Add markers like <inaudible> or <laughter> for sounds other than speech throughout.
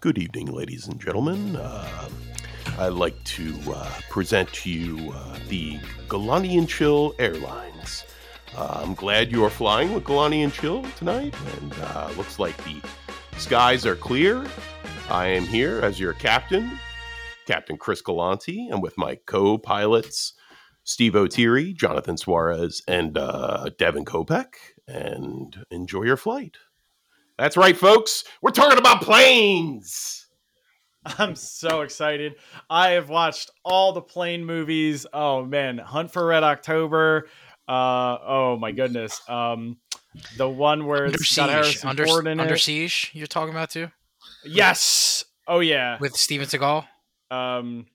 Good evening, ladies and gentlemen. Uh, I'd like to uh, present to you uh, the Galanti and Chill Airlines. Uh, I'm glad you are flying with Galanti and Chill tonight, and uh, looks like the skies are clear. I am here as your captain, Captain Chris Galanti, and with my co-pilots Steve O'Teary, Jonathan Suarez, and uh, Devin Kopek. And enjoy your flight. That's right, folks. We're talking about planes. I'm so excited. I have watched all the plane movies. Oh man, Hunt for Red October. Uh, oh my goodness. Um, the one where Under it's got Siege. Harrison Under, Ford in Under it. Siege, you're talking about too? Yes. Oh yeah. With Steven Seagal? Um,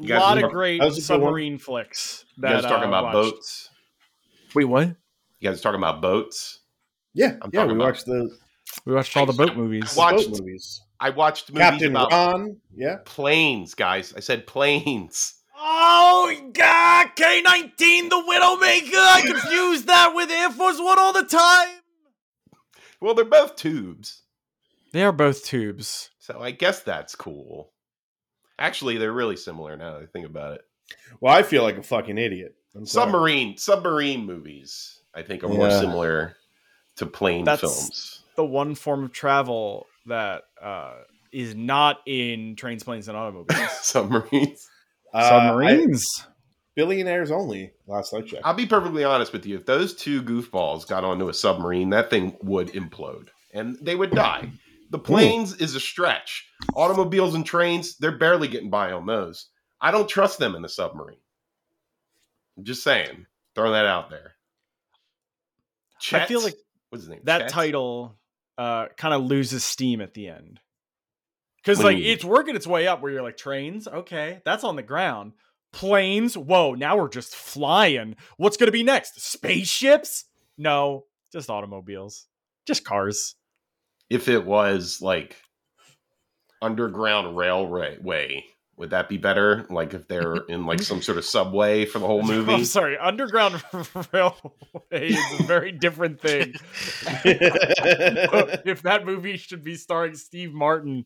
a lot remember- of great that was a good one. submarine flicks. You guys talking uh, about watched. boats? Wait, what? You guys talking about boats? Yeah, I'm yeah. We about- watched the We watched all the boat movies. Watched- boat movies. I watched movies Captain about Ron. Yeah. planes, guys. I said planes. Oh God, K nineteen, the Widowmaker. I confuse that with Air Force One all the time. Well, they're both tubes, They are both tubes. so I guess that's cool. Actually, they're really similar now that I think about it. Well, I feel like a fucking idiot. I'm sorry. Submarine, submarine movies, I think, are more similar to plane That's- films. The one form of travel that uh, is not in trains, planes, and automobiles. <laughs> Submarines. Uh, I- Submarines. billionaires only. Last I checked. I'll be perfectly honest with you. If those two goofballs got onto a submarine, that thing would implode and they would die. The planes is a stretch. Automobiles and trains, they're barely getting by on those. I don't trust them in the submarine. I'm just saying. Throwing that out there. I feel like what's his name? that Chet? title uh, kind of loses steam at the end. Because like it's working its way up where you're like trains, okay, that's on the ground. Planes, whoa, now we're just flying. What's gonna be next? Spaceships? No, just automobiles, just cars. If it was like underground railway way, would that be better? Like if they're <laughs> in like some sort of subway for the whole <laughs> movie? I'm sorry, underground <laughs> railway is a very different thing. if that movie should be starring Steve Martin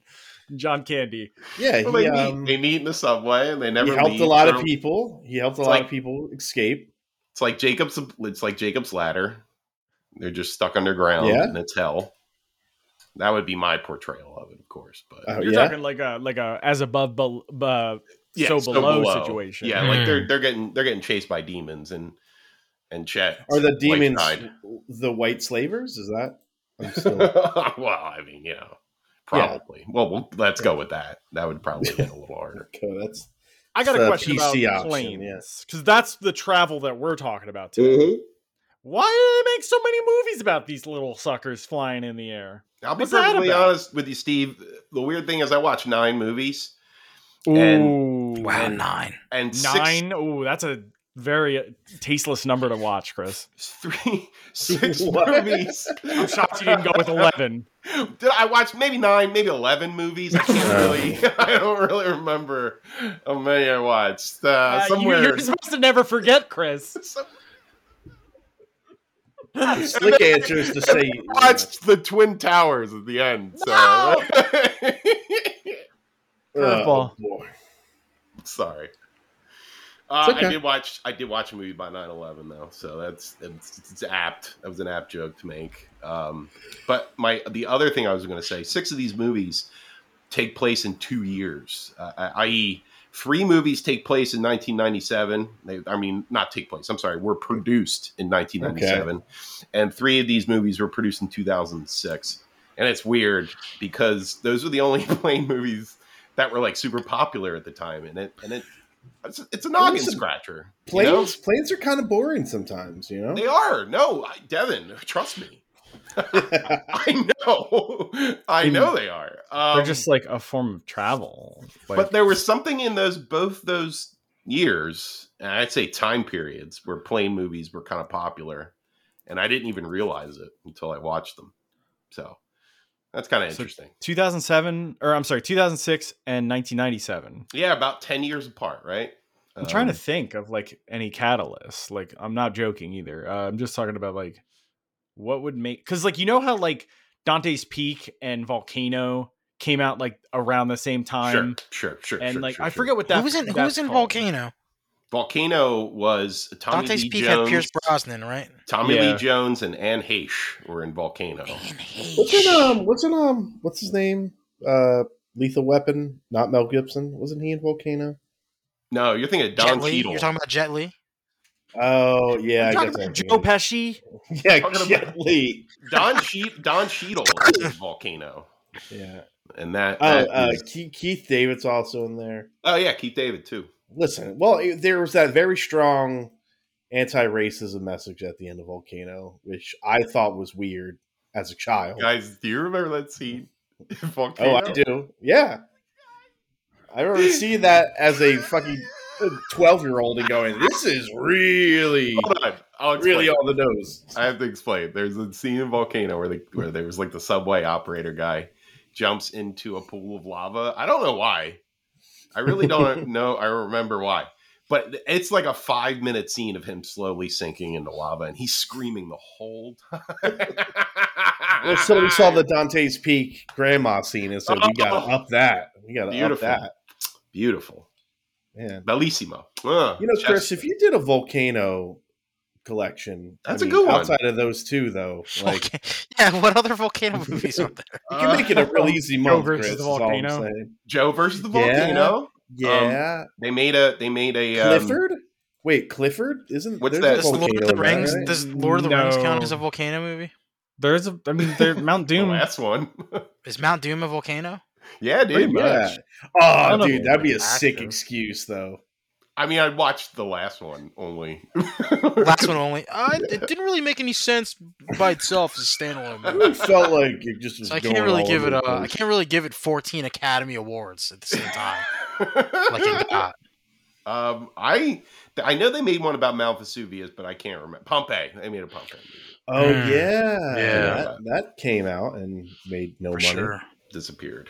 and John Candy. yeah, Well, he, they, meet, um, they meet in the subway and they never. he helped leave. a lot of They're- people. He helped a It's lot like- of people escape. It's like Jacob's. It's like Jacob's ladder. They're just stuck underground, Yeah. and it's hell. That would be my portrayal of it, of course. But Oh, You're yeah? talking like a like a as above, bel- uh, Yeah, so, so below, below. situation. yeah, like Hmm. they're they're getting they're getting chased by demons and and Chet. Are the wife demons died. the white slavers? Is that? I'm <laughs> still, well, I mean, you know, probably. Well, well, let's go with that. That would probably hit a little harder. <laughs> okay, that's I got a question PC about option, planes yeah. because that's the travel that we're talking about today. Why do they make so many movies about these little suckers flying in the air? I'll be What's perfectly honest with you, Steve. The weird thing is, I watched nine movies Ooh, And- Wow, And- nine. and six, nine. Ooh, that's a very uh, tasteless number to watch, Chris. three, <laughs> six movies. I'm shocked you didn't go with eleven. <laughs> Did I watch maybe nine, maybe eleven movies? I can't really. <laughs> I don't really remember how many I watched. Uh, Uh, somewhere. you're supposed to never forget, Chris. some- <laughs> slick answer is to say. I watched the Twin Towers at the end. So <laughs> Oh, Curveball. boy. sorry. Uh, okay. I did watch. I did watch a movie by 9-11 though, so that's it's, it's apt. That was an apt joke to make. Um, but my the other thing I was going to say: six of these movies take place in two years, uh, i.e., three movies take place in 1997. They, I mean, not take place. I'm sorry, were produced in 1997, and three of these movies were produced in 2006. And it's weird because those were the only <laughs> plane movies that were like super popular at the time, and it and it it's, it's a noggin Listen, scratcher. you know? Planes, planes are kind of boring sometimes, you know. They are no, I, Devin. Trust me. <laughs> I know, I know they are. Um, They're just like a form of travel. Like, but there was something in those both those years, and I'd say time periods where plane movies were kind of popular, and I didn't even realize it until I watched them. So that's kind of So- interesting. 2007, or I'm sorry, 2006 and 1997. Yeah, about ten years apart, right? I'm trying to Um, think of like any catalyst. Like, I'm not joking either. Uh, I'm just talking about like what would make because like you know how like Dante's Peak and Volcano came out like around the same time. sure, sure, sure. and sure, like sure, I sure. forget what that Who was in Who was in called. Volcano? Volcano was Tommy Dante's Lee Peak Jones. had Pierce Brosnan, right? Tommy Yeah. Lee Jones and Anne Heche were in Volcano. Man, hey. What's in um? What's in um? What's his name? Uh, Lethal Weapon. Not Mel Gibson. Wasn't he in Volcano? No, you're thinking of Don Jet Li? Cheadle. You're talking about Jet Li? Oh yeah, I Talking guess. about I'm Joe thinking- Pesci. <laughs> Yeah, Talking about- Jet Li. Don she- Don Cheadle was <laughs> Volcano, Yeah. and that. Oh, that uh, is- Keith, Keith David's also in there. oh yeah, Keith David too. Listen, well, it- there was that very strong anti-racism message at the end of Volcano, which I thought was weird as a child. Guys, do you remember that scene? in Oh, I do. Yeah, I remember seeing that as a fucking twelve-year-old and going, "This is really, on, really on the nose." I have to explain. There's a scene in Volcano where the where there was like the subway operator guy jumps into a pool of lava. I don't know why. I really <laughs> don't know. I remember why. But it's like a five minute scene of him slowly sinking into lava, and he's screaming the whole <laughs> time. Well, somebody saw the Dante's Peak grandma scene and said, "We got to Oh. up that. We got to up that." beautiful, Man, bellissimo. Uh, you know, chef's Chris, if you did a volcano collection, That's I a mean, good one. Outside of those two, though, <laughs> like Volca- yeah, what other volcano movies are there? you can make it a <laughs> real easy month. versus Chris, the is all I'm volcano. Joe versus the Yeah. volcano. Yeah, They made a. They made a. Um, Clifford. Wait, Clifford isn't. What's that? Does Lord of the Rings? right? Does Lord of the Rings count No. as a volcano movie? There's a I mean there Mount <laughs> the Doom. last one. Is Mount Doom a volcano? Yeah, Pretty dude. much. I Oh, dude, that'd be a it's sick excuse, though. I mean, I watched the last one only. Last one <laughs> only. Uh, it didn't really make any sense by itself as a standalone I movie. really felt like it just was. So I can't really give it. the A, I can't really give it 14 Academy Awards at the same time, <laughs> like it got. um, I I know they made one about Mount Vesuvius, but I can't remember. Pompeii. They made a Pompeii movie. Oh Mm. yeah, Yeah. That, that came out and made no For money. sure. Disappeared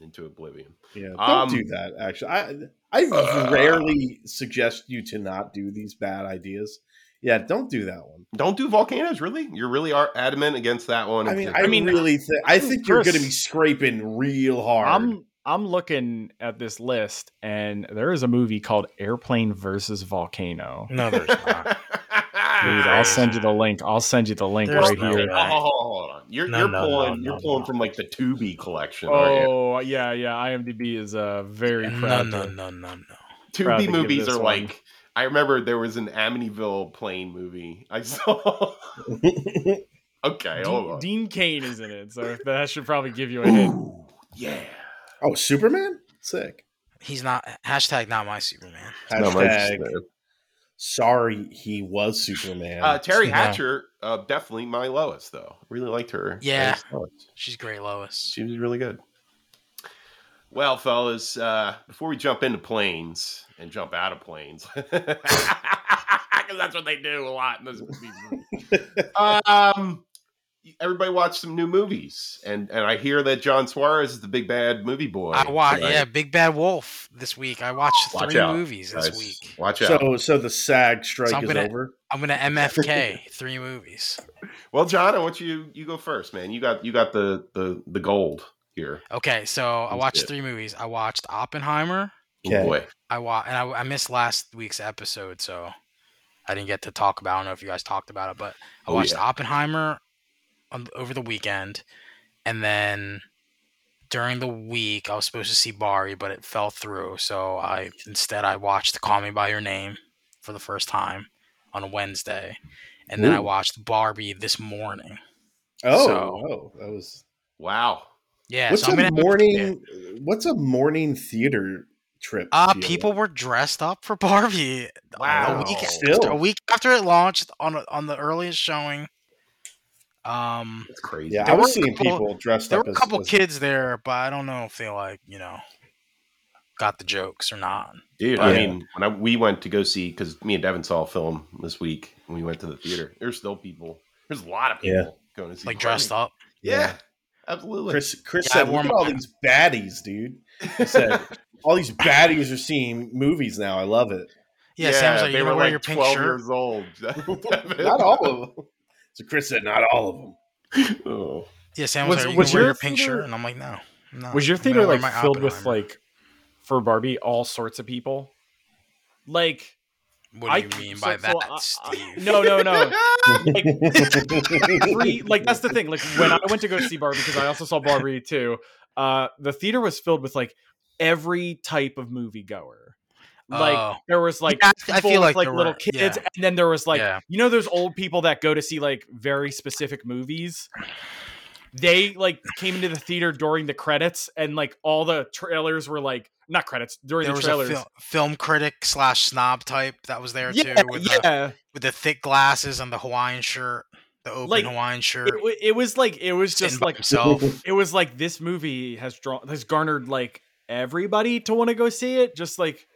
into oblivion. Yeah, don't Um, do that. Actually, I I Uh. rarely suggest you to not do these bad ideas. Yeah, don't do that one. Don't do volcanoes, really? You're really are adamant against that one. I mean, I, mean, really think I think you're going to be scraping real hard. I'm I'm looking at this list and there is a movie called Airplane versus Volcano. No, there's not. <laughs> Dude, I'll send you the link. I'll send you the link There's right no here. way. You're, No, you're no, pulling. no, you're no, pulling no. from like the Tubi collection, aren't you? Oh yeah, yeah. IMDb is uh, very No, proud. no, to- no, no, no. proud to Tubi movies this are one. like. I remember there was an Amityville plane movie I saw. <laughs> okay, hold Dean, on. Dean Cain is in it, so <laughs> that should probably give you a hint. Ooh, yeah. oh, Superman, sick. He's not. Hashtag not my Superman. No, mine's- Hashtag. Sorry, he was Superman. Uh, Teri Yeah. Hatcher, uh, definitely my Lois, though. Really liked her. Yeah. She's great, Lois. She was really good. Well, fellas, uh, before we jump into planes and jump out of planes, <laughs> <laughs> because that's what they do a lot in those movies. <laughs> um, everybody watched some new movies, and and I hear that John Suarez is the big bad movie boy. I watched. Yeah, Big Bad Wolf this week. I watched Watch three out, movies this guys. week. Watch out. so, so the SAG strike So I'm is gonna- over. I'm gonna MFK <laughs> three movies. well, John, I want you you go first, man. You got you got the the the gold here. Okay, so I watched it. three movies. I watched Oppenheimer. Oh, Okay. boy. I watched and I, I missed last week's episode, so I didn't get to talk about. I don't know if you guys talked about it, but I Oh, watched yeah. Oppenheimer on, over the weekend, and then during the week I was supposed to see Bari, but it fell through. So I instead I watched Call Me by Your Name for the first time on a Wednesday, and then I watched Barbie this morning. Oh, So- oh, that was. Wow. Yeah, what's so I'm a morning? What's a morning theater trip? Uh, feel people like? were dressed up for Barbie. Wow. A week, Still. a week after it launched on on the earliest showing. Um, That's crazy. Yeah, I was seeing couple- people dressed there up were a couple as- kids there, but I don't know if they like you know got the jokes or not. Dude, I mean, when I, we went to go see, because me and Devin saw a film this week, and we went to the theater. There's still people. There's a lot of people Yeah. going to see. Like dressed up. Yeah, absolutely. Chris, Chris Yeah, said, "Look at all these baddies, dude." He said, <laughs> "All these baddies are seeing movies now. I love it." Yeah, Sam's like, you were gonna wear like your pink 12 shirt. years old. <laughs> <laughs> Not all of them. So Chris said, "Not all of them." <laughs> Oh. Yeah, Sam was Was- like, you was gonna wear your your pink theater- shirt, and I'm like, no. No, Was your theater like filled with Oppenheimer. like for Barbie all sorts of people? Like What do I- you mean so- by so that, I- I- Steve? no, no, no. <laughs> Every, like that's the thing. Like when I went to go see Barbie because I also saw Barbie too. Uh, the theater was filled with like every type of moviegoer. Like Oh. there was like Yeah, I- feel like like little were- kids, yeah. and then there was like Yeah. you know those old people that go to see like very specific movies. They like came into the theater during the credits, and like all the trailers were like not credits during there the trailers. fil- film critic slash snob type that was there too, with the yeah. with the thick glasses and the Hawaiian shirt, the open Like, Hawaiian shirt. It, it was like it was just like himself. it was like this movie has drawn has garnered like everybody to want to go see it just like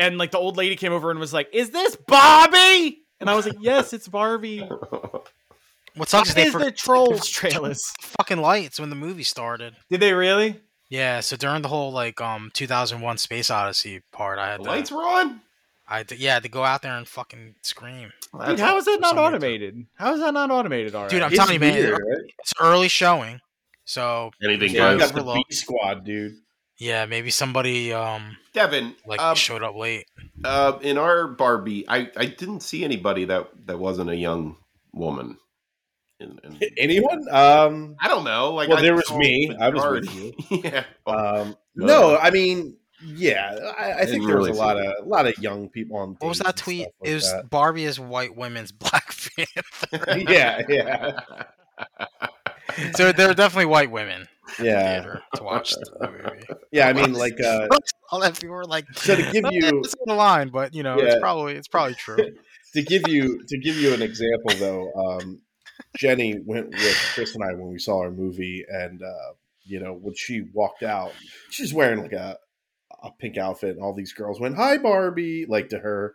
and like the old lady came over and was like is this Bobby?" and i was like yes it's barbie <laughs> What sucks is Why they is the forgot trolls trailers fucking lights when the movie started. did they really Yeah, so during the whole like um 2001 Space Odyssey part, I had The to, lights were on. I had to, yeah, I had to go out there and fucking scream. Dude, how is that not some reason. automated how is that not automated all right Dude, I'm It's telling you, man, weird, right? It's early showing, so Anything Yeah, you goes. got the Overlook. B squad, dude. Yeah, maybe somebody um Devin, like um, showed up late. uh, in our Barbie, I, I didn't see anybody that, that wasn't a young woman. In, in, <laughs> Anyone? Um, I don't know. Like, Well, I there was me. I was with <laughs> majority. yeah. um, no, I mean, yeah, I, I think Didn't there was a lot see of a lot of young people on. What was that tweet? like it was that. Barbie is white women's <laughs> Black Panther. yeah, yeah, so there are definitely white women in the yeah, theater to watch the movie. <laughs> yeah. I mean, like, uh, All that people were like, So to give "Oh, <laughs> you- it's on the line, but you know, Yeah. it's probably it's probably true. <laughs> to give you to give you an example though um jenny went with chris and i when we saw our movie and uh you know when she walked out she's wearing like a a pink outfit and all these girls went hi barbie like to her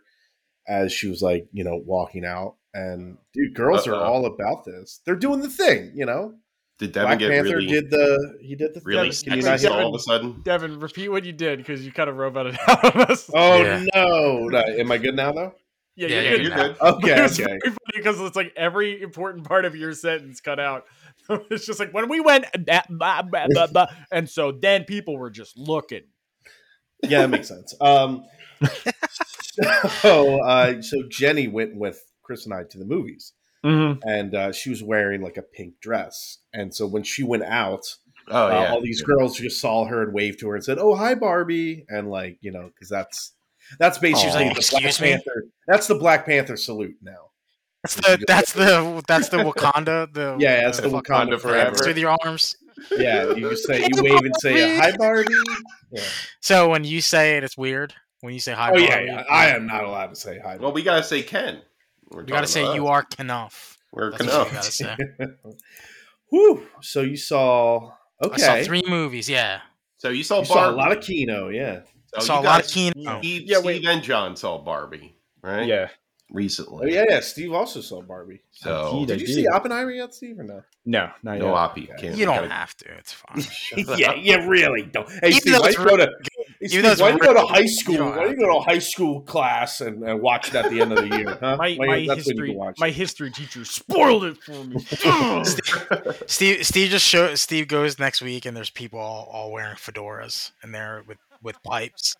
as she was like you know walking out and dude girls are Uh-oh. all about this they're doing the thing you know Did Devin black get panther really, did the he did the really thing. Can you sexy not hear all of a sudden? devin repeat what you did because you kind <laughs> of roboted out on us oh Yeah. no. no am i good now though yeah, Yeah, you're yeah, good You're good. okay it was okay funny because it's like every important part of your sentence cut out. <laughs> it's just like when we went, blah, blah, blah, blah, blah, and so then people were just looking. yeah, that makes sense. Um, <laughs> so, uh, so Jenny went with Chris and I to the movies, Mm-hmm. and uh, she was wearing like a pink dress. And so when she went out, Oh, uh, yeah. all these girls just saw her and waved to her and said, "Oh, hi, Barbie," and like you know, because that's that's basically Aw. the Excuse Black me? Panther. That's the Black Panther salute now. That's the that's the that's the Wakanda. The <laughs> Yeah, that's the fucking- Wakanda forever. Dance with your arms. Yeah, you just say you <laughs> wave and say, "Hi, Barbie." Yeah. So when you say it, it's weird. When you say hi, Oh Barbie, yeah, I am not allowed to say hi. well, we got to say Ken. We're You gotta say talking you are enough. We're That's Ken. you gotta say. <laughs> Whew. So you saw okay. I saw three movies. Yeah, So you saw You saw a lot of Kino, yeah. So I saw a you lot of Kino. Steve, Yeah, Steve and John saw Barbie, right? Yeah. Recently. Oh yeah, yeah. Steve also saw Barbie. So Indeed. Did you did. see Oppenheimer yet, Steve, or no? No, not no yet. Oppie. Okay. You don't gotta- have to. It's <laughs> fine. yeah, you really don't. Hey, Even Steve, though why it's you go to? Really Hey, Even though Steve, it's why you go to really high school? you don't Why do you go to a high school class and, and watch it at the end of the year? Huh? My, my that's when you history my history teacher spoiled it for me. <laughs> <laughs> Steve Steve just show Steve goes next week and there's people all, all wearing fedoras and they're with with pipes.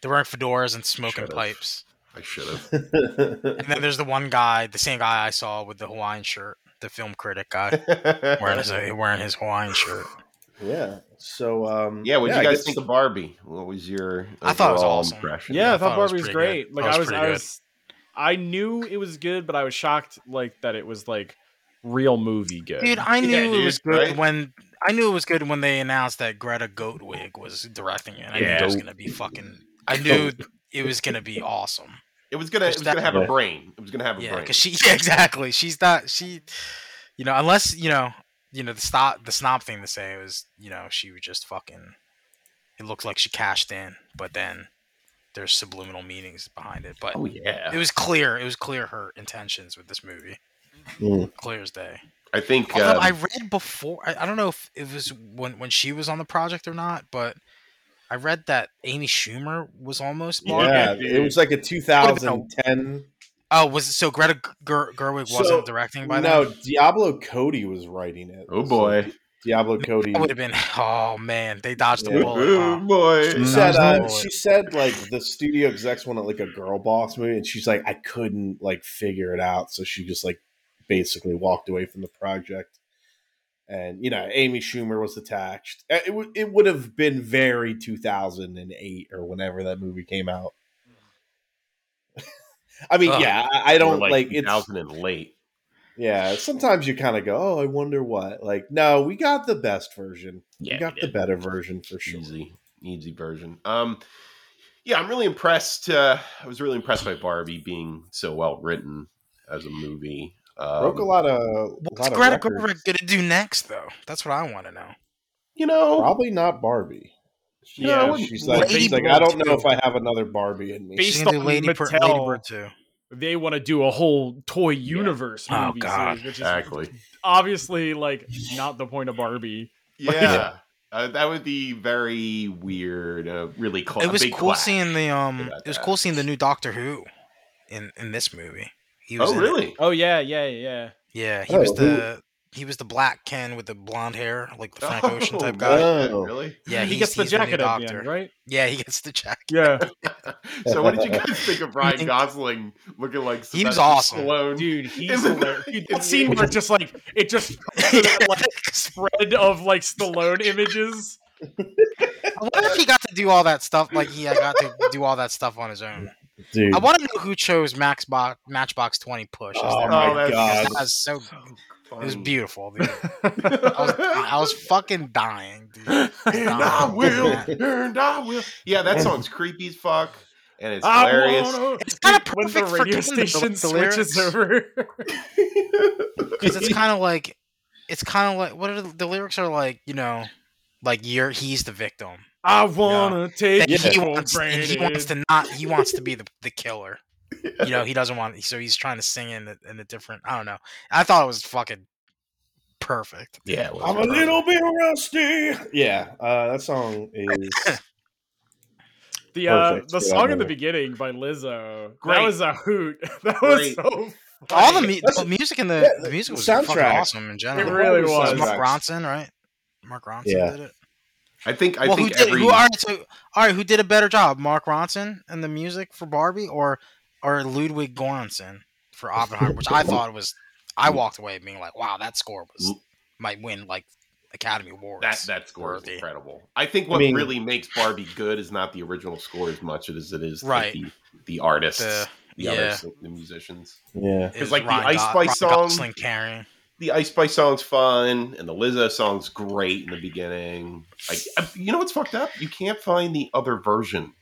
They're wearing fedoras and smoking Should've. pipes. I should have. <laughs> And then there's the one guy, the same guy I saw with the Hawaiian shirt, the film critic guy wearing his wearing his Hawaiian shirt. yeah. So, um, yeah, what did I you guys think of Barbie? What was your I thought it was overall awesome. impression? yeah, I I thought thought was Barbie was great. good. Like I was was, I was, I knew it was good, but I was shocked like that it was like real movie good. Dude, I knew Yeah, it dude, was good right? when I knew it was good when they announced that Greta Gerwig was directing it. I knew it was gonna be fucking. I knew it was gonna be awesome. It was gonna. It was gonna have Yeah. a brain. It was gonna have a Yeah, brain. because she <laughs> yeah, exactly. She's not she, you know, unless you know, you know the stop the snob thing to say was you know she was just fucking. It looked like she cashed in, but then there's subliminal meanings behind it. But oh yeah. it was clear. It was clear her intentions with this movie, Mm. clear as day. I think. Uh, I read before, I, I don't know if it was when when she was on the project or not, but I read that Amy Schumer was almost. Yeah, it was like a 2010. Oh, was it so? Greta Ger- Gerwig wasn't So, directing by No, then. Diablo Cody was writing it. oh boy. Diablo Cody. That would have been. Oh man, they dodged the Yeah. bullet. huh? boy. She said, uh, she said like the studio execs wanted like a girl boss movie, and she's like, I couldn't like figure it out, so she just like basically walked away from the project. And you know, Amy Schumer was attached. Uh, It would it would have been very 2008 or whenever that movie came out. I mean, Ugh. yeah, I, I don't Or, like, it's 2000 and late. yeah. Sometimes you kind of go, oh, I wonder what. Like, no, we got the best version. Yeah, we got we the better version for sure. Easy, easy version. Um, yeah, I'm really impressed. Uh, I was really impressed by Barbie being so well written as a movie. Um, Broke a lot of a What's lot of Greta records. Gerwig gonna do next, though? That's what I want to know. You know, Probably not Barbie. She- Yeah, I she's like, she's like, I don't know if I have another Barbie in me. Based She's gonna do on Lady, Mattel. Lady Bird too. They want to do a whole toy universe Oh, movie God. series, which is exactly. obviously like not the point of Barbie. Yeah, uh, that would be very weird. Uh, really, cl- It was cool seeing the um. It was that. cool seeing the new Doctor Who, in in this movie. He was Oh, in it. really? Oh yeah, yeah, yeah. Yeah, he Oh, was the he was the black Ken with the blonde hair, like the Frank Ocean type Oh, guy. Oh. Really? Yeah, he gets the he's new jacket at the Doctor. end, right? Yeah, he gets the jacket. Yeah, <laughs> <laughs> so, what did you <laughs> guys think of Ryan think- Gosling looking like He was Sylvester awesome. Stallone? dude, he's Isn't hilarious. that- Dude, scene where just like it just like spread of like Stallone images. I wonder if he got to do all that stuff. Like he uh, got to do all that stuff on his own. Dude. I want to know who chose Max Box, Matchbox Twenty Push. as oh their my Oh, that's- god. That was so. It was beautiful, dude. <laughs> I was, I was fucking dying, dude. and I will, and I will. Yeah, that song's creepy as fuck, and it's I hilarious. wanna- It's kinda Dude, when the perfect for radio Kim, the- station the switches lyrics. over. because it's kind of like it's kind of like what are the, the lyrics are like you know like you're he's the victim I wanna take That you he for wants he wants to not he wants to be the, the killer you know he doesn't want so he's trying to sing in a, in a different i don't know i thought it was fucking perfect yeah, I'm a little bit rusty. Yeah, uh, that song is <laughs> The uh, the Good song in the beginning by Lizzo. Great. That was a hoot. <laughs> That was Great. so. all the, mu- the music in the, yeah, the music the was fucking soundtrack. awesome in general It really All was. Was mark ronson right mark ronson Yeah. did it I think. I well who think did every. who all right so all right who did a better job mark ronson and the music for barbie or or ludwig Göransson for oppenheimer which i <laughs> thought was i walked away being like wow that score was might win like academy awards that that score is incredible. I think I what mean- really makes Barbie good is not the original score as much as it is like, Right. the, the artists, The- the, yeah. artists, the musicians. yeah. Is like the Ice Go- Spice Ryan song- Gosling carrying. The Ice Spice song's fun, and the Lizzo song's great in the beginning. Like, I- you know what's fucked up? You can't find the other version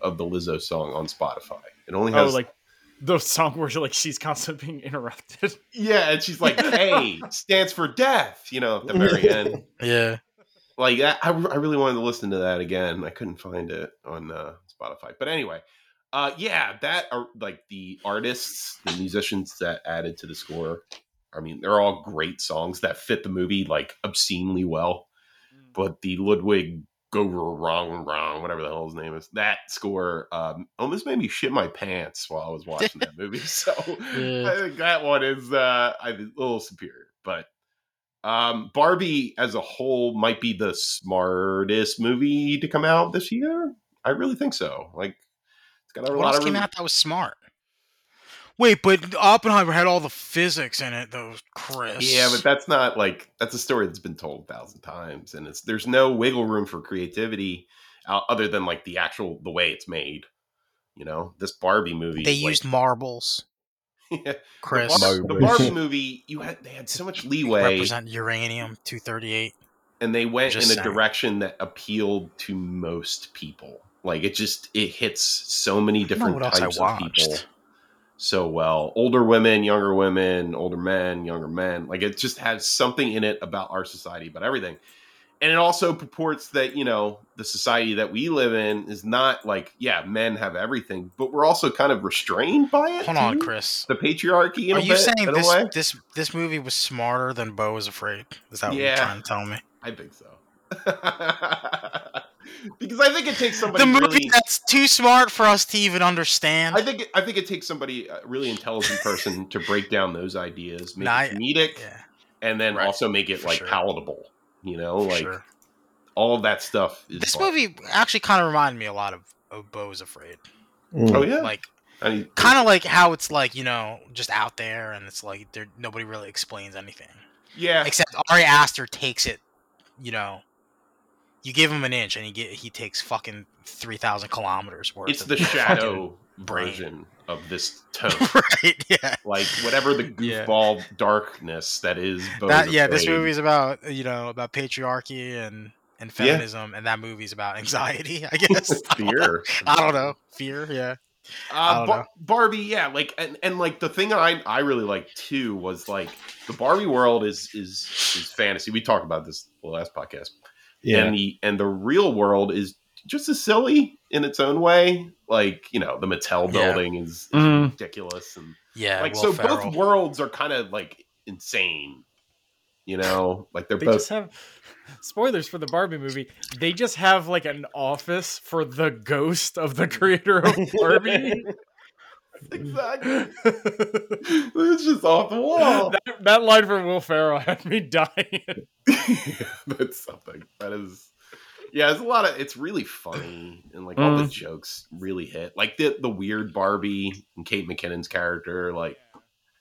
of the Lizzo song on Spotify. It only Oh, has like the song where like she's constantly being interrupted. <laughs> yeah, and she's like, "Hey" stands for death. You know, at the very <laughs> end. Yeah. like I, I I really wanted to listen to that again. I couldn't find it on uh, Spotify. But anyway, uh, yeah, that are like the artists, the musicians that added to the score. I mean, they're all great songs that fit the movie like obscenely well. But the Ludwig go wrong wrong whatever the hell his name is that score um almost made me shit my pants while i was watching that movie <laughs> so Yeah. i think that one is uh I a little superior but um barbie as a whole might be the smartest movie to come out this year i really think so like it's got a What lot else of came really- out that was smart? Wait, but Oppenheimer had all the physics in it, though, Chris. Yeah, but that's not like that's a story that's been told a thousand times, and it's there's no wiggle room for creativity uh, other than like the actual the way it's made. You know, this Barbie movie. they is, like- used marbles, <laughs> Yeah, Chris. the, Bar- the Barbie <laughs> movie. You had they had so much leeway, represent uranium two thirty eight. and they went Just in a direction that appealed to most people. Like it just it hits so many I don't know different what I types of people watched. So well. Older women, younger women, older men, younger men. Like it just has something in it about our society, about everything. And it also purports that, you know, the society that we live in is not like, yeah, men have everything, but we're also kind of restrained by it. Hold on. Chris. The patriarchy in Are a you bit, saying this this this movie was smarter than Beau is Afraid? Is that what you're trying to tell me? I think so. <laughs> because I think it takes somebody the movie really that's too smart for us to even understand. I think I think it takes somebody a really intelligent person to break down those ideas, make Nah, it comedic, yeah. and then Right, also make it for like sure. palatable. You know, like sure. all of that stuff. Is This Barbie. movie actually kind of reminded me a lot of, of Beau is Afraid. Mm. Oh yeah, Like I mean, kind of like how it's like you know just out there and it's like there nobody really explains anything yeah. except Ari Aster takes it. You know, you give him an inch and he get he takes fucking three thousand kilometers worth. It's the <laughs> shadow version of this <laughs> tone. right? Yeah. like whatever the <laughs> Yeah. goofball darkness that is. Beau That yeah, this movie's about you know about patriarchy and and Yeah. feminism, and that movie's about anxiety. I guess fear. I don't know fear. Yeah, Uh, Bar- Barbie, yeah, like and, and like the thing I I really liked too was like the Barbie world is is is fantasy. We talked about this the last podcast, Yeah. and the and the real world is just as silly in its own way. Like you know, the Mattel Yeah. building is, is Mhm. ridiculous, and yeah. like Will so Ferrell. both worlds are kind of like insane. You know, like they're They both just have spoilers for the Barbie movie. They just have like an office for the ghost of the creator of <laughs> Barbie. <laughs> exactly. <laughs> it's just off the wall. that, that line from Will Ferrell had me <laughs> dying. That's something. That is. Yeah, it's a lot of. It's really funny, and like all the Mm. jokes really hit. Like the the weird Barbie and Kate McKinnon's character. Like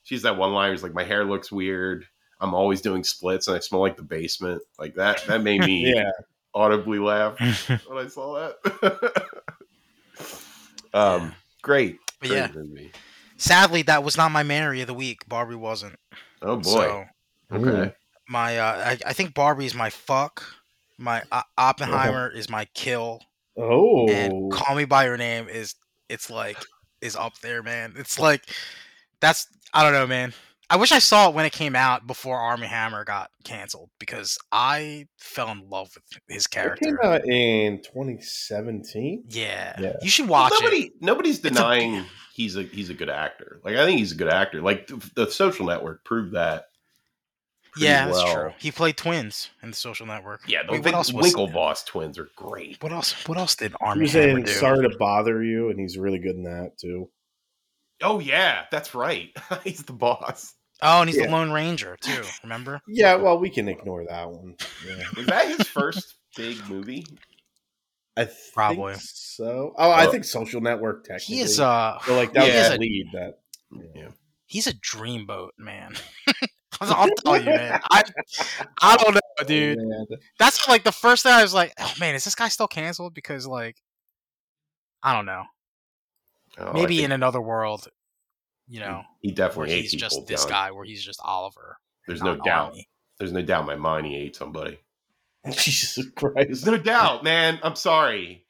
she's that one line. Who's like, my hair looks weird. I'm always doing splits, and I smell like the basement. Like that. That made me yeah. audibly laugh when I saw that. um, great. But great yeah. movie. Sadly, that was not my marry of the week. Barbie wasn't. Oh boy. So okay. my, uh, I, I think Barbie is my fuck. My uh, Oppenheimer is my kill, Oh. and Call Me by Your Name is it's like is up there, man. It's like that's I don't know, man. I wish I saw it when it came out before Armie Hammer got canceled because I fell in love with his character. It came out in 2017. Yeah. Yeah. you should watch nobody, it. Nobody's It's a- denying he's a he's a good actor. Like I think he's a good actor. Like the, the Social Network proved that. Yeah, that's well. true. He played twins in the Social Network. Yeah, the Wait, Win- what else was Winklevoss twins are great. What else? What else did Army was Hammer in do? Sorry to Bother You, and he's really good in that too. Oh yeah, that's right. <laughs> he's the boss. Oh, and he's Yeah. the Lone Ranger too. Remember? <laughs> Yeah, well, we can ignore that one. Yeah. Was that his first big movie? I think Probably. so. Oh, I think Social Network technically. He is uh So, like that Yeah. was the lead. That Yeah. he's a dreamboat man. <laughs> I'll tell you, man. I I don't know, <laughs> dude. Man. That's like the first thing I was like, oh man, is this guy still canceled? Because like, I don't know. Oh, Maybe think in another world, you know, he where definitely ate he's people. just this John. guy, where he's just Oliver. There's no doubt. Armie. There's no doubt in my mind he ate somebody. <laughs> Jesus There's Christ. no doubt, man. I'm sorry.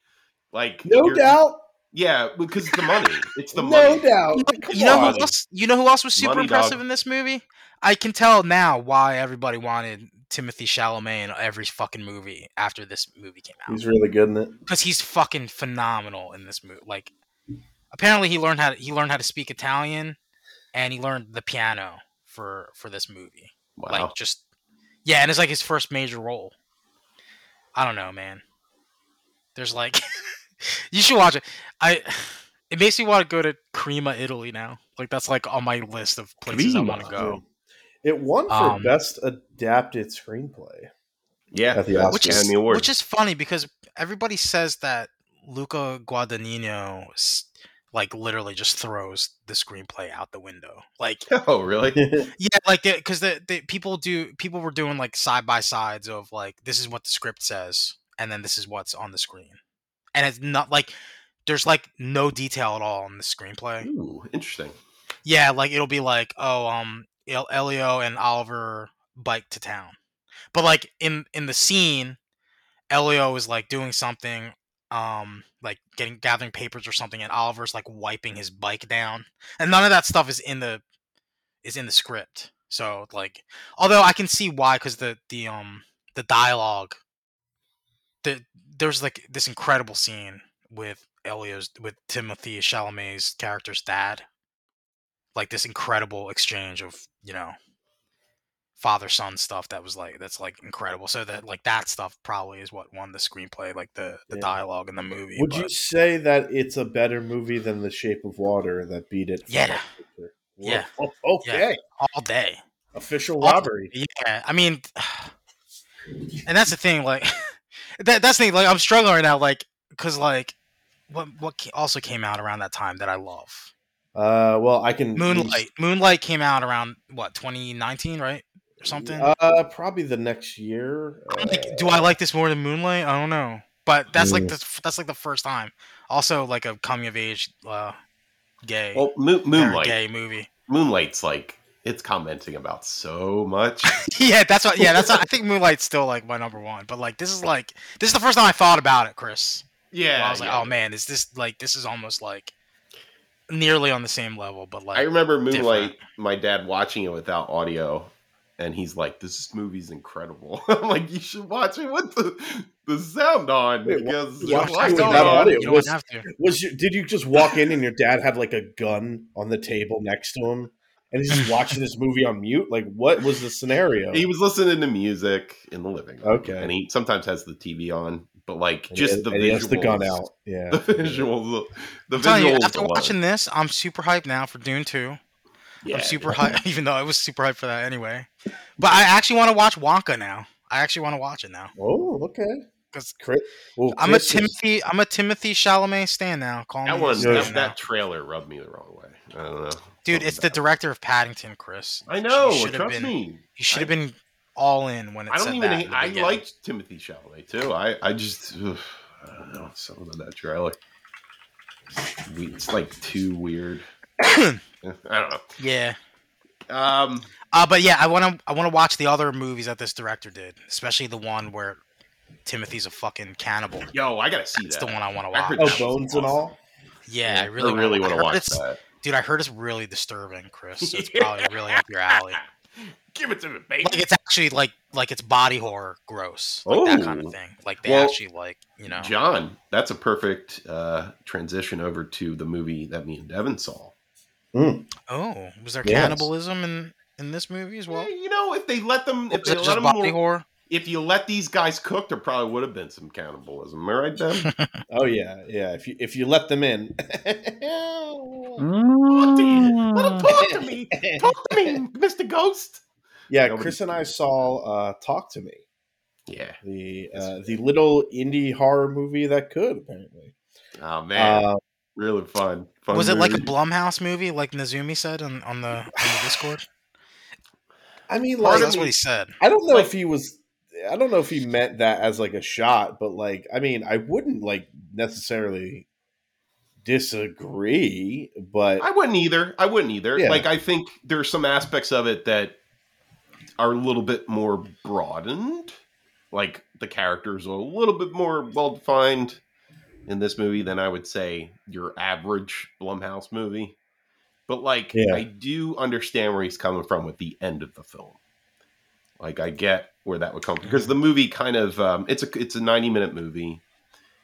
Like No doubt. Yeah, because it's the money. It's the <laughs> no money. No doubt. Come You know on. who else? You know who else was super Money, impressive dog. in this movie? I can tell now why everybody wanted Timothée Chalamet in every fucking movie after this movie came out. He's really good in it. because he's fucking phenomenal in this movie. Like, apparently he learned how to, he learned how to speak Italian, and he learned the piano for for this movie. Wow. Like, just yeah, and it's like his first major role. I don't know, man. There's like, <laughs> you should watch it. I it makes me want to go to Crema, Italy now. Like that's like on my list of places I want to go. It won for Um, best adapted screenplay. yeah, at the that's which is Academy Award. which is funny because everybody says that Luca Guadagnino s- like literally just throws the screenplay out the window. Like <laughs> oh, really? <laughs> yeah, like because the, the people do people were doing like side by sides of like this is what the script says and then this is what's on the screen, and it's not like there's like no detail at all in the screenplay. Ooh, interesting. Yeah, like it'll be like, oh, um, El- Elio and Oliver bike to town, but like in in the scene, Elio is like doing something, um, like getting gathering papers or something, and Oliver's like wiping his bike down, and none of that stuff is in the is in the script. So like, although I can see why, because the the um the dialogue, the there's like this incredible scene with Elio's with Timothée Chalamet's character's dad like this incredible exchange of you know father son stuff that was like that's like incredible so that like that stuff probably is what won the screenplay like the the Yeah. dialogue in the movie Would but- you say that it's a better movie than The Shape of Water that beat it? Yeah. Yeah. Okay. all day Official All- robbery. yeah i mean <sighs> and that's the thing. Like <laughs> that that's the thing. Like I'm struggling right now. Like because like what what also came out around that time that I love Uh, well, I can Moonlight. Moonlight came out around what 2019, right? Or something. Uh, probably the next year. I'm like, Uh, do I like this more than Moonlight? I don't know. But that's like Mm. the that's like the first time. Also, like a coming of age, uh, gay, Well, Mo- Moonlight. gay movie. Moonlight's like it's commenting about so much. <laughs> yeah, that's what. Yeah, that's. What, I think Moonlight's still like my number one. But like, this is like this is the first time I thought about it, Chris. yeah, Where I was like, yeah. oh man, is this like this is almost like nearly on the same level, but like I remember Moonlight. My dad watching it without audio, and he's like, "This movie's incredible." <laughs> I'm like, "You should watch it with the the sound on Wait, because why- you the don't why have lights to. would on." that audio? You don't Was- have to. Was you, did you just walk in and your dad had like a gun on the table next to him, and he's just watching this movie on mute? Like, what was the scenario? He was listening to music in the living room. Okay. and he sometimes has the TV on, but like And just he, the and he has the gun out. Yeah. <laughs> The visuals, the I'm telling you, visuals after alone. watching this, I'm super hyped now for Dune 2. Yeah, I'm super hyped, <laughs> even though I was super hyped for that anyway. But I actually want to watch Wonka now. I actually want to watch it now. Oh, okay. 'Cause Chris, well, I'm a Chris is- Timothée. I'm a Timothée Chalamet stan now. Call That me one, that, stan that trailer rubbed me the wrong way. I don't know, dude. Something It's the about it. director of Paddington, Chris. I know. You should have Trust been. me. You should have been all in when it I don't said even. that. hate- I beginning. liked Timothée Chalamet too. I, I just, ugh, <sighs> I don't know something about that trailer. It's like too weird. I don't know. Yeah. Um, Uh, but yeah, I want to. I want to watch the other movies that this director did, especially the one where Timothée's a fucking cannibal. yo, I gotta see That's that. the one I want to watch. heard Oh, bones and all. Yeah, I really, I really want want to watch that. Dude, I heard it's really disturbing, Chris. So it's <laughs> probably really up your alley. Give it to me, baby. Like it's actually like like it's body horror gross, like that kind Oh. of thing. Like they Well, actually like you know. John, that's a perfect uh, transition over to the movie that me and Devin saw. Oh, was there Yes. cannibalism in in this movie as well? Eh, you know, if they let them, if they it let just them body more, horror? if you let these guys cook, there probably would have been some cannibalism. Am I right, Devin? <laughs> Oh yeah, yeah. If you if you let them in. Talk to you. Let him talk to me. Talk to me, Mr. Ghost. yeah, Nobody- Chris and I saw uh, "Talk to Me," Yeah. the uh, the little indie horror movie that could apparently. Oh man, Uh, really fun. fun Was it like a. Blumhouse movie, like Nazumi said on, on the on the Discord? I mean, like, That's me- what he said. I don't know like- if he was. I don't know if he meant that as like a shot, but like, I mean, I wouldn't like necessarily disagree, but I wouldn't either. I wouldn't either. Yeah. Like I think there's some aspects of it that are a little bit more broadened. Like the characters are a little bit more well defined in this movie than I would say your average Blumhouse movie. But like Yeah. I do understand where he's coming from with the end of the film. Like I get where that would come from because the movie kind of um, it's a it's a 90 minute movie.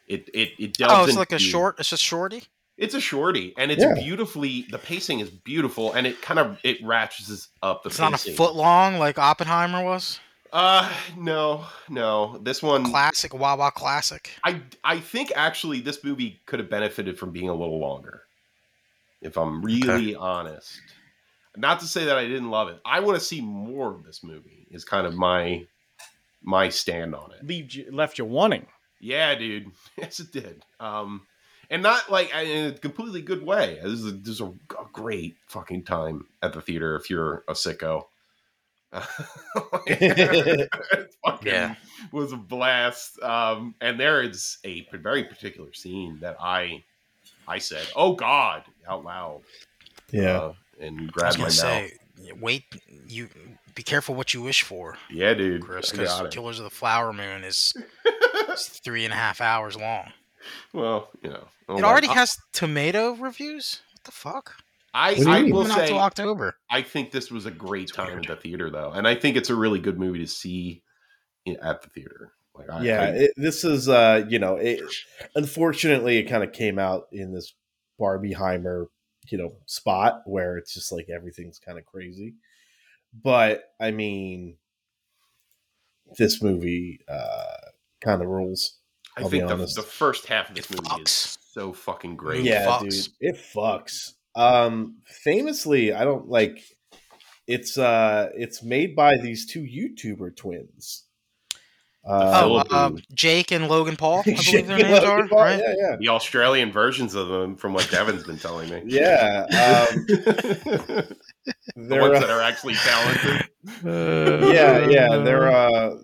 It it it delves Oh, it's like a short. It's a shorty. it's a shorty, and it's Yeah. beautifully. The pacing is beautiful, and it kind of it ratchets up the It's not a foot long like Oppenheimer was. Uh, no, no. This one, Classic Wawa classic. I I think actually this movie could have benefited from being a little longer. If I'm really honest, not to say that I didn't love it. I want to see more of this movie. Is kind of my my stand on it. Leave you, left you wanting. Yeah, dude. <laughs> Yes, it did. Um, and not like in a completely good way. This is a, this is a, a great fucking time at the theater if you're a sicko. <laughs> it fucking Yeah. was a blast. Um, and there is a very particular scene that I I said, "Oh God!" out loud. yeah, uh, and I was grabbed my gonna mouth. say, wait, you be careful what you wish for, Yeah, dude. Chris, because. Killers of the Flower Moon is, is <laughs> three and a half hours long. well, you know, oh it already I- has tomato reviews. What the fuck? I, What do you I will Coming out say, till October. I think this was a great It's time weird. at the theater, though, and I think it's a really good movie to see in, at the theater. Like, I, yeah. I- It, this is, uh, you know, it, unfortunately, it kind of came out in this Barbieheimer, you know, spot where it's just like everything's kind of crazy. But I mean, this movie uh, kind of rules. I I'll be think the, the first half of this It movie is so fucking great. It yeah, fucks. dude, it fucks. Um, famously, I don't like. It's uh, it's made by these two YouTuber twins. Uh, Oh, uh, Jake and Logan Paul, I <laughs> believe their names Logan are. Paul, Right? Yeah, yeah, The Australian versions of them, from what Devin's been telling me. yeah. Um, <laughs> the ones uh, that are actually talented. <laughs> yeah, yeah. They're uh,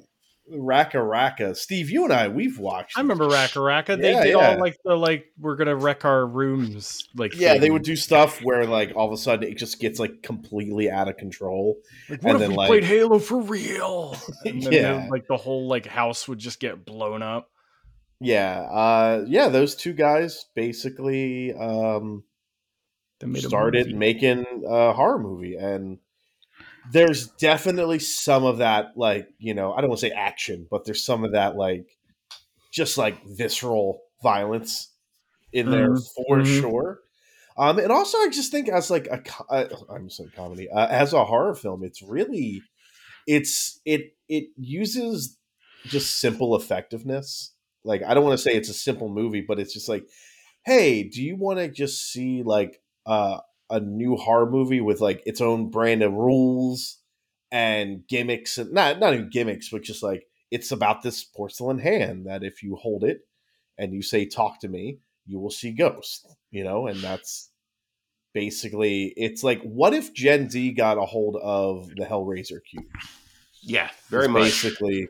RackaRacka. Steve, you and I, we've watched. I remember RackaRacka. They Yeah, did yeah. all like the like we're gonna wreck our rooms. Like Yeah, they would do stuff where like all of a sudden it just gets like completely out of control. Like, what and if then, we like- played Halo for real? <laughs> And then Yeah. like the whole like house would just get blown up. Yeah, uh, yeah. Those two guys basically um, started making a horror movie, and there's definitely some of that, like you know, I don't want to say action, but there's some of that like just like visceral violence in there Mhm, for mhm. sure. Um, and also, I just think as like a, uh, I'm saying comedy, uh, as a horror film, it's really, it's it it uses just simple effectiveness. Like I don't want to say it's a simple movie, but it's just like, hey, do you want to just see like uh, a new horror movie with like its own brand of rules and gimmicks and not not even gimmicks, but just like it's about this porcelain hand that if you hold it and you say talk to me, you will see ghosts, you know, and that's basically it's like what if Gen Z got a hold of the Hellraiser cube? Yeah, very much. Basically,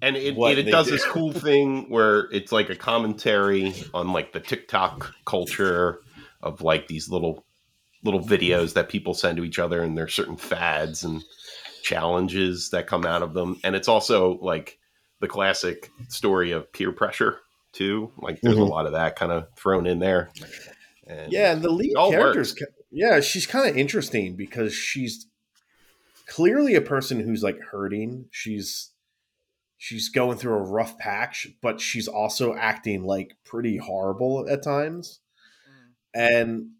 and it, it, it does do. this cool thing where it's like a commentary on like the TikTok culture of like these little little videos that people send to each other and there's certain fads and challenges that come out of them and it's also like the classic story of peer pressure too like there's Mhm. a lot of that kind of thrown in there and yeah, and the lead character's ki- yeah, she's kind of interesting because she's clearly a person who's like hurting. She's she's going through a rough patch, but she's also acting like pretty horrible at times. and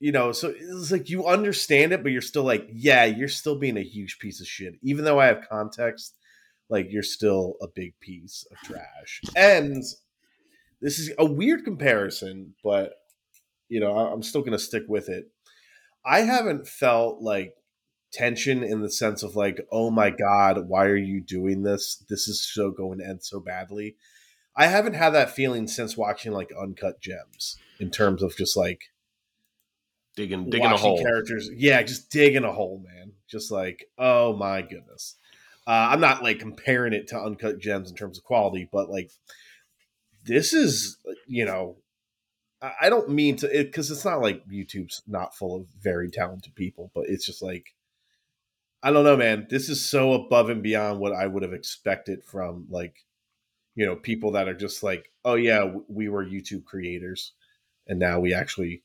you know so it's like you understand it but you're still like yeah you're still being a huge piece of shit. Even though i have context like you're still a big piece of trash. And this is a weird comparison but you know i'm still gonna stick with it. I haven't felt like tension in the sense of like oh my god why are you doing this? This is so going to end so badly. I haven't had that feeling since watching like uncut gems in terms of just like digging digging a hole characters. Yeah, just digging a hole, man. Just like, oh my goodness. Uh, I'm not like comparing it to Uncut Gems in terms of quality, but like this is, you know, I I don't mean to it because it's not like YouTube's not full of very talented people, but it's just like I don't know, man. This is so above and beyond what I would have expected from like you know people that are just like, oh yeah, we were YouTube creators, and now we actually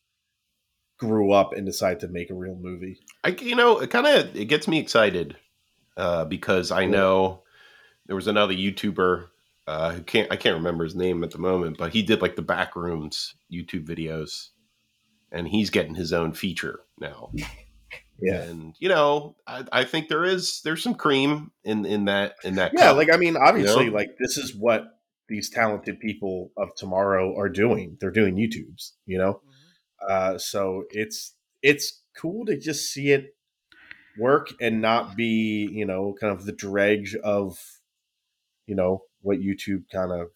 grew up and decided to make a real movie. I, you know, it kind of it gets me excited uh, because I Yeah. know there was another YouTuber uh, who can't I can't remember his name at the moment, but he did like the backrooms YouTube videos, and he's getting his own feature now. <laughs> Yeah. And you know, I, I think there is there's some cream in in that in that. Yeah, cup. like I mean, obviously, You know? like this is what these talented people of tomorrow are doing. They're doing YouTubes, you know. Uh, so it's it's cool to just see it work and not be, you know, kind of the dredge of, you know, what YouTube kind of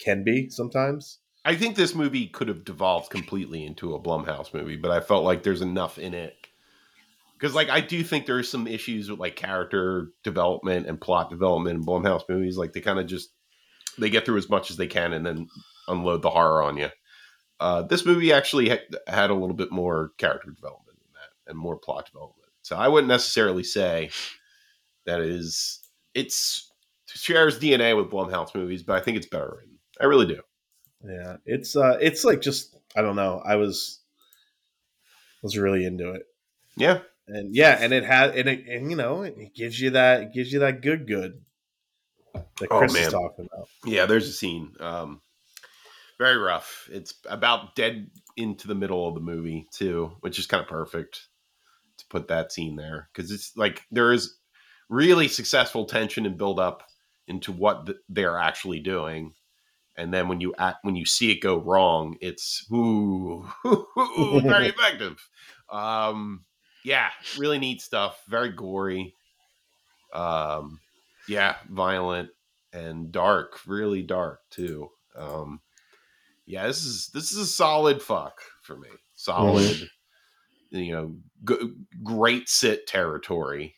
can be sometimes. I think this movie could have devolved completely into a Blumhouse movie, but I felt like there's enough in it. Because, like, I do think there's some issues with like character development and plot development in Blumhouse movies. Like, they kind of just they get through as much as they can and then unload the horror on you. Uh, this movie actually ha- had a little bit more character development in that and more plot development. So I wouldn't necessarily say that it is it's shares DNA with Blumhouse movies, but I think it's better written. I really do. Yeah, it's uh, it's like just I don't know. I was was really into it. Yeah. and yeah, and it had and it, and you know it gives you that it gives you that good good that Oh, man. is talking about. Yeah, there's a scene. Um, very rough. It's about dead into the middle of the movie too, which is kind of perfect to put that scene there because it's like there is really successful tension and build up into what th- they're actually doing, and then when you act when you see it go wrong, it's ooh, <laughs> very <laughs> effective. Um, yeah, really neat stuff. Very gory. Um, yeah, violent. and dark, really dark too. Um, yeah, this is this is a solid fuck for me. Solid, you know, g- great sit territory,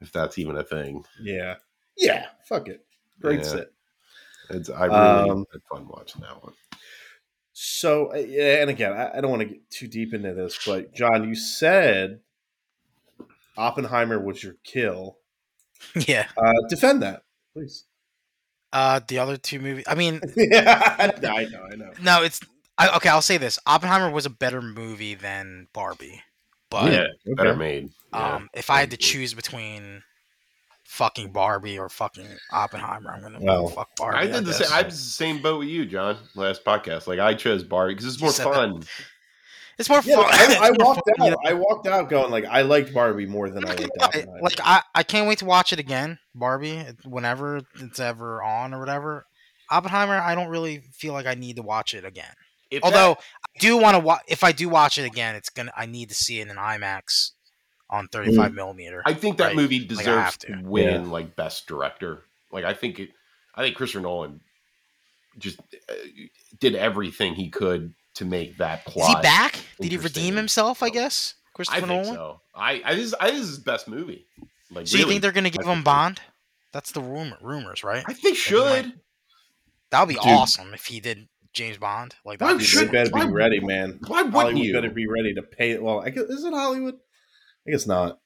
if that's even a thing. Yeah. Yeah. Fuck it. Great Yeah. sit. It's, I really Um, had fun watching that one. So, and again, I, I don't want to get too deep into this, but John, you said Oppenheimer was your kill. <laughs> yeah. Uh, defend that, please. Uh, the other two movies. I mean, <laughs> yeah, I know, I know. no, it's I, okay. I'll say this: Oppenheimer was a better movie than Barbie, but yeah, better okay. made. Yeah. um, if I had to choose between fucking Barbie or fucking Oppenheimer, I'm gonna Well, fuck Barbie. I did the same. I was the same boat with you, John. Last podcast, like I chose Barbie because it's more fun. that. Fun. It's more Yeah, fun. I, I <laughs> walked fun, you out. I walked out going like I liked Barbie more than I liked I- Oppenheimer. like I, I can't wait to watch it again, Barbie, whenever it's ever on or whatever. Oppenheimer, I don't really feel like I need to watch it again. If Although that- I do want to watch, if I do watch it again, it's gonna. I need to see it in an IMAX on 35 millimeter. I think that right, movie deserves have to to. win like best director. Like I think it, I think Christopher Nolan just uh, did everything he could to make that Is plot. he back? Did he redeem himself? I guess I Christopher think Nolan. so. I, I this, I this is his best movie. Like, So you think they're gonna give him. Bond? That's the rumor, rumors, right? I think they should. That would be Dude. awesome if he did James Bond. Like Why that. Dude, should- they better be why- ready, man. Why wouldn't Hollywood you? better be ready to pay. Well, I guess is it Hollywood? I guess not.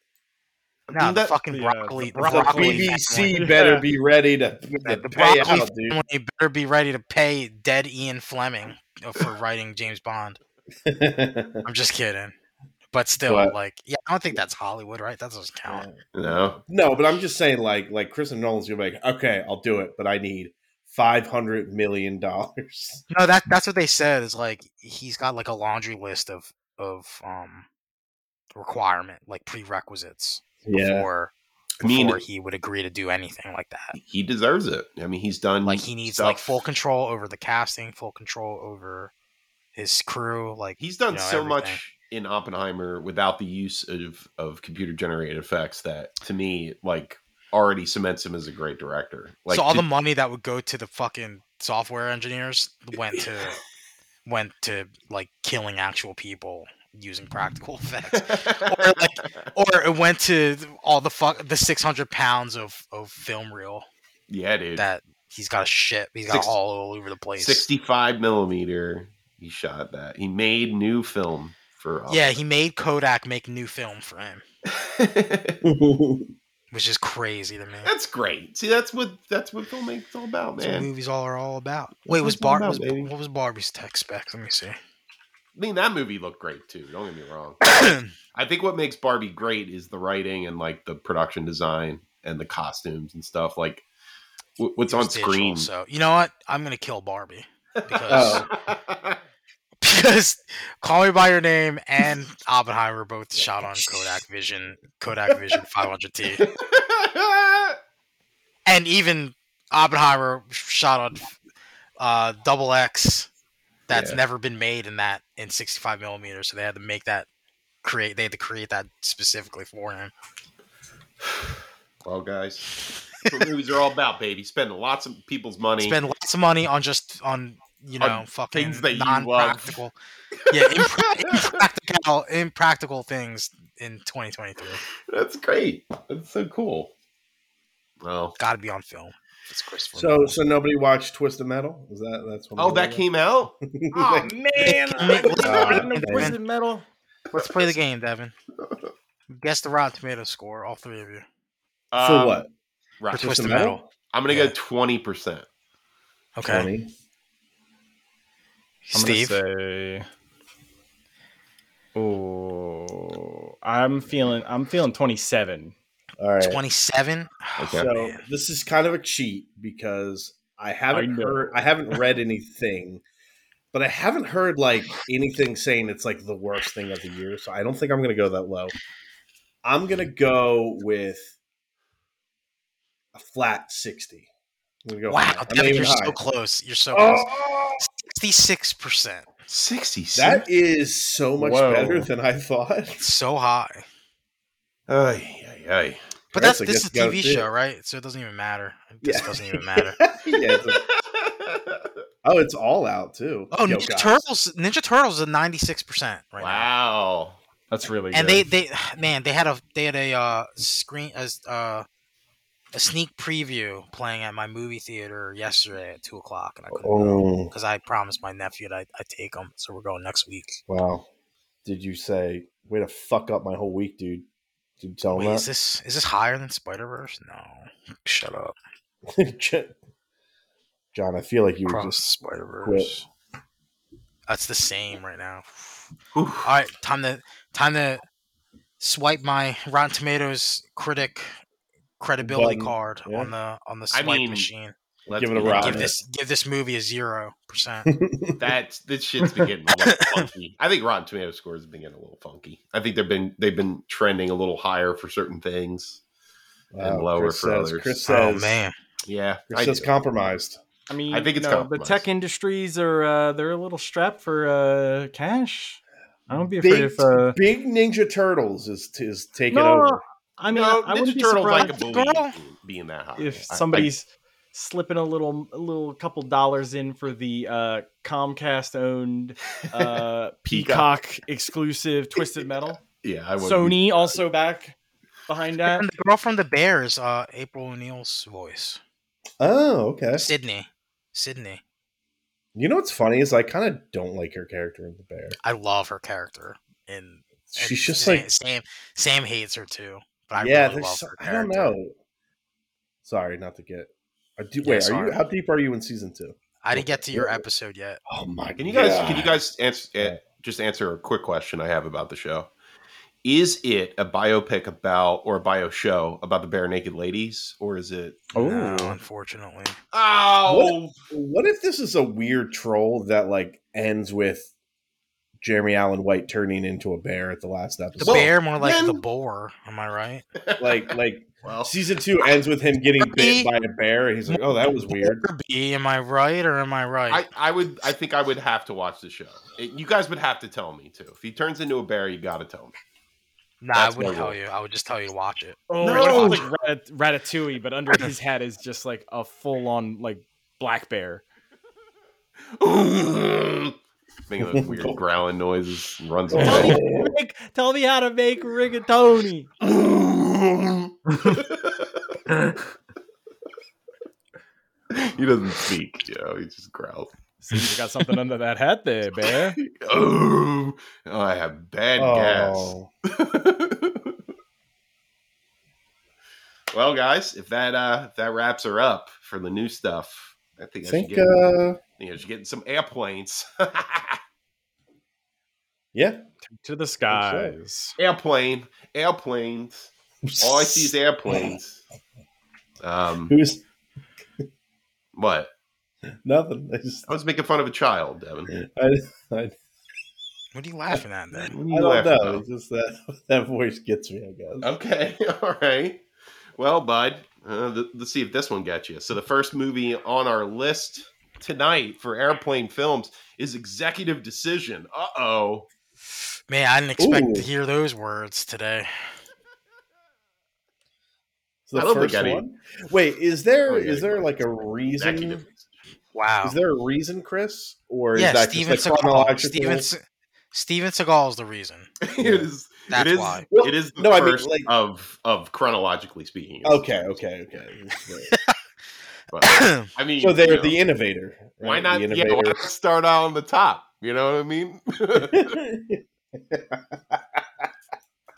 No, the that- fucking the, uh, broccoli. the The broccoli broccoli BBC family. better Yeah. be ready to, Yeah, to the pay broccoli out, dude. family better be ready to pay dead Ian Fleming for writing James Bond. <laughs> I'm just kidding, but still, But- like, yeah, I don't think that's Hollywood, right? That doesn't count. No. no, but I'm just saying, like, like Chris and Nolan's gonna be like, okay, I'll do it, but I need five hundred million dollars. No, that that's what they said. Is like he's got like a laundry list of of um requirement, like prerequisites before I mean, before he would agree to do anything like that. he deserves it. I mean, he's done Like he needs stuff- like full control over the casting, full control over his crew. Like He's done you know, so everything. much in Oppenheimer without the use of of computer generated effects that to me like already cements him as a great director. Like so all to- the money that would go to the fucking software engineers went to <laughs> went to like killing actual people using practical <laughs> effects. or like or it went to all the fuck the 600 pounds of of film reel yeah, dude. that he's got a ship he's got Six- all, all over the place 65 millimeter. He shot that. He made new film for. yeah he made kodak make new film for him <laughs> which is crazy to me that's great. See, that's what that's what filmmaking's all about, man. movies all are all about wait was bar about, was, what was barbie's tech spec let me see I mean, that movie looked great too. Don't get me wrong. <coughs> I think what makes Barbie great is the writing and like the production design and the costumes and stuff. Like wh- what's on digital, screen. so you know what i'm gonna kill barbie because Oh. <laughs> because Call Me by Your Name and Oppenheimer both shot on Kodak Vision, Kodak Vision 500T, <laughs> and even Oppenheimer shot on uh, Double X. That's Yeah. never been made in that in 65 millimeters, so they had to make that create. They had to create that specifically for him. well, guys, that's what movies are all about, baby. Spending lots of people's money. Spend lots of money on just on you know On fucking things that non-practical, yeah, impra- impractical, impractical things in 2023. That's great. That's so cool. Well, Got to be on film. It's Christopher. So, Nolan. so nobody watched Twisted Metal? Is that that's what? oh, that came out. <laughs> Oh man, Make- let's play the game, Twisted Devin. metal. Let's play the game, Devin. Guess the Rotten Tomato score, all three of you. for Um, what? Right. For Twisted Metal. I'm gonna Yeah. go twenty percent. Okay, 20? Steve. gonna say. Oh, I'm feeling. I'm feeling 27. All right. Twenty-seven. Oh, okay. So man. this is kind of a cheat because I haven't I heard, I haven't read anything, but I haven't heard like anything saying it's like the worst thing of the year. So I don't think I'm going to go that low. I'm going to go with a flat sixty. I'm gonna go Wow, high. I'm not Devin, even you're high. so close. You're so close. Oh, Sixty-six percent. Sixty. that is so much Whoa. better than I thought. So high. Ay, ay, ay. But Chris, that's I this is a TV see it. show, right? So it doesn't even matter. This Yeah. doesn't even matter. <laughs> yeah, it's a- <laughs> oh, it's all out too. Oh, Yo, Ninja guys. Turtles! Ninja Turtles is ninety six percent right now. wow. That's really And good. they they <sighs> man they had a they had a uh, screen as uh, a sneak preview playing at my movie theater yesterday at two o'clock, and I couldn't go Oh because I promised my nephew that I'd, I'd take him. So we're going next week. wow! Did you say way to fuck up my whole week, dude? Did you tell Wait, him is this is this higher than Spider Verse? No, shut up. <laughs> John, I feel like you were just Spider Verse. That's the same right now. Whew. All right, time to time to swipe my Rotten Tomatoes critic credibility Button, card yeah. on the on the I swipe mean, machine. Let's Give it a be rock. Give this give this movie a zero percent. <laughs> That's this shit's been getting a little <laughs> funky. I think Rotten Tomato scores have been getting a little funky. I think they've been they've been trending a little higher for certain things. And lower Chris for says, others. Chris says, oh says, man, Yeah, Chris I says do. compromised. I mean, I think it's you know, the tech industries are uh, they're a little strapped for uh, cash. I don't be afraid Big, if uh, Big Ninja Turtles is is taking no, over. I mean, no, I wouldn't Ninja be Turtles I surprised could being, being that high. if I- I- somebody's slipping a little a little couple dollars in for the uh, Comcast owned <laughs> uh, Peacock. Peacock exclusive Twisted Metal. <laughs> yeah, I would. Sony also back behind that. and the girl from the Bears, uh, April O'Neil's voice, Oh, okay. Sydney, Sydney. You know what's funny is I kind of don't like her character in the Bear. I love her character, and She's just Sam, like Sam. Sam hates her too, but I yeah. really love so- her I don't know. Sorry, not to get. I do, Yeah, wait, are you? How deep are you in season two? I didn't get to your episode yet. Oh my! Can you guys? God. Can you guys answer? Uh, just answer a quick question I have about the show. Is it a biopic about or a bio show about the Barenaked Ladies, or is it? Oh. No, unfortunately. Oh, What if this is a weird troll that like ends with Jeremy Allen White turning into a bear at the last episode. The bear, more like the boar. Am I right? Like, like well, season two ends with him getting bit by a bear, and he's like, "Oh, that was weird." Or B, am I right or am I right? I, I would. I think I would have to watch the show. It- you guys would have to tell me too. If he turns into a bear, you got to tell me. nah, that's I wouldn't tell you. I would just tell you to watch it. Oh, No. what like Rat- Ratatouille, but under <laughs> his head is just like a full on like black bear. <laughs> Making those weird growling noises, runs Tell away. me, make, tell me how to make rigatoni. <laughs> <laughs> he doesn't speak, you know. He just growls. Seems you got something under that hat there, <laughs> bear. Oh, I have bad gas. Oh, <laughs> well, guys, if that uh if that wraps her up for the new stuff, I think I, think, should get uh, I think I should get some airplanes. yeah. To the skies. Airplane, airplanes. All I see is airplanes. Um, Who's what? nothing? I just, I was making fun of a child, Devin. I, I, What are you laughing at then? What are you I don't laughing know. about? It's just that <laughs> that voice gets me. I guess. Okay, <laughs> all right. Well, bud, uh, th- let's see if this one gets you. So the first movie on our list tonight for airplane films is Executive Decision. Uh oh. Man, I didn't expect to hear those words today. It's the I don't first I need- one. Wait, is there Oh, is there like a reason? Wow. Is there a reason, Chris, or is yeah, that Steven just like Seagal. chronological? Steven, Se- Steven Seagal is the reason. <laughs> it is. That's it is. why. Well, it is the no, I mean, first like- of of chronologically speaking. Okay, okay, <laughs> okay. But, <coughs> I mean, so they're you know, the innovator. why not? The Yeah, why not start out on the top? You know what I mean? <laughs>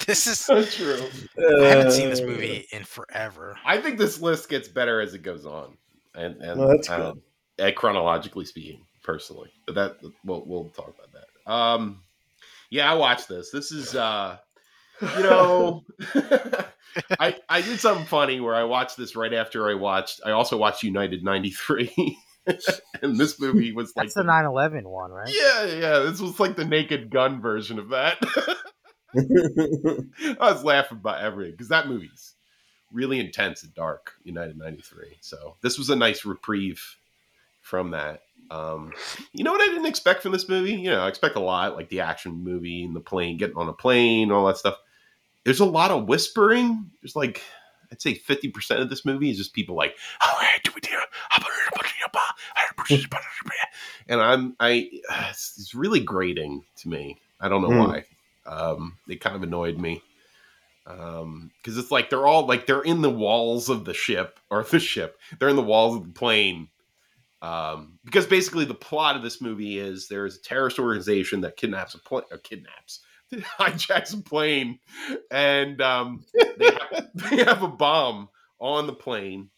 <laughs> this is. so true. I haven't seen this Uh, movie in forever. I think this list gets better as it goes on, and and Well, that's I good. don't- uh, chronologically speaking, personally. But that we'll we'll talk about that. Um, yeah, I watched this. This is uh, you know, <laughs> I I did something funny where I watched this right after I watched. I also watched United '93, <laughs> and this movie was like 9/11 one, right? yeah, yeah. This was like the Naked Gun version of that. <laughs> I was laughing about everything because that movie's really intense and dark. United '93. So this was a nice reprieve from that. Um, you know what I didn't expect from this movie? You know, I expect a lot, like the action movie and the plane, getting on a plane, all that stuff. There's a lot of whispering. There's like, I'd say 50% of this movie is just people like, and I'm, I, <sighs> it's, really grating to me. I don't know Hmm. why. Um, it kind of annoyed me. Um, cause it's like they're all like they're in the walls of the ship or the ship, they're in the walls of the plane. Um, because basically the plot of this movie is there's a terrorist organization that kidnaps a plane, or kidnaps, <laughs> hijacks a plane, and um, they, have, <laughs> they have a bomb on the plane,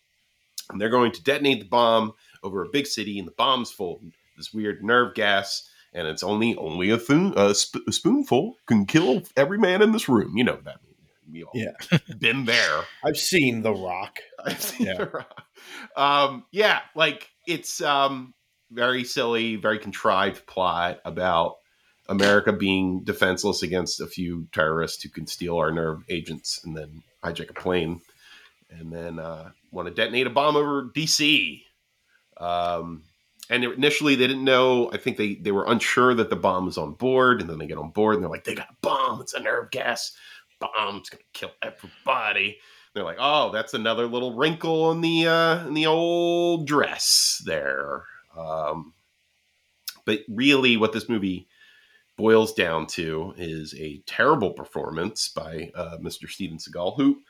and they're going to detonate the bomb over a big city, and the bomb's full this weird nerve gas, and it's only only a, thun- a, sp- a spoonful can kill every man in this room. You know that Yeah. <laughs> been there. I've seen The Rock. <laughs> I've seen Yeah. The Rock. Um, yeah, like it's um very silly, very contrived plot about America being defenseless against a few terrorists who can steal our nerve agents and then hijack a plane and then uh, want to detonate a bomb over DC. Um, and initially they didn't know. I think they they were unsure that the bomb was on board, and then they get on board and they're like, "They got a bomb. It's a nerve gas bomb. It's gonna kill everybody." They're like, "Oh, that's another little wrinkle in the uh, in the old dress there." Um, but really, what this movie boils down to is a terrible performance by uh, Mr. Steven Seagal, who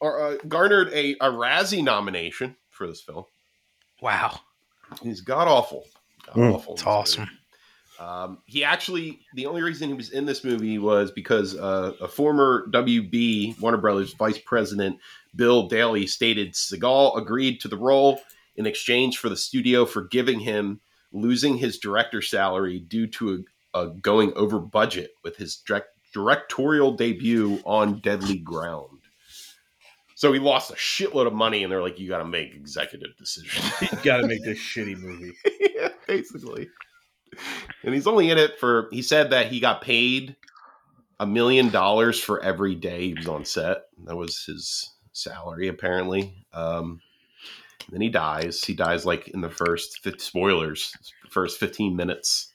uh, garnered a, a Razzie nomination for this film. Wow. He's god awful. God Mm, awful. It's awesome. Um, he actually, the only reason he was in this movie was because uh, a former WB Warner Brothers vice president, Bill Daly, stated Seagal agreed to the role in exchange for the studio forgiving him losing his director salary due to a, a going over budget with his direct, directorial debut on Deadly Ground. So he lost a shitload of money, and they're like, "You got to make executive decisions." <laughs> You got to make this shitty movie. <laughs> yeah, basically. And he's only in it for. He said that he got paid a million dollars for every day he was on set. That was his salary, apparently. Um, then he dies. He dies like in the first spoilers, first fifteen minutes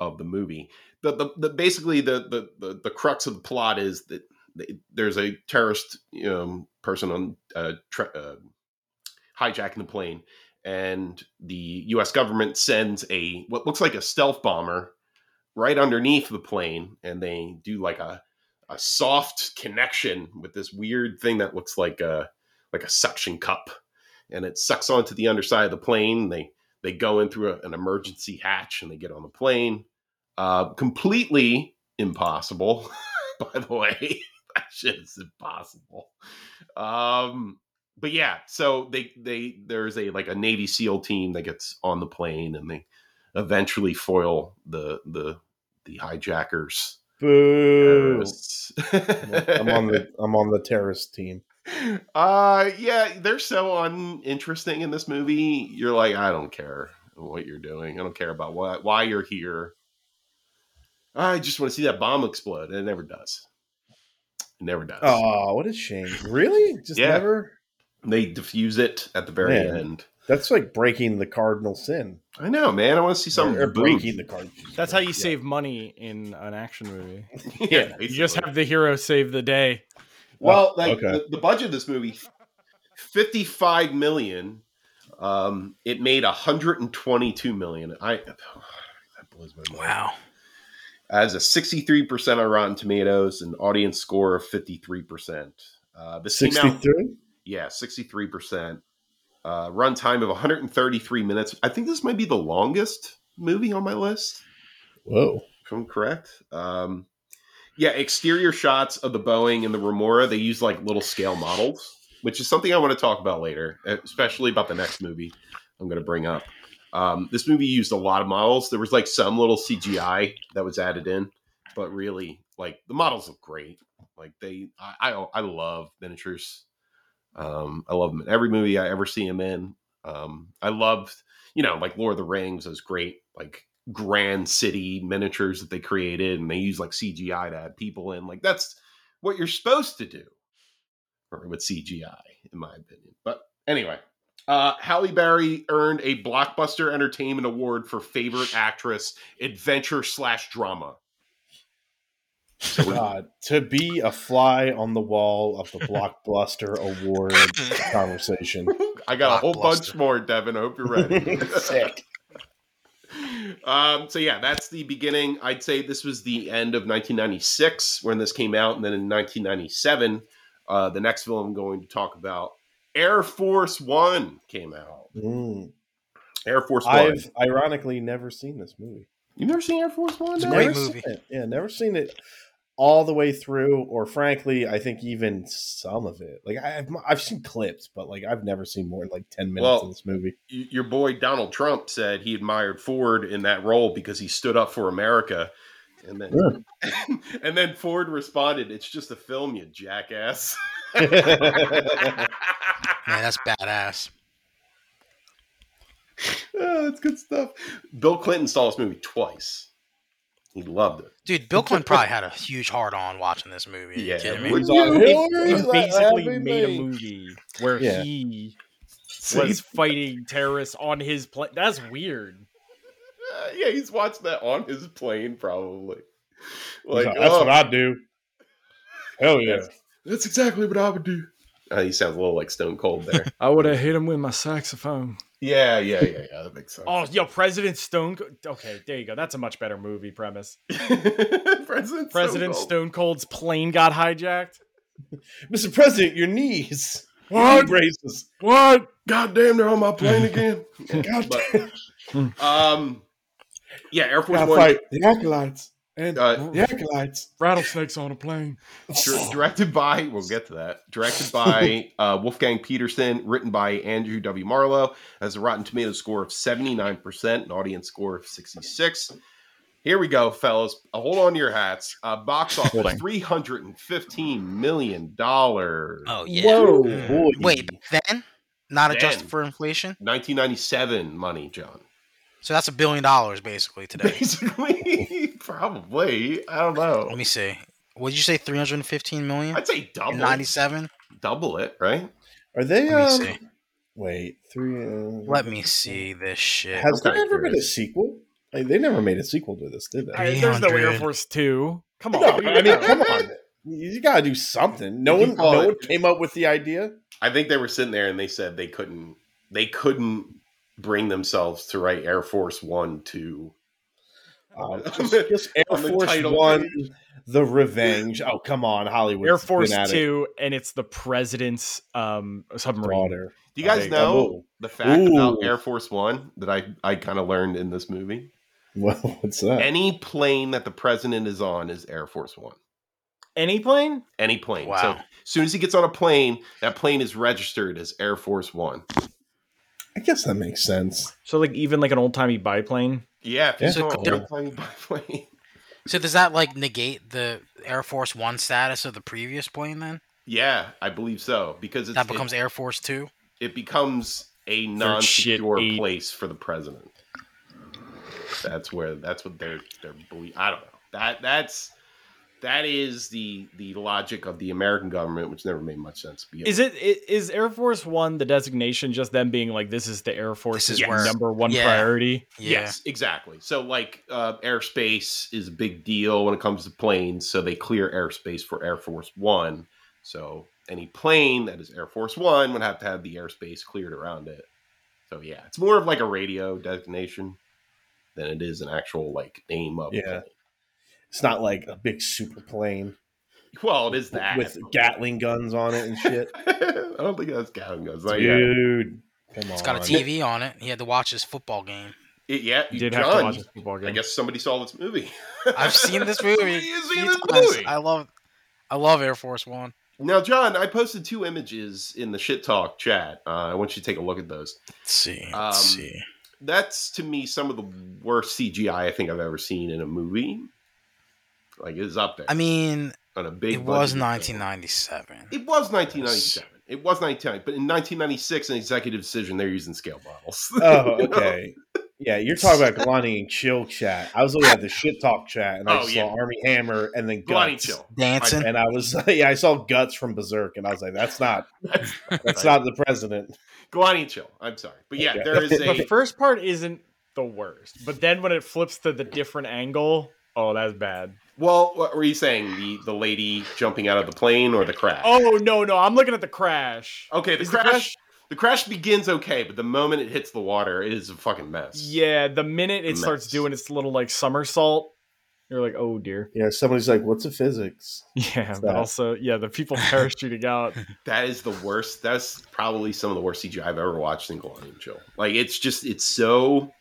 of the movie. The, the, the basically the, the the the crux of the plot is that th- there's a terrorist um, person on uh, uh, hijacking the plane and the U.S. government sends a what looks like a stealth bomber right underneath the plane, and they do like a a soft connection with this weird thing that looks like a like a suction cup, and it sucks onto the underside of the plane. They they go in through a, an emergency hatch and they get on the plane. Uh, completely impossible, <laughs> by the way. <laughs> shit is impossible. Um, but yeah, so they they there's a like a Navy SEAL team that gets on the plane and they eventually foil the the the hijackers. Boo! I'm on the I'm on the terrorist team. <laughs> uh yeah, they're so uninteresting in this movie. You're like, I don't care what you're doing. I don't care about what why you're here. I just want to see that bomb explode, and it never does. It never does. Oh, what a shame! Really? Just Yeah. never. They diffuse it at the very Man. end. That's like breaking the cardinal sin. I know, man. I want to see something. or breaking the cardinal. That's how you Yeah. save money in an action movie. <laughs> yeah, You just have the hero save the day. Well, like okay. the, the budget of this movie, fifty-five million. Um, it made hundred and twenty-two million. I <sighs> that blows my mind. Wow. As a sixty-three percent on Rotten Tomatoes, an audience score of fifty-three percent. Uh, this came Sixty-three. yeah, sixty-three percent. Uh, runtime of one hundred and thirty-three minutes. I think this might be the longest movie on my list. Whoa. if I'm correct. Um, yeah, exterior shots of the Boeing and the Remora, they use like little scale models, which is something I want to talk about later, especially about the next movie I'm going to bring up. Um, this movie used a lot of models. There was like some little CGI that was added in, but really, like the models look great. Like they, I, I, I love miniatures. Um, I love them in every movie I ever see them in. Um, I loved, you know, like Lord of the Rings was great, like grand city miniatures that they created, and they use like CGI to add people in. Like that's what you're supposed to do, or with CGI, in my opinion. But anyway, uh, Halle Berry earned a Blockbuster Entertainment Award for favorite actress, adventure slash drama. God, to be a fly on the wall of the blockbuster <laughs> award conversation. I got a whole bunch more, Devin. I hope you're ready. <laughs> Sick. Um, so yeah, that's the beginning. I'd say this was the end of 1996 when this came out, and then in 1997, uh, the next film I'm going to talk about, Air Force One, came out. Mm. Air Force One. I've ironically never seen this movie. You've never seen Air Force One? It's a great never movie. Seen it. Yeah, never seen it all the way through, or frankly, I think even some of it. Like I've I've seen clips, but like I've never seen more than like ten minutes Well, of this movie. Your boy Donald Trump said he admired Ford in that role because he stood up for America. And then, <laughs> and then Ford responded, "It's just a film, you jackass." <laughs> Man, that's badass. <laughs> Oh, that's good stuff. Bill Clinton saw this movie twice. He loved it. Dude, Bill Clinton probably had a huge hard on watching this movie. Yeah, you kidding me? would He's you? on He, he basically made a movie where Yeah. he was fighting terrorists on his plane. That's weird. uh, yeah, he's watched that on his plane, probably. Like, like, that's oh, what I do. Hell yeah. That's, that's exactly what I would do. Uh, he sounds a little like Stone Cold there. <laughs> I would have hit him with my saxophone. yeah, yeah, yeah, yeah. That makes sense. Oh, yo, President Stone. Okay, there you go. That's a much better movie premise. President, <laughs> President Stone Stone Cold's plane got hijacked. <laughs> Mr. President, your knees. What? Knee braces. What? God damn, they're on my plane again. God But- damn. um, yeah, Air Force One, fight the acolytes. And Uh, the acolytes. Rattlesnakes on a plane. dir- directed by. We'll get to that. Directed by <laughs> uh, Wolfgang Petersen, written by Andrew W. Marlowe, has a Rotten Tomatoes score of seventy nine percent, an audience score of sixty six. Here we go, fellas. Uh, hold on to your hats. Uh, box office three hundred and fifteen million dollars. Oh yeah. Whoa, Mm. boy. Wait, then not Then. adjusted for inflation. 1997 money, John. So that's a billion dollars basically today. <laughs> Basically, probably. I don't know. Let me see. What did you say? Three hundred fifteen million. I'd say double. Ninety-seven. Double it, right? Are they? Let me Um, see. wait, three. Uh, Let me see this shit. Has I'm there ever been a sequel? Like, they never made a sequel to this, did they? I- there's no Air Force Two. Come on. No, I mean, come on. You gotta do something. No one, no it- one came up with the idea. I think they were sitting there and they said they couldn't. They couldn't bring themselves to write Air Force One to. <laughs> Um, just, just Air on the Force One, page. The Revenge. Oh, come on, Hollywood. Air Force Two, and it's the president's um submarine. Daughter. Do you guys Hey, know oh. the fact about Air Force One that I I kind of learned in this movie? Well, <laughs> what's that? Any plane that the president is on is Air Force One. Any plane? Any plane. Wow. So as soon as he gets on a plane, that plane is registered as Air Force One. I guess that makes sense. So like even like an old timey biplane. Yeah, if Yeah. he's So on could- a plane by plane. <laughs> So does that like negate the Air Force One status of the previous plane? Then Yeah, I believe so because it's, that becomes it, Air Force Two. it becomes a shit non-secure place for the president. That's where that's what they're they're believe. I don't know that that's that is the the logic of the American government, which never made much sense. to Is it is Air Force One the designation just them being like this is the Air Force's is where- number one yeah. priority? Yeah. Yes, exactly. So, like, uh, airspace is a big deal when it comes to planes. So, they clear airspace for Air Force One. So, any plane that is Air Force One would have to have the airspace cleared around it. So, yeah, it's more of like a radio designation than it is an actual like name of. a Yeah. plane. It's not like a big super plane Well, it is that with Gatling guns on it and shit. <laughs> I don't think that's Gatling guns. Not yet. Dude, come on. It's got a TV on it. He had to watch his football game. It- yeah, You did John, have to watch a football game. I guess somebody saw this movie. <laughs> I've seen this <laughs> movie. Has seen this movie. I love, I love Air Force One. Now, John, I posted two images in the shit talk chat. Uh, I want you to take a look at those. Let's see. Let's Um, see. That's to me some of the worst CGI I think I've ever seen in a movie. Like it's up there I mean, on a big. it was budget film. 1997. It was 1997. It was 1990, but in 1996, an executive decision, they're using scale models. <laughs> Oh, okay. Yeah, you're talking about Galanti and Chill chat. I was looking at the shit talk chat and I Oh, just yeah. saw Armie Hammer and then Bloody Guts. chill. Dancing. And I was <laughs> yeah, I saw Guts from Berserk and I was like, that's not That's, <laughs> that's not the president. Galanti and chill. I'm sorry, but yeah, Yeah. there is the first part isn't the worst, but then when it flips to the different angle, Oh, that's bad. Well, what were you saying? The the lady jumping out of the plane or the crash? Oh no, no, I'm looking at the crash. okay. The Is the crash, crash- the crash. begins okay, but the moment it hits the water, it is a fucking mess. Yeah, the minute it starts doing its little like somersault, you're like, oh dear. Yeah, somebody's like, "What's the physics?" <laughs> Yeah, What's but that? also, yeah, the people <laughs> parachuting out. That is the worst. That's probably some of the worst CGI I've ever watched in Galactic Chill. Like it's just it's so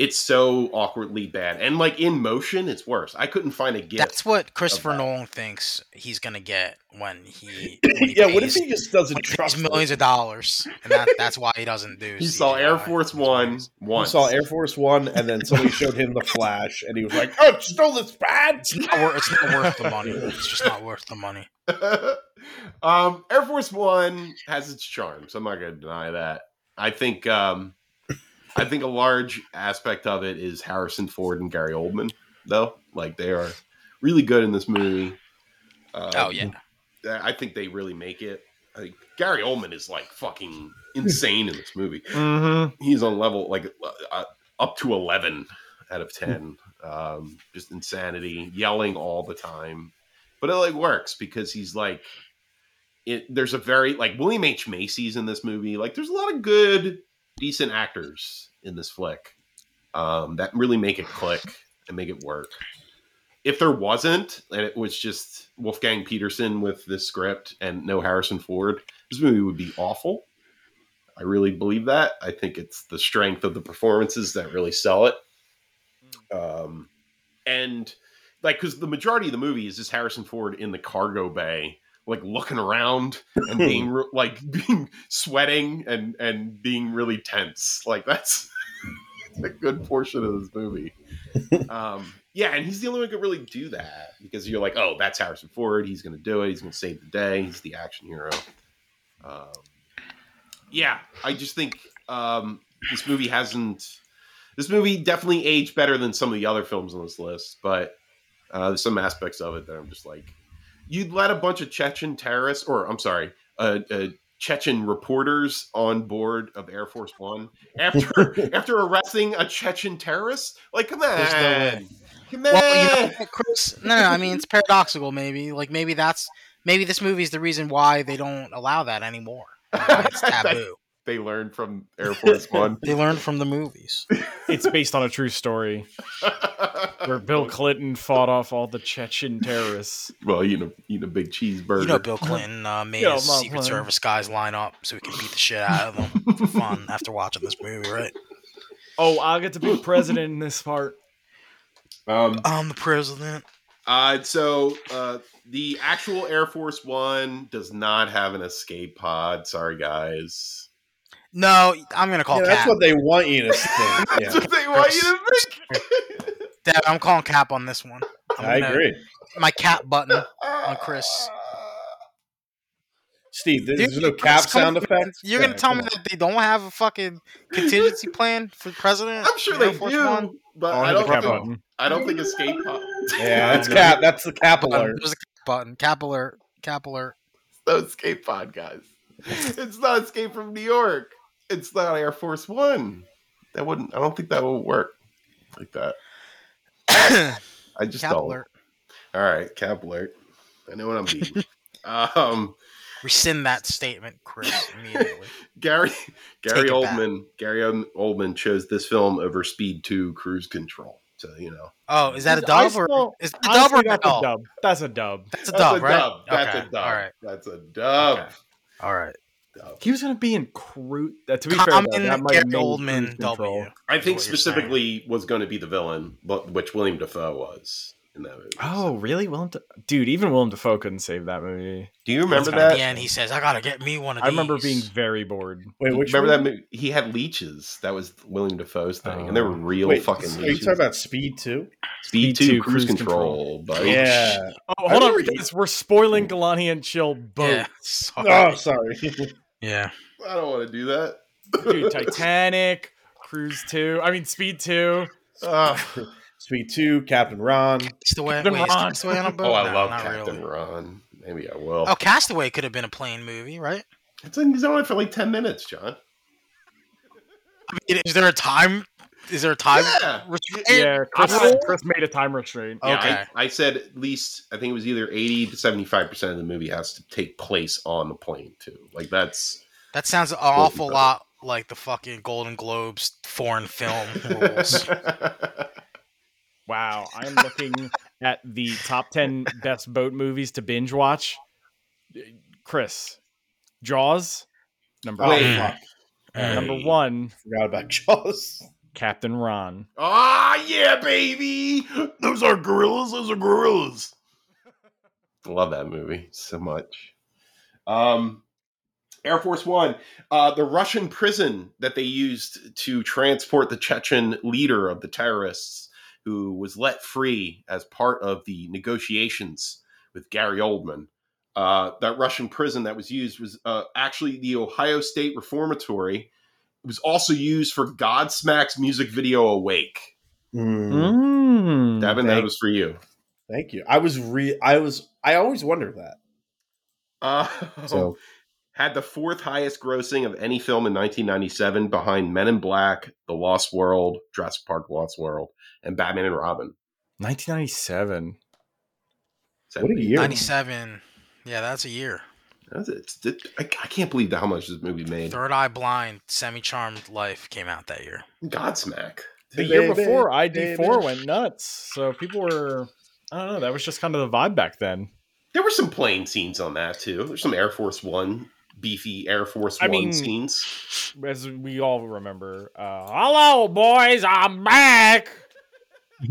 it's so awkwardly bad. And like in motion, it's worse. I couldn't find a gift. That's what Christopher that. Nolan thinks he's gonna get when he, <clears throat> when he yeah, what if he just doesn't he trust it? millions of dollars, and that, that's why he doesn't do. he saw Air Force in his One movies. He saw Air Force One, and then somebody showed him the Flash, and he was like, "Oh, still this bad." It's not, wor- it's not worth the money. It's just not worth the money. <laughs> um, Air Force One has its charms. I'm not going to deny that. I think um, I think a large aspect of it is Harrison Ford and Gary Oldman, though. Like they are really good in this movie. Um, Oh yeah, I think they really make it. I think Gary Oldman is like fucking insane in this movie. Mm-hmm. He's on level like uh, up to eleven out of ten. Um, just insanity, yelling all the time, but it like works because he's like, it. There's a very like William H Macy's in this movie. Like, there's a lot of good, decent actors in this flick um, that really make it click and make it work. If there wasn't, and it was just Wolfgang Petersen with this script and no Harrison Ford, this movie would be awful. I really believe that. I think it's the strength of the performances that really sell it. Um, and like, because the majority of the movie is just Harrison Ford in the cargo bay, like looking around and being re- like <laughs> being sweating and and being really tense. Like that's <laughs> a good portion of this movie. <laughs> Um, yeah, and he's the only one who could really do that because you're like, oh, that's Harrison Ford. He's going to do it. He's going to save the day. He's the action hero. Um, yeah, I just think um, this movie hasn't. This movie definitely aged better than some of the other films on this list, but uh, there's some aspects of it that I'm just like, you'd let a bunch of Chechen terrorists, or I'm sorry, uh, uh, Chechen reporters on board of Air Force One after <laughs> after arresting a Chechen terrorist? Like, come on, There's no way. come on. Well, you know, what, Chris. No, no, I mean it's paradoxical. Maybe like maybe that's maybe this movie is the reason why they don't allow that anymore. Why it's <laughs> taboo. They learned from Air Force <laughs> One. They learned from the movies. It's based on a true story <laughs> where Bill Clinton fought off all the Chechen terrorists. well, you know, eat a big cheeseburger. You know, Bill Clinton uh, made Yeah, his Secret playing. Service guys line up so he can beat the shit out of them for <laughs> fun after watching this movie, right? Oh, I'll get to be president in this part. um, I'm the president. Uh, so uh, the actual Air Force One does not have an escape pod. Sorry, guys. No, I'm gonna call Yeah, that's what they want you to think. <laughs> That's what they want you to think. Dad, I'm calling Cap on this one. I'm I gonna- agree. My Cap button on <laughs> Chris. Steve, there's Dude, no cap come sound on, effect. You're gonna Yeah, tell me on. that they don't have a fucking contingency plan for president? I'm sure in Air they Force do, One? but I'll I don't. cap Think, button. I don't think escape pod. Yeah, that's <laughs> cap. That's the cap Button. alert. There's a cap button. Cap alert. Cap alert. no escape pod, guys. It's not Escape from New York. It's not Air Force One. That wouldn't. I don't think that would work like that. <coughs> I just cap don't. alert. All right, cap alert. I know what I'm beating. <laughs> um, Rescind that statement, Chris, immediately. Gary <laughs> Gary Take. Oldman Gary Oldman chose this film over Speed Two Cruise Control. So you know Oh, is that a I dub or is that a dub or that's a no? dub. That's a dub. That's a that's dub, a right? dub. That's okay. a dub. All right. That's a dub. Okay. All right. Dub. He was gonna be in Cruise. Uh, to be fair, though, Common that might Gary Oldman Cruise Control. W. I think specifically was going to be the villain, but which William Dafoe was in that movie. Oh, really? Willem, De- dude, even Willem Dafoe couldn't save that movie. do you remember At that? the end, he says, "I gotta get me one of those. I these." remember being very bored. Wait, which remember one? that movie? He had leeches. That was William Dafoe's thing, and they were Oh. real Wait, fucking are you leeches. talking about Speed too? Speed, Speed Two, 2, Cruise, Cruise Control, buddy. Yeah. Oh, hold on, remember- because we're spoiling Galanti and Chill both. Yeah. Sorry. Oh, sorry. <laughs> Yeah. I don't want to do that. Dude, Titanic, Cruise 2, I mean Speed 2. Ah. <laughs> Speed two, Captain Ron. Castaway. Captain Wait, Ron. Castaway on a <laughs> boat? oh, I No, love Captain really. Ron. Maybe I will. Oh, Castaway could have been a plane movie, right? It's in, he's on it for like ten minutes, John. I mean, is there a time Is there a time? Yeah. restraint? Yeah, Chris, I- Chris made a time restraint. Yeah, Okay. I, I said at least I think it was either eighty to seventy five percent of the movie has to take place on the plane too. Like that's That sounds an awful lot like the fucking Golden Globes foreign film <laughs> rules. Wow, I'm looking at the top 10 best boat movies to binge watch. Chris, Jaws, number Oh, Wait. eight. fuck. Mm. Number one, Forgot about Jaws. Captain Ron. Ah, yeah, baby. Those are gorillas. Those are gorillas. Love that movie so much. Um, Air Force One, uh, the Russian prison that they used to transport the Chechen leader of the terrorists, who was let free as part of the negotiations with Gary Oldman. Uh, that Russian prison that was used was uh, actually the Ohio State Reformatory. It was also used for Godsmack's music video "Awake." Mm. Devin, that was for you. Thank you. I was re. I was. I always wondered that. Uh, So <laughs> had the fourth highest grossing of any film in 1997 behind Men in Black, The Lost World, Jurassic Park, Lost World, and Batman and Robin. 1997. what a year! 97. Yeah, that's a year. That's it. I, I can't believe how much this movie made. Third Eye Blind, Semi Charmed Life came out that year. Godsmack. The year Baby, before, ID4 baby. went nuts. So people were, I don't know, that was just kind of the vibe back then. There were some plane scenes on that too. There's some Air Force One, beefy Air Force I One mean- scenes. As we all remember, uh, hello, boys, I'm back. <laughs>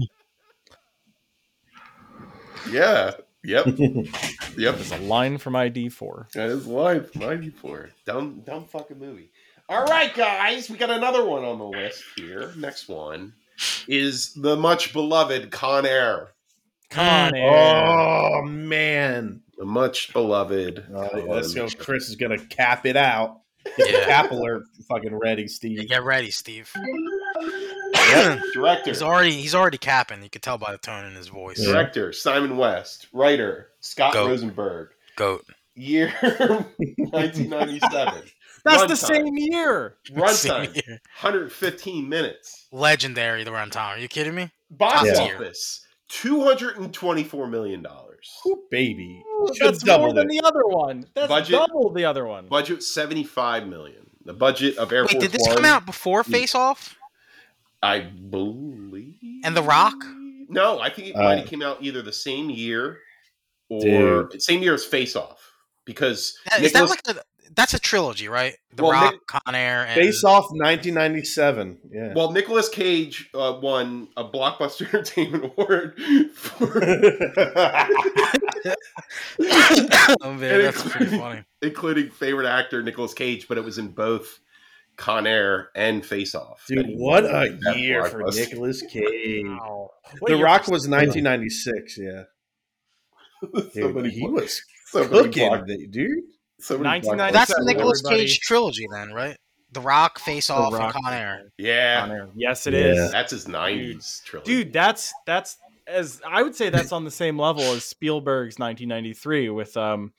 Yeah. Yep. <laughs> yep. It's a line from ID4. That is live. 94. Dumb, dumb fucking movie. All right, guys. We got another one on the list here. Next one is the much beloved Con Air. Come on, mm. Air. oh man! The much beloved. Let's go. Chris is gonna cap it out. Get the Yeah. cap alert fucking ready, Steve. Get ready, Steve. <laughs> Director. he's already he's already capping. You could tell by the tone in his voice. Yeah. Director Simon West. Writer Scott Go. Rosenberg. Goat. Year <laughs> 1997. <laughs> That's the Runtime. same year. Runtime Same year. 115 minutes. Legendary the runtime. Are you kidding me? Box Yeah. office 224 million dollars. Whew, baby. Ooh, That's more doubled than the other one. That's Budget- double the other one. Budget 75 million. The budget of Air Wait, Force did this One, come out before Face Off? I believe. And The Rock? No, I think it Uh, might have came out either the same year or Dude. same year as Face Off because Is that like a that's a trilogy, right? The Well, Rock, Nick- Con Air, and Face off 1997. Yeah. well, Nicolas Cage uh, won a Blockbuster <laughs> Entertainment Award for <laughs> oh, man, that's pretty funny. including favorite actor Nicolas Cage, but it was in both Con Air and Face Off. Dude, what a year for Blockbuster. Nicolas Cage. Wow. The Rock was 1996. Yeah. so <laughs> Dude, many he was so cooking, block- dude. so many 1997, blockbusters. That's the Everybody- Nicolas Cage trilogy, then, right? The Rock, Face Off, and Con Air. Yeah, on Air. Yes, it Yeah. is, that's his '90s trilogy. Dude, that's that's as I would say that's on the same level as Spielberg's 1993 with um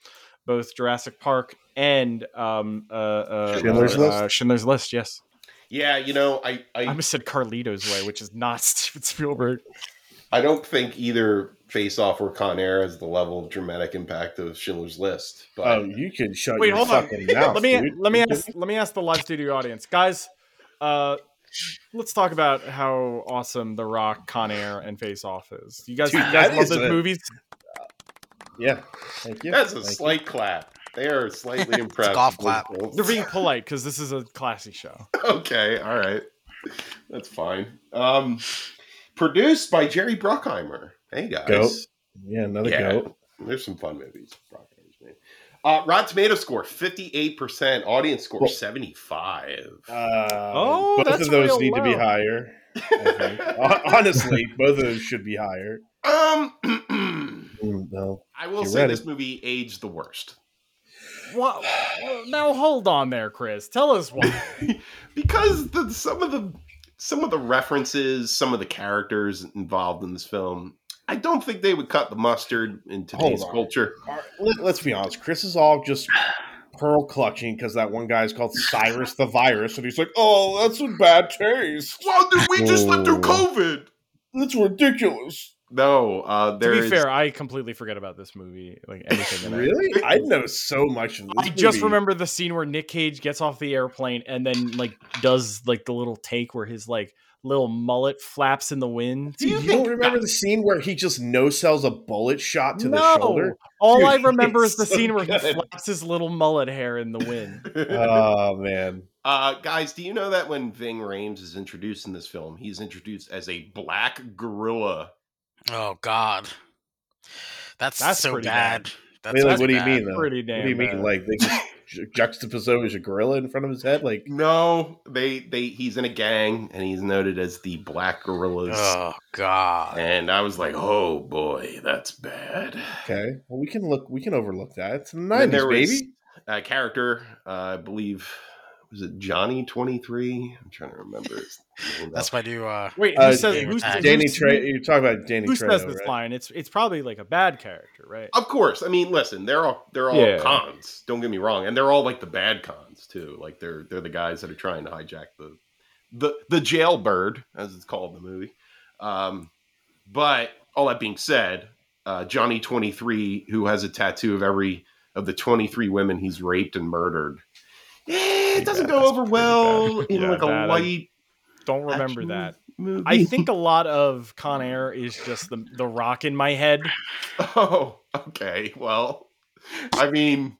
both Jurassic Park and um uh, uh Schindler's uh, List? uh, Schindler's List. Yes, Yeah, you know, I I I, almost said Carlito's Way, which is not <laughs> Steven Spielberg. I don't think either Face Off or Con Air has the level of dramatic impact of Schindler's List. But Oh, you can shut Wait, your hold on. fucking mouth. let me dude. let me ask let me ask the live studio audience, guys. Uh, let's talk about how awesome The Rock, Con Air, and Face Off is. You guys, Dude, you guys love is those a- movies? Yeah. Thank you. that's a Thank you. slight clap. They are slightly <laughs> impressed. golf clap. They're being polite because this is a classy show. <laughs> okay, all right, that's fine. Um, produced by Jerry Bruckheimer. Hey guys, Goat. Yeah, another Yeah. goat. There's some fun movies. Bruckheimer's. Uh, Rotten Tomato score 58%, audience score Well- 75. Uh, Oh, both that's of those real need to be higher. I think. <laughs> Hon- Honestly, both of those should be higher. Um, <clears throat> Mm, no. I will You say ready? this movie aged the worst. What? Now hold on there, Chris. Tell us why. <laughs> because the, some of the some of the references, some of the characters involved in this film, I don't think they would cut the mustard in today's Hold culture. All right, let, us be honest. Chris is all just pearl clutching because that one guy is called Cyrus the Virus, and he's like, "Oh, that's in bad taste. Well, dude, we just lived through Oh. COVID. That's ridiculous." No, uh, To be is- fair, I completely forget about this movie. Like anything. Really? I know so much of this. I just movie. remember the scene where Nick Cage gets off the airplane and then like does like the little take where his like little mullet flaps in the wind. Do you You don't remember that- the scene where he just no sells a bullet shot to the shoulder? All Dude, I remember is the so scene where he flaps his little mullet hair in the wind. <laughs> Oh man. Uh, guys, do you know that when Ving Rhames is introduced in this film, he's introduced as a black gorilla? Oh God, that's, That's so bad. bad. That's I mean, like, so what do you bad. mean though? Pretty What do you mean? bad. Like they just ju- juxtapose a gorilla in front of his head? Like No, they they he's in a gang and he's noted as the black gorillas. Oh God. And I was like, oh boy, that's bad. okay, well we can look, we can overlook that. It's the nineties, there was baby. a character, uh, I believe, was it Johnny Twenty Three? I'm trying to remember his name. That's my new. uh Wait, who Uh, says who's, tag. Danny who- Trey. You're talking about Danny Who Trejo, says this right? line? It's it's probably like a bad character, right? Of course. I mean, listen, they're all they're all Yeah. cons. Don't get me wrong, and they're all like the bad cons too. Like they're they're the guys that are trying to hijack the the the jailbird, as it's called in the movie. Um, but all that being said, uh, Johnny Twenty Three, who has a tattoo of every of the twenty three women he's raped and murdered. Eh, it doesn't bad. go over well bad. in Yeah, like a that I- light. Don't remember that. Movie. I think a lot of Con Air is just the the rock in my head. <laughs> Oh, okay. Well, I mean,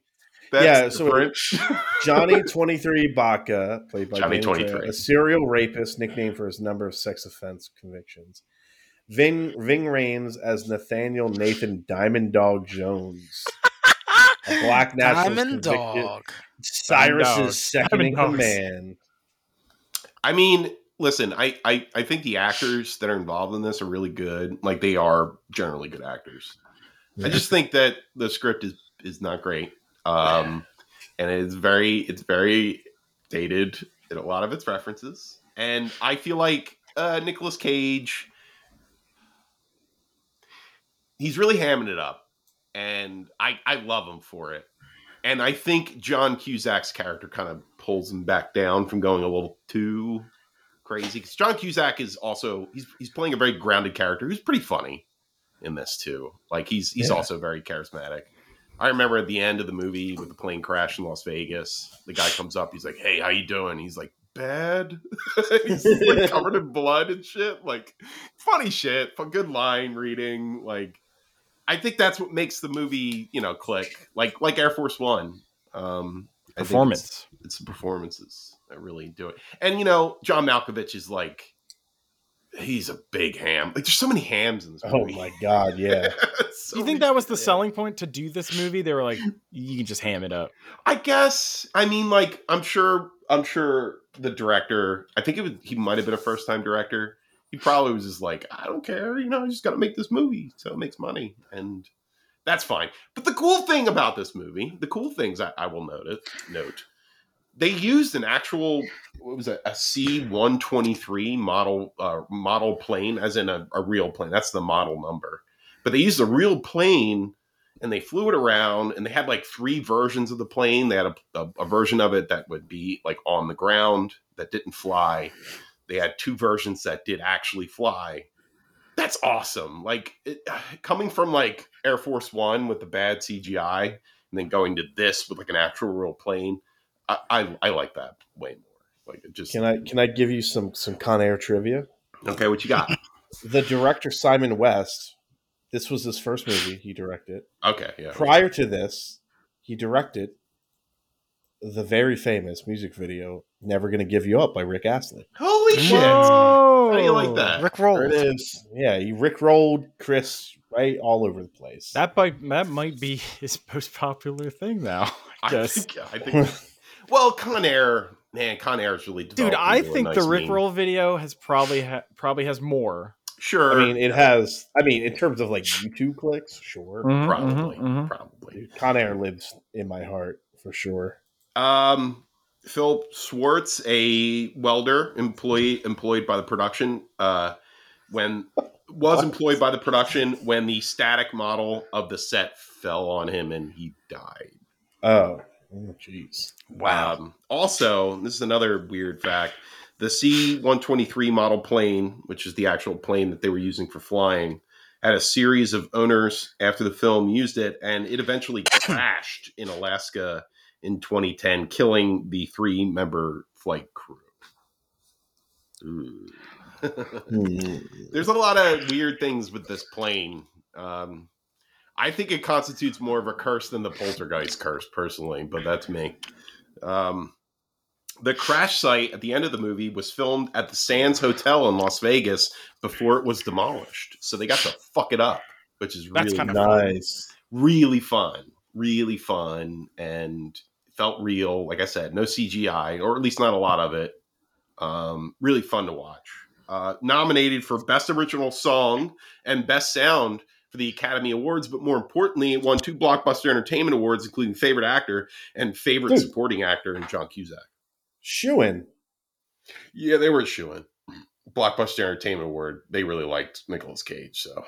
that's Yeah, so- different. <laughs> Johnny Twenty Three Baca, played by Johnny 23. a serial rapist, nicknamed for his number of sex offense convictions. Ving Ving Rhames as Nathaniel Nathan Diamond Dog Jones, a black <laughs> nationalist Diamond convicted- Dog. Cyrus's second in command. I mean, listen, I, I I think the actors that are involved in this are really good. Like they are generally good actors. I just think that the script is is not great. Um and it's very it's very dated in a lot of its references. And I feel like uh Nicolas Cage he's really hamming it up. And I I love him for it. And I think John Cusack's character kind of pulls him back down from going a little too crazy. Because John Cusack is also he's he's playing a very grounded character who's pretty funny in this too. Like he's he's Yeah. also very charismatic. I remember at the end of the movie with the plane crash in Las Vegas, the guy comes up, he's like, "Hey, how you doing?" He's like, "Bad." <laughs> he's like covered in blood and shit. Like funny shit, but good line reading. Like I think that's what makes the movie, you know, click. Like like Air Force One. Um, I think it's- Performance. it's the performances that really do it. And you know, John Malkovich is like he's a big ham. Like there's so many hams in this Oh my god, yeah. <laughs> So Do you think that was the yeah. selling point to do this movie? They were like, you can just ham it up. I guess. I mean, like, I'm sure. I'm sure the director. I think it was. He might have been a first time director. He probably was just like, I don't care. You know, I just got to make this movie so it makes money, and that's fine. But the cool thing about this movie, the cool things I, I will note note, they used an actual what was it, a C one twenty three model uh, model plane, as in a, a real plane. That's the model number. But they used a real plane and they flew it around and they had like three versions of the plane they had a, a, a version of it that would be like on the ground that didn't fly they had two versions that did actually fly that's awesome like it, <sighs> coming from like air force one with the bad cgi and then going to this with like an actual real plane i i, I like that way more like it just Can I can I give you some some Con Air trivia? okay what you got <laughs> The director Simon West, this was his first movie he directed. okay yeah Prior to this, he directed the very famous music video "Never Gonna Give You Up" by Rick Astley. Oh, holy shit Whoa! how do you like that Rick There rolled. it is. Yeah, he Rick rolled Chris right all over the place. That might that might be his most popular thing now. I I think, I think <laughs> well, Con Air, man, Con Air is really Dude, I think nice the meme. Rickroll video has probably ha- probably has more. Sure, I mean, it has. I mean, in terms of like YouTube clicks, sure. probably, mhm. probably. Dude, Con Air lives in my heart for sure. Um, Phil Swartz, a welder employee employed by the production, uh, when was employed by the production when the static model of the set fell on him and he died. Oh, Oh, jeez. Wow. Um, also, this is another weird fact: the C one twenty three model plane, which is the actual plane that they were using for flying, had a series of owners after the film used it, and it eventually <coughs> crashed in Alaska in 2010, killing the three member flight crew. Ooh. Hmm. <laughs> There's a lot of weird things with this plane. Um, I think it constitutes more of a curse than the poltergeist curse, personally, but that's me. Um, the crash site at the end of the movie was filmed at the Sands Hotel in Las Vegas before it was demolished, so they got to fuck it up, which is That's really kind of Nice. really fun, really fun, and felt real. Like I said, no CGI, or at least not a lot of it. Um, really fun to watch. Uh, nominated for Best Original Song and Best Sound for the Academy Awards, but more importantly, it won two Blockbuster Entertainment Awards, including Favorite Actor and Favorite Dude. Supporting Actor in John Cusack. Shooing. Yeah, they were shooing. Blockbuster Entertainment Award. They really liked Nicolas Cage, so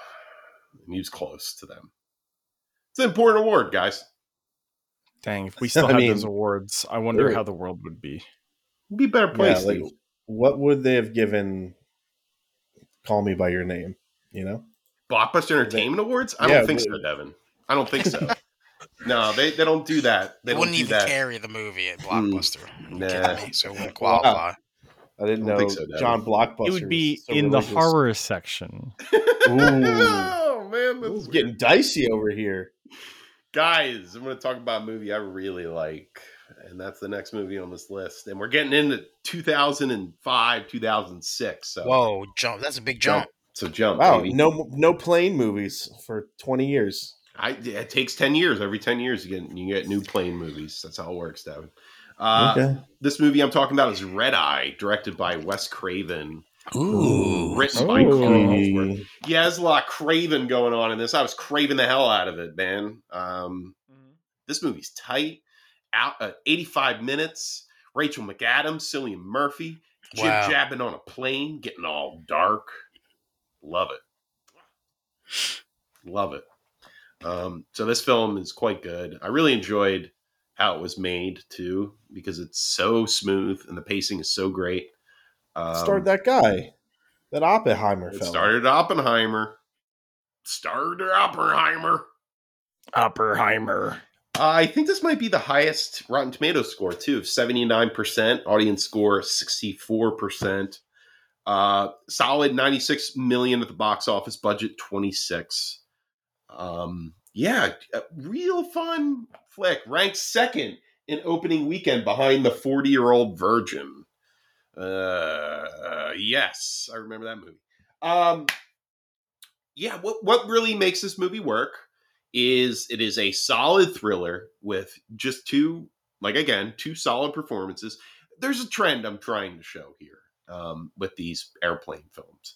and he was close to them. It's an important award, guys. Dang, if we <laughs> still I had mean, those awards, I wonder how the world would be. Be a better Yeah, place. like what would they have given Call Me by Your Name? You know? Blockbuster Entertainment Awards? I Yeah, don't think they- so, Devin. I don't think so. <laughs> no, they, they don't do that. They It don't wouldn't even that. carry the movie at hmm. Blockbuster. Are you Nah. kidding me? So it wouldn't qualify. I didn't I know think so, John Blockbuster. It would be so in the horror section. <laughs> oh man, This that's is getting dicey over here. Guys. I'm going to talk about a movie I really like, and that's the next movie on this list. And we're getting into 2005, 2006. So Whoa, jump! That's a big jump. So jump, Wow, baby. no no plane movies for twenty years. I, it takes 10 years. Every 10 years, you get you get new plane movies. That's how it works, Devin. Uh, okay. This movie I'm talking about is Red Eye, directed by Wes Craven. Ooh, Written by Carl Ooh. Yeah, there's a lot of Craven going on in this. I was craving the hell out of it, man. Um, this movie's tight. Out uh, 85 minutes. Rachel McAdams, Cillian Murphy, jib Wow. jabbing on a plane, getting all dark. Love it. Love it. Um, so this film is quite good. I really enjoyed how it was made too, because it's so smooth and the pacing is so great. Um, Starred that guy, that Oppenheimer it fella. started Oppenheimer. Started Oppenheimer. Oppenheimer. I think this might be the highest Rotten Tomato score too, of seventy nine percent. Audience score sixty four percent. Uh, solid ninety six million at the box office. Budget twenty six. Um, yeah, a real fun flick. Ranked second in opening weekend behind the forty year old Virgin. Uh, yes, I remember that movie. Um, yeah, what what really makes this movie work is it is a solid thriller with just two, like again, two solid performances. There's a trend I'm trying to show here um, with these airplane films.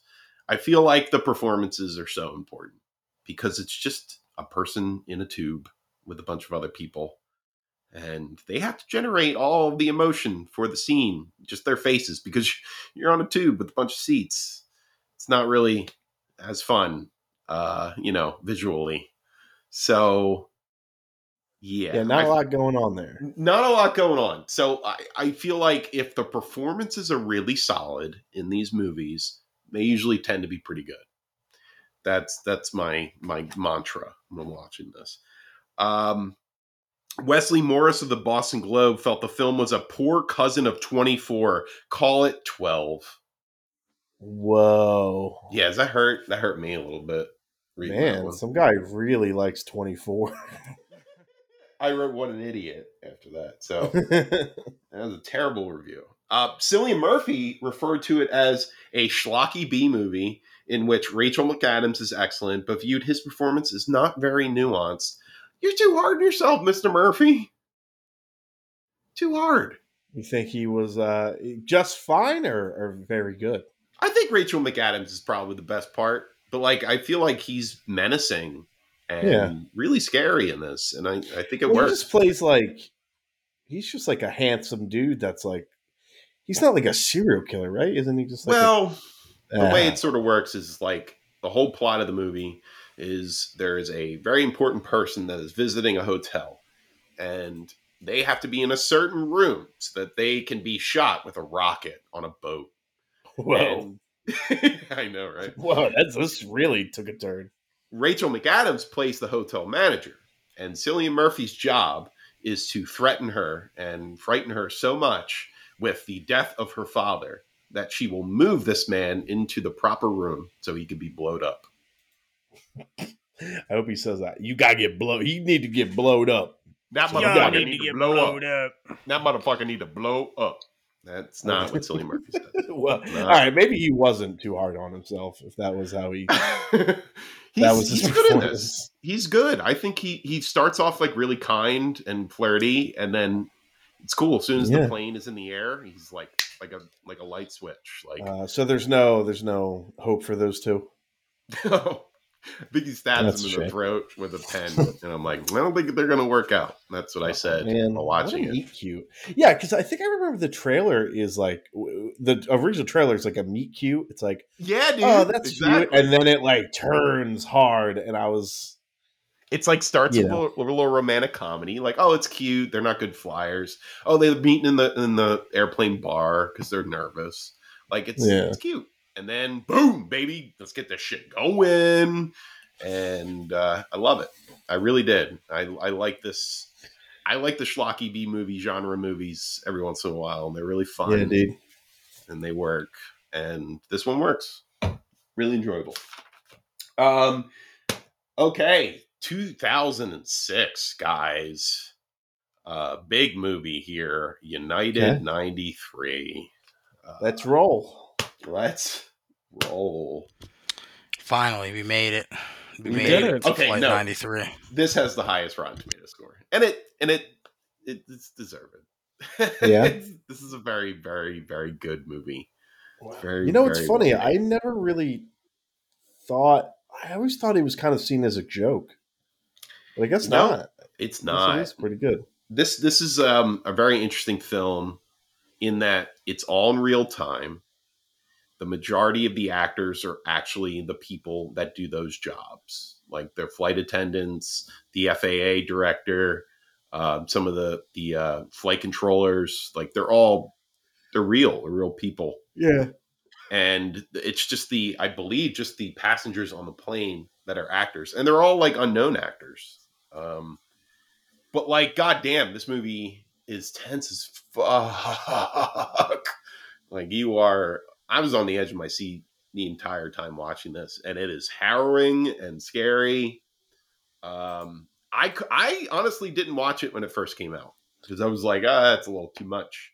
I feel like the performances are so important because it's just a person in a tube with a bunch of other people. And they have to generate all the emotion for the scene, just their faces, because <laughs> you're on a tube with a bunch of seats. It's not really as fun, uh, you know, visually. So, yeah, Yeah, not I- a lot going on there. not a lot going on. So I, I feel like if the performances are really solid in these movies, they usually tend to be pretty good. That's that's my my mantra when I'm watching this. Um, Wesley Morris of the Boston Globe felt the film was a poor cousin of 24. Call it 12. Whoa. Yeah, does that hurt? That hurt me a little bit. Man, some guy really likes 24. <laughs> I wrote "What an Idiot" after that. So <laughs> That was a terrible review. Uh, Cillian Murphy referred to it as a schlocky B movie in which Rachel McAdams is excellent, but viewed his performance as not very nuanced. You're too hard on yourself, Mr. Murphy. Too hard. you think he was uh, just fine or, or very good? I think Rachel McAdams is probably the best part, but like I feel like he's menacing and Yeah. really scary in this, and I, I think it Well, he works. just plays like he's just like a handsome dude that's like he's not like a serial killer, right? Isn't he just like a- well, the way Ah. it sort of works is like the whole plot of the movie is there is a very important person that is visiting a hotel and they have to be in a certain room so that they can be shot with a rocket on a boat. Whoa, And- <laughs> I know, right? <laughs> whoa, that's this really took a turn. Rachel McAdams plays the hotel manager, and Cillian Murphy's job is to threaten her and frighten her so much with the death of her father that she will move this man into the proper room so he could be blowed up. I hope he says that. You gotta get blow. You need to get blowed up. That Y'all motherfucker need need, to, blow up. That motherfucker need to blow up. That's not what Cillian Murphy said. <laughs> well, No. all right. Maybe he wasn't too hard on himself. If that was how he. <laughs> That was his he's good in this. He's good. I think he he starts off like really kind and flirty, and then it's cool. As soon as Yeah. the plane is in the air, he's like like a like a light switch. Like Uh, so there's no there's no hope for those two. I <laughs> <laughs> he stabs That's him in the throat with a pen, and I'm like, I don't think they're gonna work out. That's what I oh, said Man, while watching it. meet cute. Yeah, because I think I remember the trailer is like the original trailer is like a meet cute. It's like Yeah, dude. oh that's exactly. cute, and then it like turns hard, and I was It's like starts You with a little, a little romantic comedy, like oh, it's cute. They're not good flyers. Oh, they're meeting in the in the airplane bar because they're nervous. Like it's Yeah. it's cute. And then boom, baby, let's get this shit going. And uh, I love it. I really did. I I like this. I like the schlocky B movie genre movies every once in a while, and they're really fun yeah, dude. and they work. And this one works. Really enjoyable. Um okay, 2006 guys. Uh big movie here, United Okay. 93. Uh, Let's roll. let's roll. Finally, we made it. We, We made did it. it. Okay, Flight no. 93. This has the highest Rotten Tomato score. And it and it, it it's deserved. <laughs> Yeah? This is a very very very good movie. Very You know, it's funny. well I never really thought. I always thought it was kind of seen as a joke, but I guess No, not. it's I guess not. It is pretty good. this this is um, a very interesting film in that it's all in real time. The majority of the actors are actually the people that do those jobs, like their flight attendants, the FAA director, um, some of the the uh, flight controllers. Like they're all they're real, they're real people, Yeah. and it's just the I believe just the passengers on the plane that are actors, and they're all like unknown actors. Um, but like, goddamn, this movie is tense as fuck. <laughs> like you are, I was on the edge of my seat the entire time watching this, and it is harrowing and scary. Um, I I honestly didn't watch it when it first came out because I was like, ah, that's a little too much.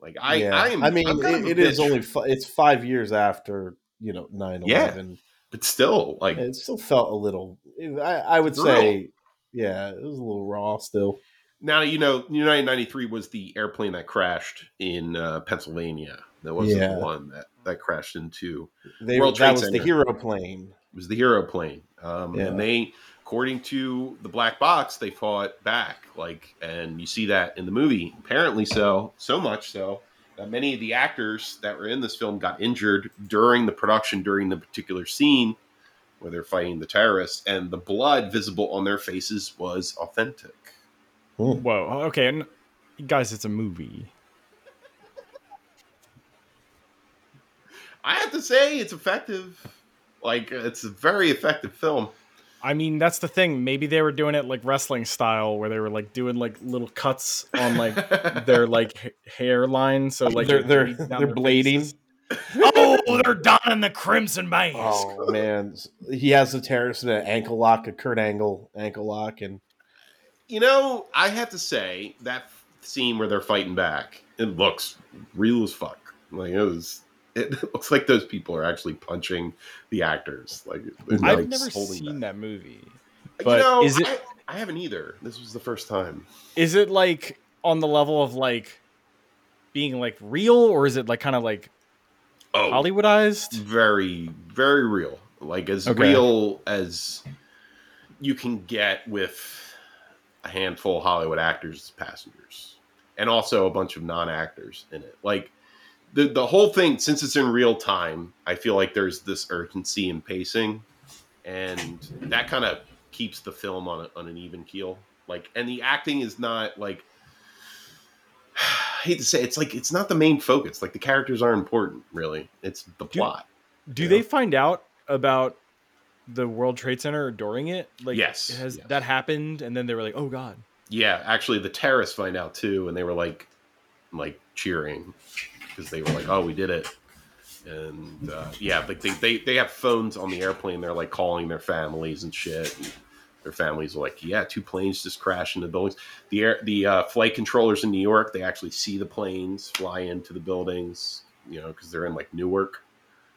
Like I, yeah. I am. I mean, it, it is only fi- it's five years after you know 9-11. but still, like It still felt a little. I, I would Raw. say, yeah, it was a little raw still. Now you know United ninety three was the airplane that crashed in uh, Pennsylvania. That wasn't Yeah. the one that, that crashed into. They World that Trade was the hero plane. It was the hero plane, um, Yeah. and they, according to the black box, they fought back. Like, and you see that in the movie. Apparently, so so much so that many of the actors that were in this film got injured during the production during the particular scene where they're fighting the terrorists, and the blood visible on their faces was authentic. Whoa. Okay, and guys, it's a movie. I have to say it's effective. Like it's a very effective film. I mean, that's the thing. Maybe they were doing it like wrestling style, where they were like doing like little cuts on like <laughs> their like ha- hairline. So like they're they're they're their blading. faces. oh, they're donning the crimson mask. Oh man, he has the terrorist in uh, an ankle lock, a Kurt Angle ankle lock, and you know, I have to say that scene where they're fighting back, it looks real as fuck. Like it was. It <laughs> looks like those people are actually punching the actors. Like I've like, never seen back. that movie. You but know, is it- I, I haven't either. This was the first time. Is it like on the level of like being like real, or is it like kind of like Oh, Hollywoodized? very very real like as Okay. real as you can get with a handful of hollywood actors as passengers and also a bunch of non-actors in it like the, the whole thing since it's in real time i feel like there's this urgency and pacing and that kind of keeps the film on, a, on an even keel like and the acting is not like <sighs> I hate to say it, it's like it's not the main focus. Like the characters aren't important, really. It's the Do- plot. Do they find out about the World Trade Center during it? Like, Yes, has yes. that happened? And then they were like, "Oh God." Yeah, actually, the terrorists find out too, and they were like, like cheering because they were like, "Oh, we did it!" And uh, yeah, like they, they they have phones on the airplane. They're like calling their families and shit. And their families are like, "Yeah, two planes just crashed into buildings." The air the uh, flight controllers in New York, they actually see the planes fly into the buildings. You know, because they're in like Newark.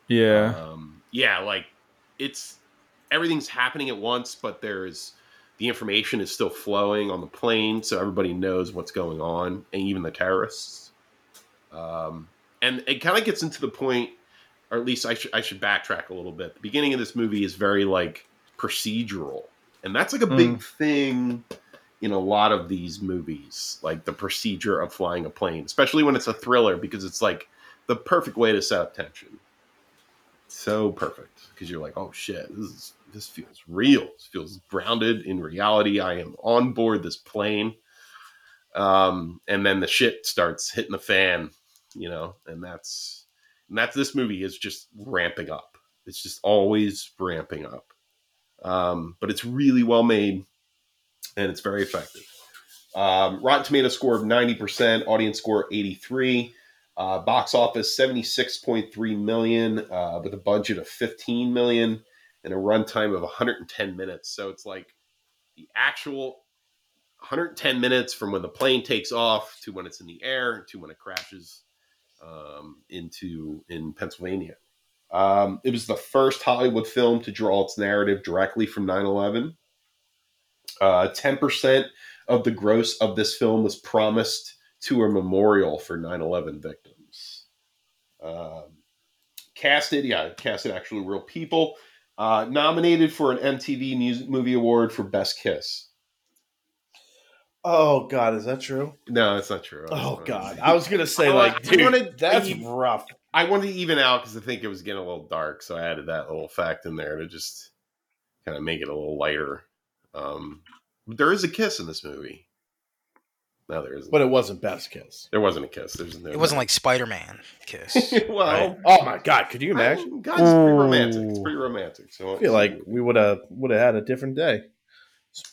Yeah. Um, yeah, like it's everything's happening at once, but there's the information is still flowing on the plane, so everybody knows what's going on, and even the terrorists. Um, and it kind of gets into the point, or at least I should I should backtrack a little bit. The beginning of this movie is very like procedural, and that's like a big thing in a lot of these movies, like the procedure of flying a plane, especially when it's a thriller, because it's like the perfect way to set up tension so perfect because you're like, oh shit, this is this feels real. This feels grounded in reality. I am on board this plane. Um, and then the shit starts hitting the fan, you know, and that's and that's this movie is just ramping up. It's just always ramping up. Um, but it's really well made and it's very effective. Um, Rotten Tomato score of 90%, audience score 83. Uh, box office 76.3 million uh, with a budget of 15 million and a runtime of 110 minutes. So it's like the actual 110 minutes from when the plane takes off to when it's in the air to when it crashes um, into in Pennsylvania. Um, it was the first Hollywood film to draw its narrative directly from 9 11. Uh, 10% of the gross of this film was promised to a memorial for 9-11 victims um, casted yeah casted actually real people uh, nominated for an mtv music movie award for best kiss Oh God, is that true? no it's not true Oh God, <laughs> I was gonna say like, dude, wanted- that's I- rough. i wanted to even out because i think it was getting a little dark so i added that little fact in there to just kind of make it a little lighter um, there is a kiss in this movie no there isn't But it wasn't best kiss. there wasn't a kiss there's no It wasn't like Spider Man kiss. <laughs> well Oh my God, could you imagine? Guys, it's pretty romantic. It's pretty romantic. So I feel like we would have would have had a different day.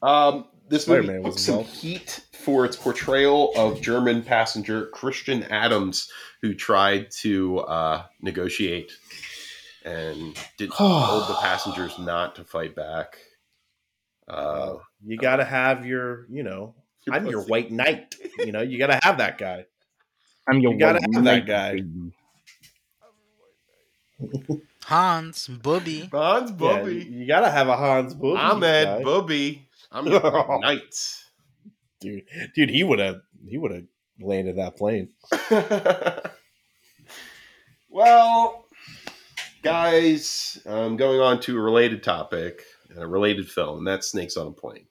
um, this movie Spider-Man took was some involved. heat for its portrayal of German passenger Christian Adams, who tried to uh, negotiate and did told <sighs> the passengers not to fight back. Uh, you got to have your, you know, I'm your white knight. You know, you got to have that guy. I'm your You gotta have that guy. Hans, Booby. Hans Yeah, you got to have a Hans Booby Ahmed guy. Bubby. I'm your knight. <laughs> dude. Dude, he would have he would have landed that plane. <laughs> well, guys, I'm going on to a related topic and a related film, and that's Snakes on a Plane.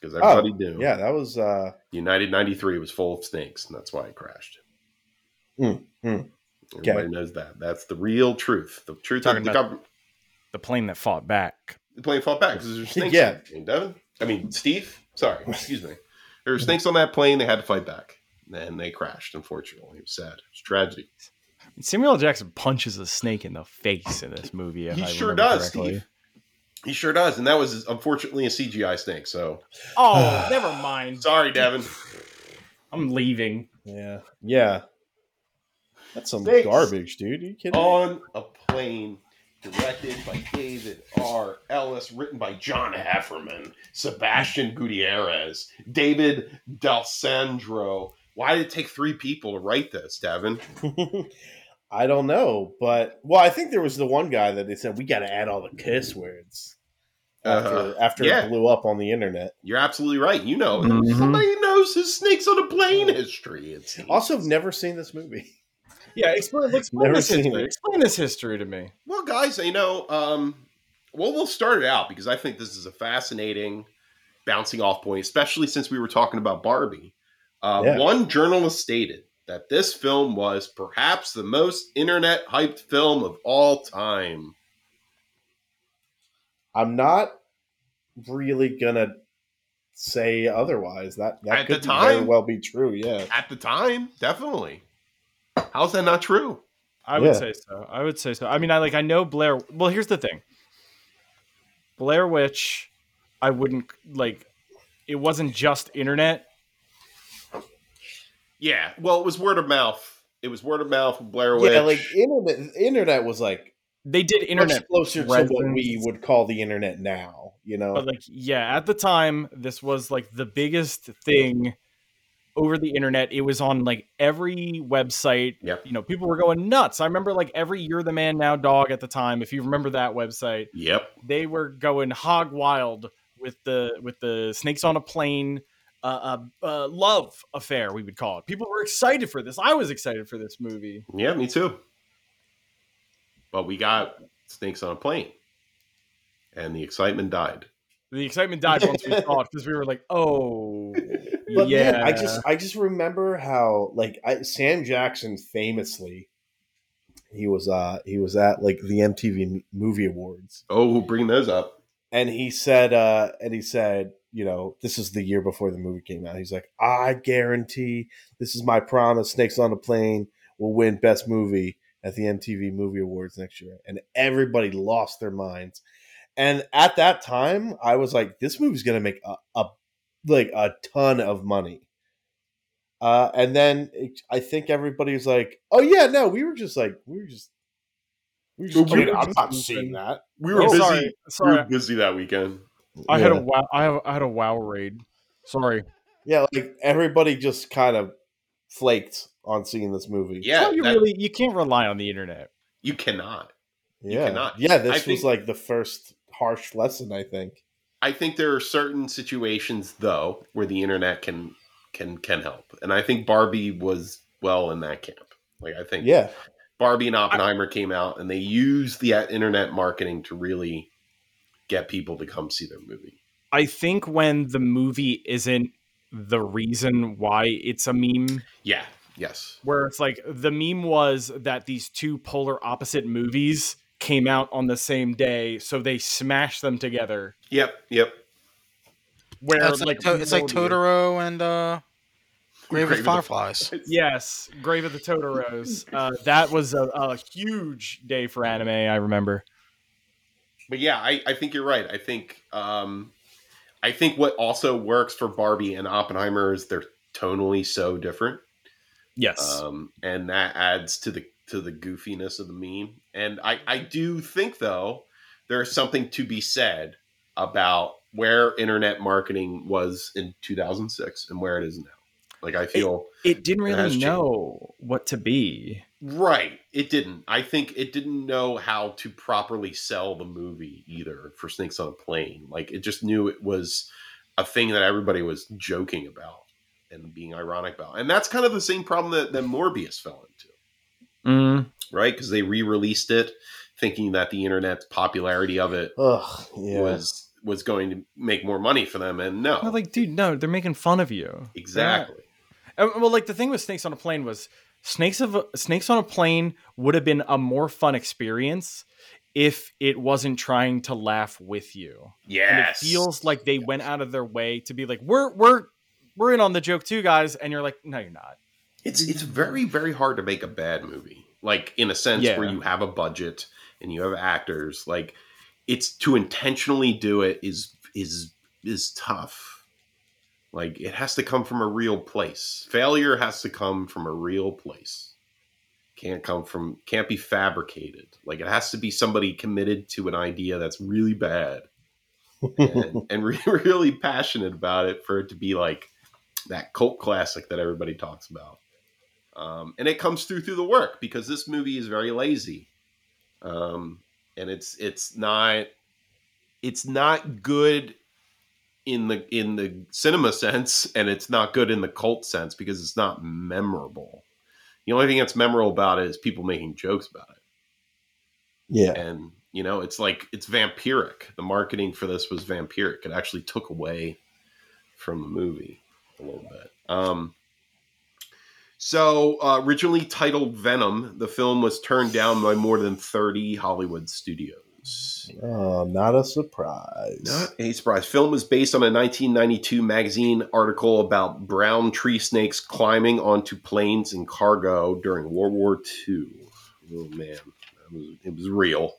Because everybody knew Oh, Yeah, that was uh United 93 was full of snakes, and that's why it crashed. Hmm, hmm. Everybody knows that. That's the real truth. The truth Talking of the about- government. The plane that fought back. The plane fought back because there's <laughs> snakes. Yeah. on the Devin. I mean, Steve. Sorry, <laughs> excuse me. There were snakes on that plane. They had to fight back, and they crashed. Unfortunately, it was sad. It was a tragedy. Samuel Jackson punches a snake in the face in this movie. If he I sure does, correctly. Steve. He sure does, and that was unfortunately a CGI snake. So Oh, never mind. sorry, Devin. <laughs> I'm leaving. yeah. Yeah. That's some Snakes. garbage, dude. Are you kidding? on a plane, directed by David R. Ellis, written by John Heffernan, Sebastian Gutierrez, David D'Alessandro. Why did it take three people to write this, Devin? <laughs> I don't know, but well, I think there was the one guy that they said we got to add all the kiss words after Uh-huh. after Yeah. it blew up on the internet. You're absolutely right. You know, Mhm. somebody knows his snakes on a plane history. It seems. Also, never seen this movie. <laughs> Yeah, explain, explain Never this seen history. it. Explain this history to me. Well, guys, you know, um, well, we'll start it out because I think this is a fascinating bouncing off point, especially since we were talking about Barbie. Uh, Yeah. One journalist stated that this film was perhaps the most internet hyped film of all time. I'm not really gonna say otherwise. That that At the could very well be true. Yeah. At the time, definitely. How's that not true? I would Yeah. say so. I would say so. I mean, I like I know Blair. Well, here's the thing. Blair Witch, I wouldn't like. It wasn't just internet. Yeah. Well, it was word of mouth. It was word of mouth. Blair Witch. Yeah, like internet. Internet was like They did internet internet, closer to what we would call the internet now. You know. but like yeah, at the time, this was like the biggest thing over the internet. It was on like every website. Yep. You know, people were going nuts. I remember like every You're the Man Now dog at the time. If you remember that website, Yep. they were going hog wild with the with the snakes on a plane uh, uh, uh, love affair we would call it people were excited for this i was excited for this movie Yeah, me too. But we got snakes on a plane, and the excitement died. the excitement died once we saw it because we were like oh <laughs> But yeah man, I just I just remember how like I, Sam Jackson famously he was uh he was at like the MTV Movie Awards. Oh, bring those up. and he said uh and he said you know this is the year before the movie came out. He's like I guarantee this is my promise. Snakes on a Plane will win best movie at the MTV Movie Awards next year. And everybody lost their minds. And at that time I was like this movie's going to make a, a like a ton of money uh, and then it, I think everybody was like, "Oh yeah, no, we were just like, we were just, we were just We were. I'm just not seeing that." We were Oh, busy. sorry We were busy that weekend. i had a wow I, have, I had a wow raid sorry Yeah, like everybody just kind of flaked on seeing this movie. Yeah, So you that- really you can't rely on the internet you cannot. You yeah, cannot. yeah. I This was think- like the first harsh lesson, I think. I think there are certain situations though where the internet can can can help, and I think Barbie was well in that camp. Like I think Yeah, Barbie and Oppenheimer came out, and they used the uh, internet marketing to really get people to come see their movie. i think when the movie isn't the reason why it's a meme Yeah. Yes. where it's like the meme was that these two polar opposite movies came out on the same day, so they smashed them together. Yep. Yep. Where it's like, like to- it's like Morbius- Totoro and uh, Grave Grave of of the the- Fireflies. Yes, Grave of the Totoros. <laughs> Uh, that was a, a huge day for anime. I remember. but yeah, I, I think you're right. I think um, I think what also works for Barbie and Oppenheimer is they're tonally so different, Yes, um, and that adds to the to the goofiness of the meme. And I I do think though there's something to be said about where internet marketing was in 2006 and where it is now. Like I feel it didn't really changed. know what to be. Right. It didn't. I think it didn't know how to properly sell the movie either for Snakes on a Plane. Like it just knew it was a thing that everybody was joking about and being ironic about. And that's kind of the same problem that, that Morbius fell into, Mm. right? Because they re-released it thinking that the internet's popularity of it ugh, yeah. was was going to make more money for them. And no. I'm like, dude, no, they're making fun of you. exactly. Uh, Well, like the thing with Snakes on a Plane was Snakes of Snakes on a Plane would have been a more fun experience if it wasn't trying to laugh with you. Yes. And it feels like they went out of their way to be like, we're we're we're in on the joke too, guys, and you're like, no, you're not. It's it's very very hard to make a bad movie. Like in a sense Yeah. where you have a budget and you have actors. Like it's to intentionally do it is is is tough. Like it has to come from a real place. Failure has to come from a real place. Can't come from can't be fabricated. Like it has to be somebody committed to an idea that's really bad and, <laughs> and re- <laughs> really passionate about it for it to be like that cult classic that everybody talks about. Um, and it comes through through the work because this movie is very lazy, um, and it's it's not it's not good in the in the cinema <laughs> sense, and it's not good in the cult sense because it's not memorable. The only thing that's memorable about it is people making jokes about it. Yeah. and you know it's like it's vampiric. The marketing for this was vampiric. It actually took away from the movie a little bit. Um so uh, originally titled venom the film was turned down by more than 30 hollywood studios. Oh, not a surprise. Not a surprise. Film was based on a 1992 magazine article about brown tree snakes climbing onto planes and cargo during World War II. Oh man, it was, it was real.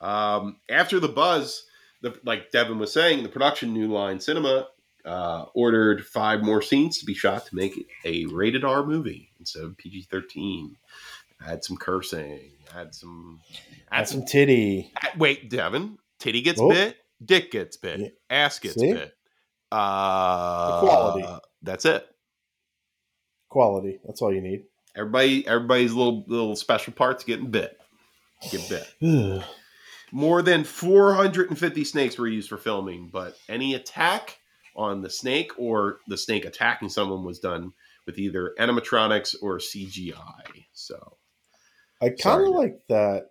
Um, after the buzz, the, like Devin was saying, the production New Line Cinema uh, ordered five more scenes to be shot to make it a rated R movie instead of PG 13. Had some cursing, had some, had That's some titty. Wait, Devin. Titty gets Oh. bit. Dick gets bit. Yeah. Ass gets See? bit. Uh, Equality. That's it. Quality. That's all you need. Everybody, everybody's little little special parts getting bit. Get bit. <sighs> More than 450 snakes were used for filming, but any attack on the snake or the snake attacking someone was done with either animatronics or CGI. So I kind of like that.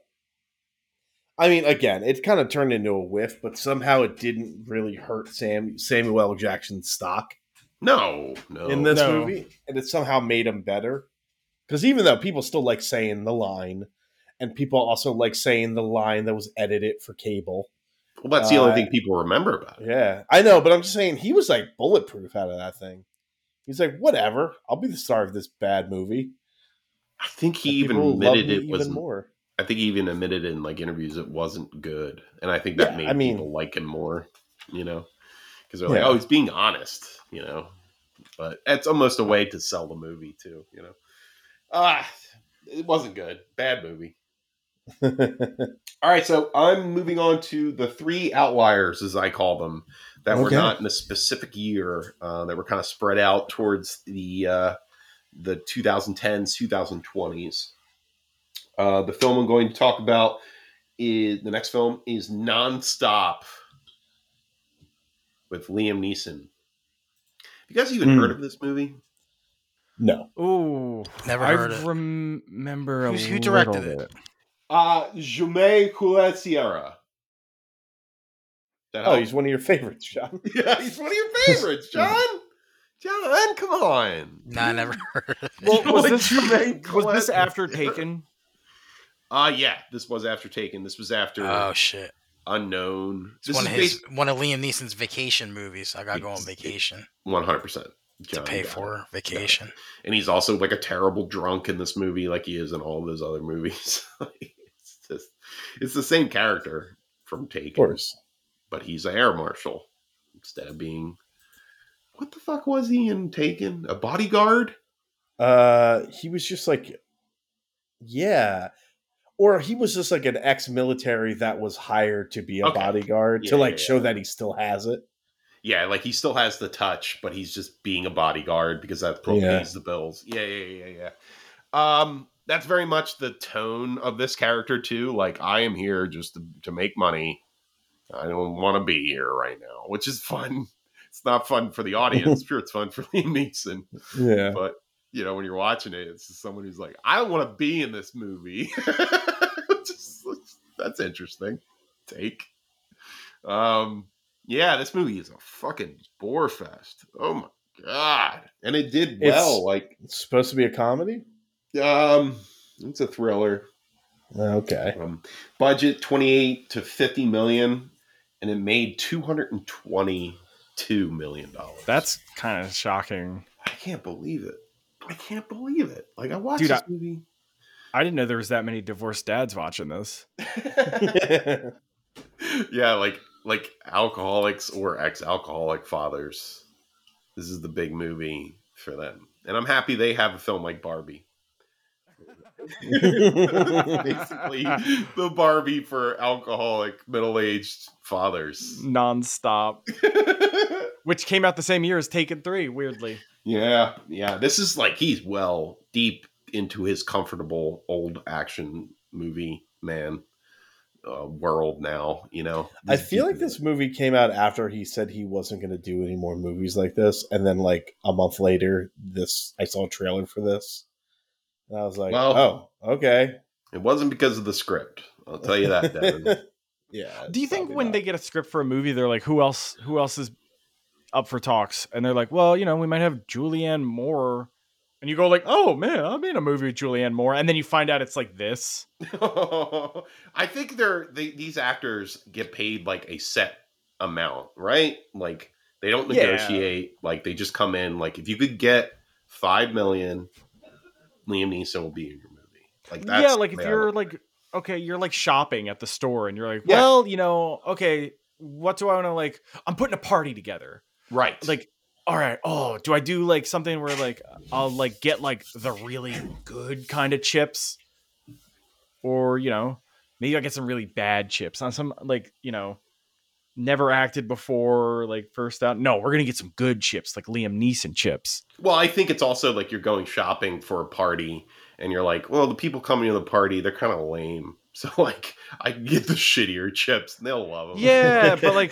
I mean, again, it kind of turned into a whiff, but somehow it didn't really hurt Sam Samuel Jackson's stock no, no. in this No. movie, and it somehow made him better. Because even though people still like saying the line, and people also like saying the line that was edited for cable, well, that's the only uh, thing people remember about it. yeah, I know, but I'm just saying he was like bulletproof out of that thing. He's like, whatever, I'll be the star of this bad movie. I think he And even people will love admitted it was more. I think he even admitted in like interviews it wasn't good, and I think that Yeah, made I mean- people like him more. You know, because they're like, Yeah. "Oh, he's being honest," you know. But it's almost a way to sell the movie too. You know, ah, it wasn't good. Bad movie. <laughs> All right, so I'm moving on to the three outliers, as I call them, that were not in a specific year, uh, that were kind of spread out towards the uh, the 2010s, 2020s. Uh, the film I'm going to talk about is the next film is Nonstop with Liam Neeson. Have you guys even Hmm. heard of this movie? no, Ooh, Never I heard it. I remember a Who's- who directed little it? Bit. Uh, Jaume Collet-Serra. That oh, help? he's one of your favorites, John. <laughs> Yeah, he's one of your favorites, <laughs> John. John, come on. Nah, I never heard of it. Well, You was <laughs> like this, Jermaine was this after Taken? Uh yeah, this was after Taken. This was after Oh shit! Unknown. It's This one is of his based one of Liam Neeson's vacation movies. I gotta go on vacation one hundred percent to pay for vacation. and he's also like a terrible drunk in this movie, like he is in all of those other movies. it's just, it's the same character from Taken, Of course. but he's a air marshal instead of being. What the fuck was he in Taken? A bodyguard? Uh, he was just like, yeah, or he was just like an ex-military that was hired to be a Okay. bodyguard Yeah, to like yeah, show that he still has it. Yeah, like he still has the touch, but he's just being a bodyguard because that Yeah. pays the bills. Yeah, yeah, yeah, yeah. yeah. Um, that's very much the tone of this character too. Like I am here just to, to make money. I don't want to be here right now, which is fun. <laughs> It's not fun for the audience. <laughs> sure, it's fun for Liam Neeson, Yeah, but you know when you're watching it, it's just someone who's like, I don't want to be in this movie. <laughs> just, that's interesting. Take. Um, yeah, this movie is a fucking bore fest. Oh my god! And it did well. It's- like, it's supposed to be a comedy. Um, it's a thriller. Okay, Um, budget twenty eight to fifty million, and it made two hundred and twenty two million dollars. That's kind of shocking. I can't believe it. I can't believe it. Like I watched Dude, this I- movie. I didn't know there was that many divorced dads watching this. <laughs> yeah, like like alcoholics or ex-alcoholic fathers. This is the big movie for them, and I'm happy they have a film like Barbie. <laughs> Basically, the Barbie for alcoholic middle-aged fathers. Nonstop, which came out the same year as Taken Three. Weirdly, yeah, yeah. This is like he's well deep into his comfortable old action movie man uh, world now. You know, I feel like this movie came out after he said he wasn't going to do any more movies like this, and then like a month later, this I saw a trailer for this, and I was like, Well- oh, okay, It wasn't because of the script. I'll tell you that, <laughs> Devin. yeah. do you think when not. they get a script for a movie, they're like, "Who else? Who else is up for talks?" And they're like, "Well, you know, we might have Julianne Moore and you go like, "Oh man, I'm in a movie with Julianne Moore," and then you find out it's like this. <laughs> I think they're they, these actors get paid like a set amount, right? Like they don't Yeah. negotiate. Like they just come in. Like if you could get five million, Liam Neeson will be in your movie. Like that's yeah, like if the way I you're like, okay, you're like shopping at the store, and you're like, Yeah. well, you know, okay, what do I want to like? I'm putting a party together. right, Like, all right, oh, do I do like something where like I'll like get like the really good kind of chips, or you know, maybe I get some really bad chips on some like you know. Never acted before, like first out. No, we're gonna get some good chips, like Liam Neeson chips. Well, I think it's also like you're going shopping for a party and you're like, well, the people coming to the party, they're kind of lame. <laughs> So like I can get the shittier chips and they'll love them. Yeah, but <laughs> like,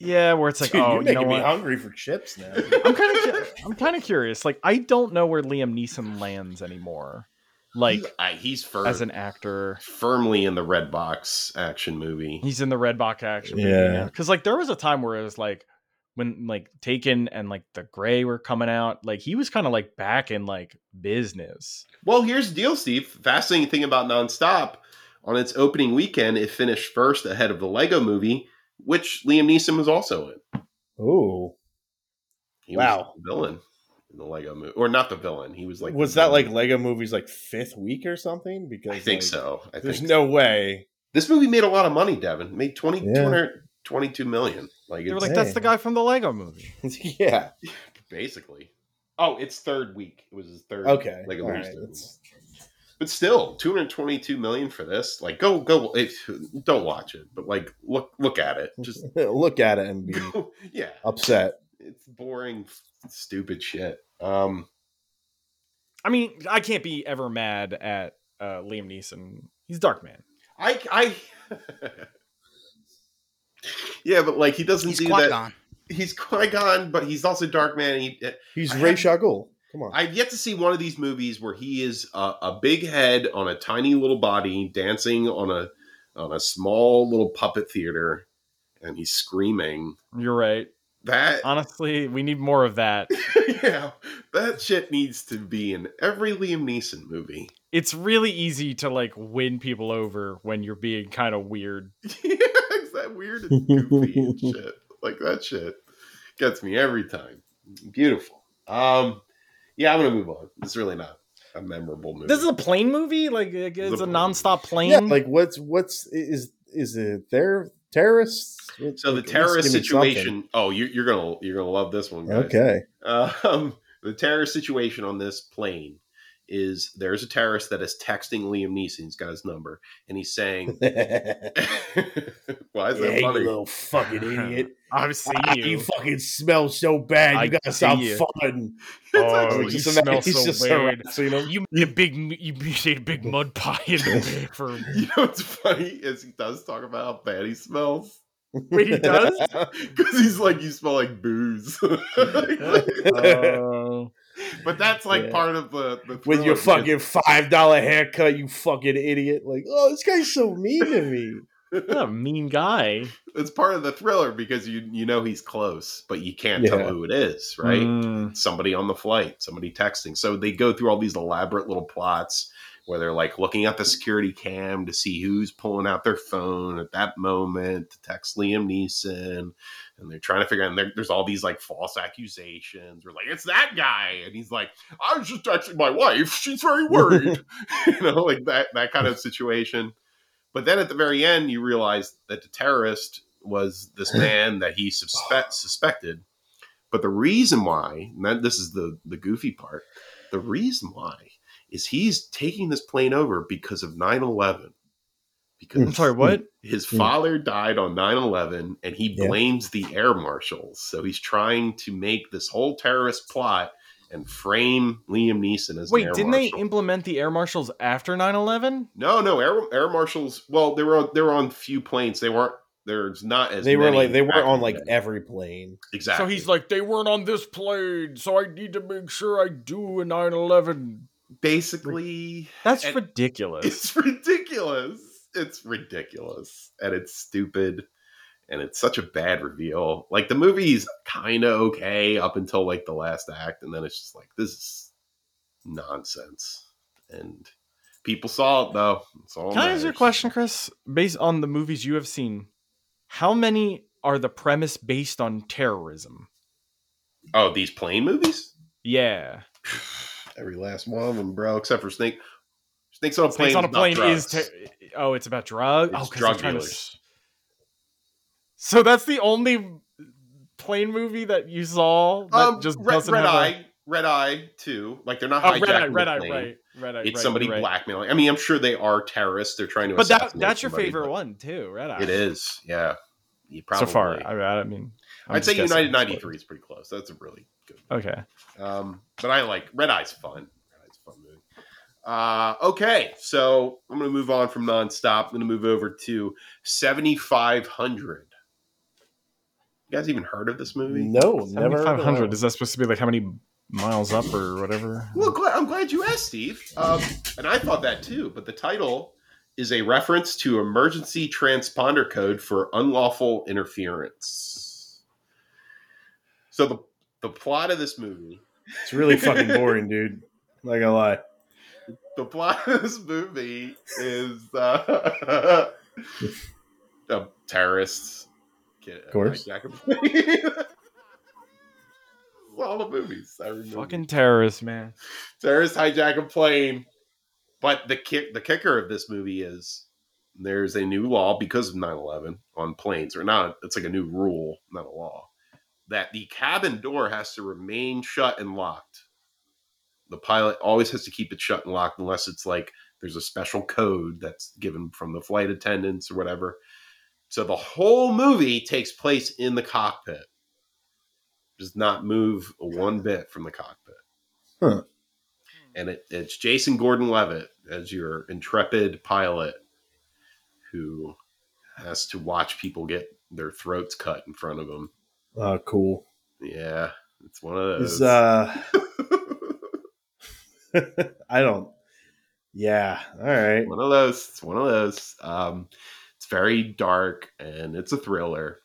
yeah, where it's like, Dude, oh, you're you know making me what? hungry for chips now. I'm kind of I'm kind of curious. Like I don't know where Liam Neeson lands anymore. Like I, he's fir- as an actor, firmly in the red box action movie. he's in the Red Box action. Yeah. Because like there was a time where it was like when like Taken and like The Grey were coming out, like he was kind of like back in like business. Well, here's the deal, Steve. Fascinating thing about Nonstop. On its opening weekend, it finished first ahead of the Lego movie, which Liam Neeson was also in. Oh, Wow. was the villain in the Lego movie. Or not the villain. He was like was the that like. Lego Movie's like fifth week or something? Because I think like, so. I There's think no way. This movie made a lot of money, Devin. It made 20, Yeah. 222 million. Like They were it's like, "That's the guy from the Lego movie." <laughs> yeah. basically. Oh, it's third week. It was his third Okay. Lego all movie. right, But still, 222 million for this. Like, go, go. It, don't watch it, but like, look, look at it. Just, <laughs> look at it and be <laughs> yeah. upset. It's boring, stupid shit. Um, I mean, I can't be ever mad at uh, Liam Neeson. He's Darkman. I, I, <laughs> yeah, but like, he doesn't He's do Qui that. He's Qui Gon, but he's also Darkman. And he, He's I Ray have- Shagul. Come on. I've yet to see one of these movies where he is a, a big head on a tiny little body dancing on a on a small little puppet theater, and he's screaming. You're right. That Honestly, we need more of that. <laughs> yeah, that shit needs to be in every Liam Neeson movie. It's really easy to like win people over when you're being kind of weird. <laughs> yeah, it's that weird and goofy and <laughs> shit. Like that shit gets me every time. Beautiful. Um, yeah, I'm gonna move on. It's really not a memorable movie. This is a plane movie. Like it's It's a a- nonstop plane. yeah, like what's what's is is it their terrorists? so the Like, at least terrorist situation. Oh, you're, you're gonna you're gonna love this one, guys. Okay. Um, <laughs> the terrorist situation on this plane is there's a terrorist that is texting Liam Neeson. He's got his number, and he's saying, <laughs> <laughs> "Why is that you funny?" little fucking idiot. I've seen Ah, you. you fucking smell so bad. I You gotta see stop <laughs> you. fun. Oh, you actually- Just smell he's so just weird. harassing him. You made a big, you made a big mud pie in the for. you know what's funny is he does talk about how bad he smells Wait, he does? because he's like, "You smell like booze." Oh. But that's like Yeah. part of the, the With your thriller, fucking five dollar haircut, you fucking idiot! Like, oh, this guy's so mean to me. <laughs> what a mean guy. it's part of the thriller because you you know he's close, but you can't tell who it is, right? Mm. Somebody on the flight, somebody texting. So they go through all these elaborate little plots where they're like looking at the security cam to see who's pulling out their phone at that moment to text Liam Neeson, and they're trying to figure out. And there's all these like false accusations. We're like, it's that guy, and he's like, I was just texting my wife. She's very worried, <laughs> <laughs> you know, like that that kind of situation. But then at the very end, you realize that the terrorist was this <laughs> man that he suspect, suspected. But the reason why, and this is the, the goofy part, the reason why is he's taking this plane over because of 9 11. Because I'm sorry, what? his father died on 9-11 and he Yeah. blames the air marshals so he's trying to make this whole terrorist plot and frame liam neeson as an Wait, air didn't marshal. they implement the air marshals after 9/11? no no air, air marshals well they were on they were on few planes they weren't there's not as They were many like they weren't on like day. every plane. exactly So he's like, they weren't on this plane, so I need to make sure I do a 9/11. basically That's And- ridiculous. <laughs> it's ridiculous it's ridiculous and it's stupid and it's such a bad reveal. Like the movie's kind of okay up until like the last act, and then it's just like this is nonsense. And people saw it though. Can I ask you a matters. question, Chris? Based on the movies you have seen, how many are the premise based on terrorism? Oh, these plane movies? Yeah, <sighs> Every last one of them, bro, except for Snake. Snakes on a plane. Snakes on a is plane is. Ter- oh, it's about drugs. It's oh, drug they're to So that's the only plane movie that you saw that um, just red, doesn't red have a- eye, red eye too. Like they're not Oh, red eye, red eye, right, red eye. It's right, somebody right. blackmailing. I mean, I'm sure they are terrorists. They're trying to. But that, that's your somebody, favorite one too, red eye. It is, yeah. You probably, so far. I, I mean, I'm I'd say. United '93 is pretty close. That's a really good. Okay. Um, but I like Red Eye's fun. Red Eye's a fun movie. Uh, okay, so I'm going to move on from nonstop. I'm going to move over to 7500. You guys even heard of this movie? No, never. 7500. that. Is that supposed to be like how many miles up or whatever? Well, glad, I'm glad you asked, Steve. Um, and I thought that too. But the title is a reference to emergency transponder code for unlawful interference. So the the plot of this movie It's really fucking boring, dude. Not gonna lie. The plot of this movie is uh, <laughs> a terrorists get Of course. hijack a plane. <laughs> all the movies I remember. Fucking terrorists, man. terrorists hijack a plane. But the kick the kicker of this movie is there's a new law because of 9-11 on planes, or not it's like a new rule, not a law, that the cabin door has to remain shut and locked. The pilot always has to keep it shut and locked unless it's like there's a special code that's given from the flight attendants or whatever. So the whole movie takes place in the cockpit. Does not move one bit from the cockpit and it, it's Jason Gordon-Levitt as your intrepid pilot who has to watch people get their throats cut in front of him. Oh, cool. Yeah, it's one of those. Is uh, <laughs> <laughs> I don't. Yeah. All right. one of those. It's one of those. Um, it's very dark and it's a thriller.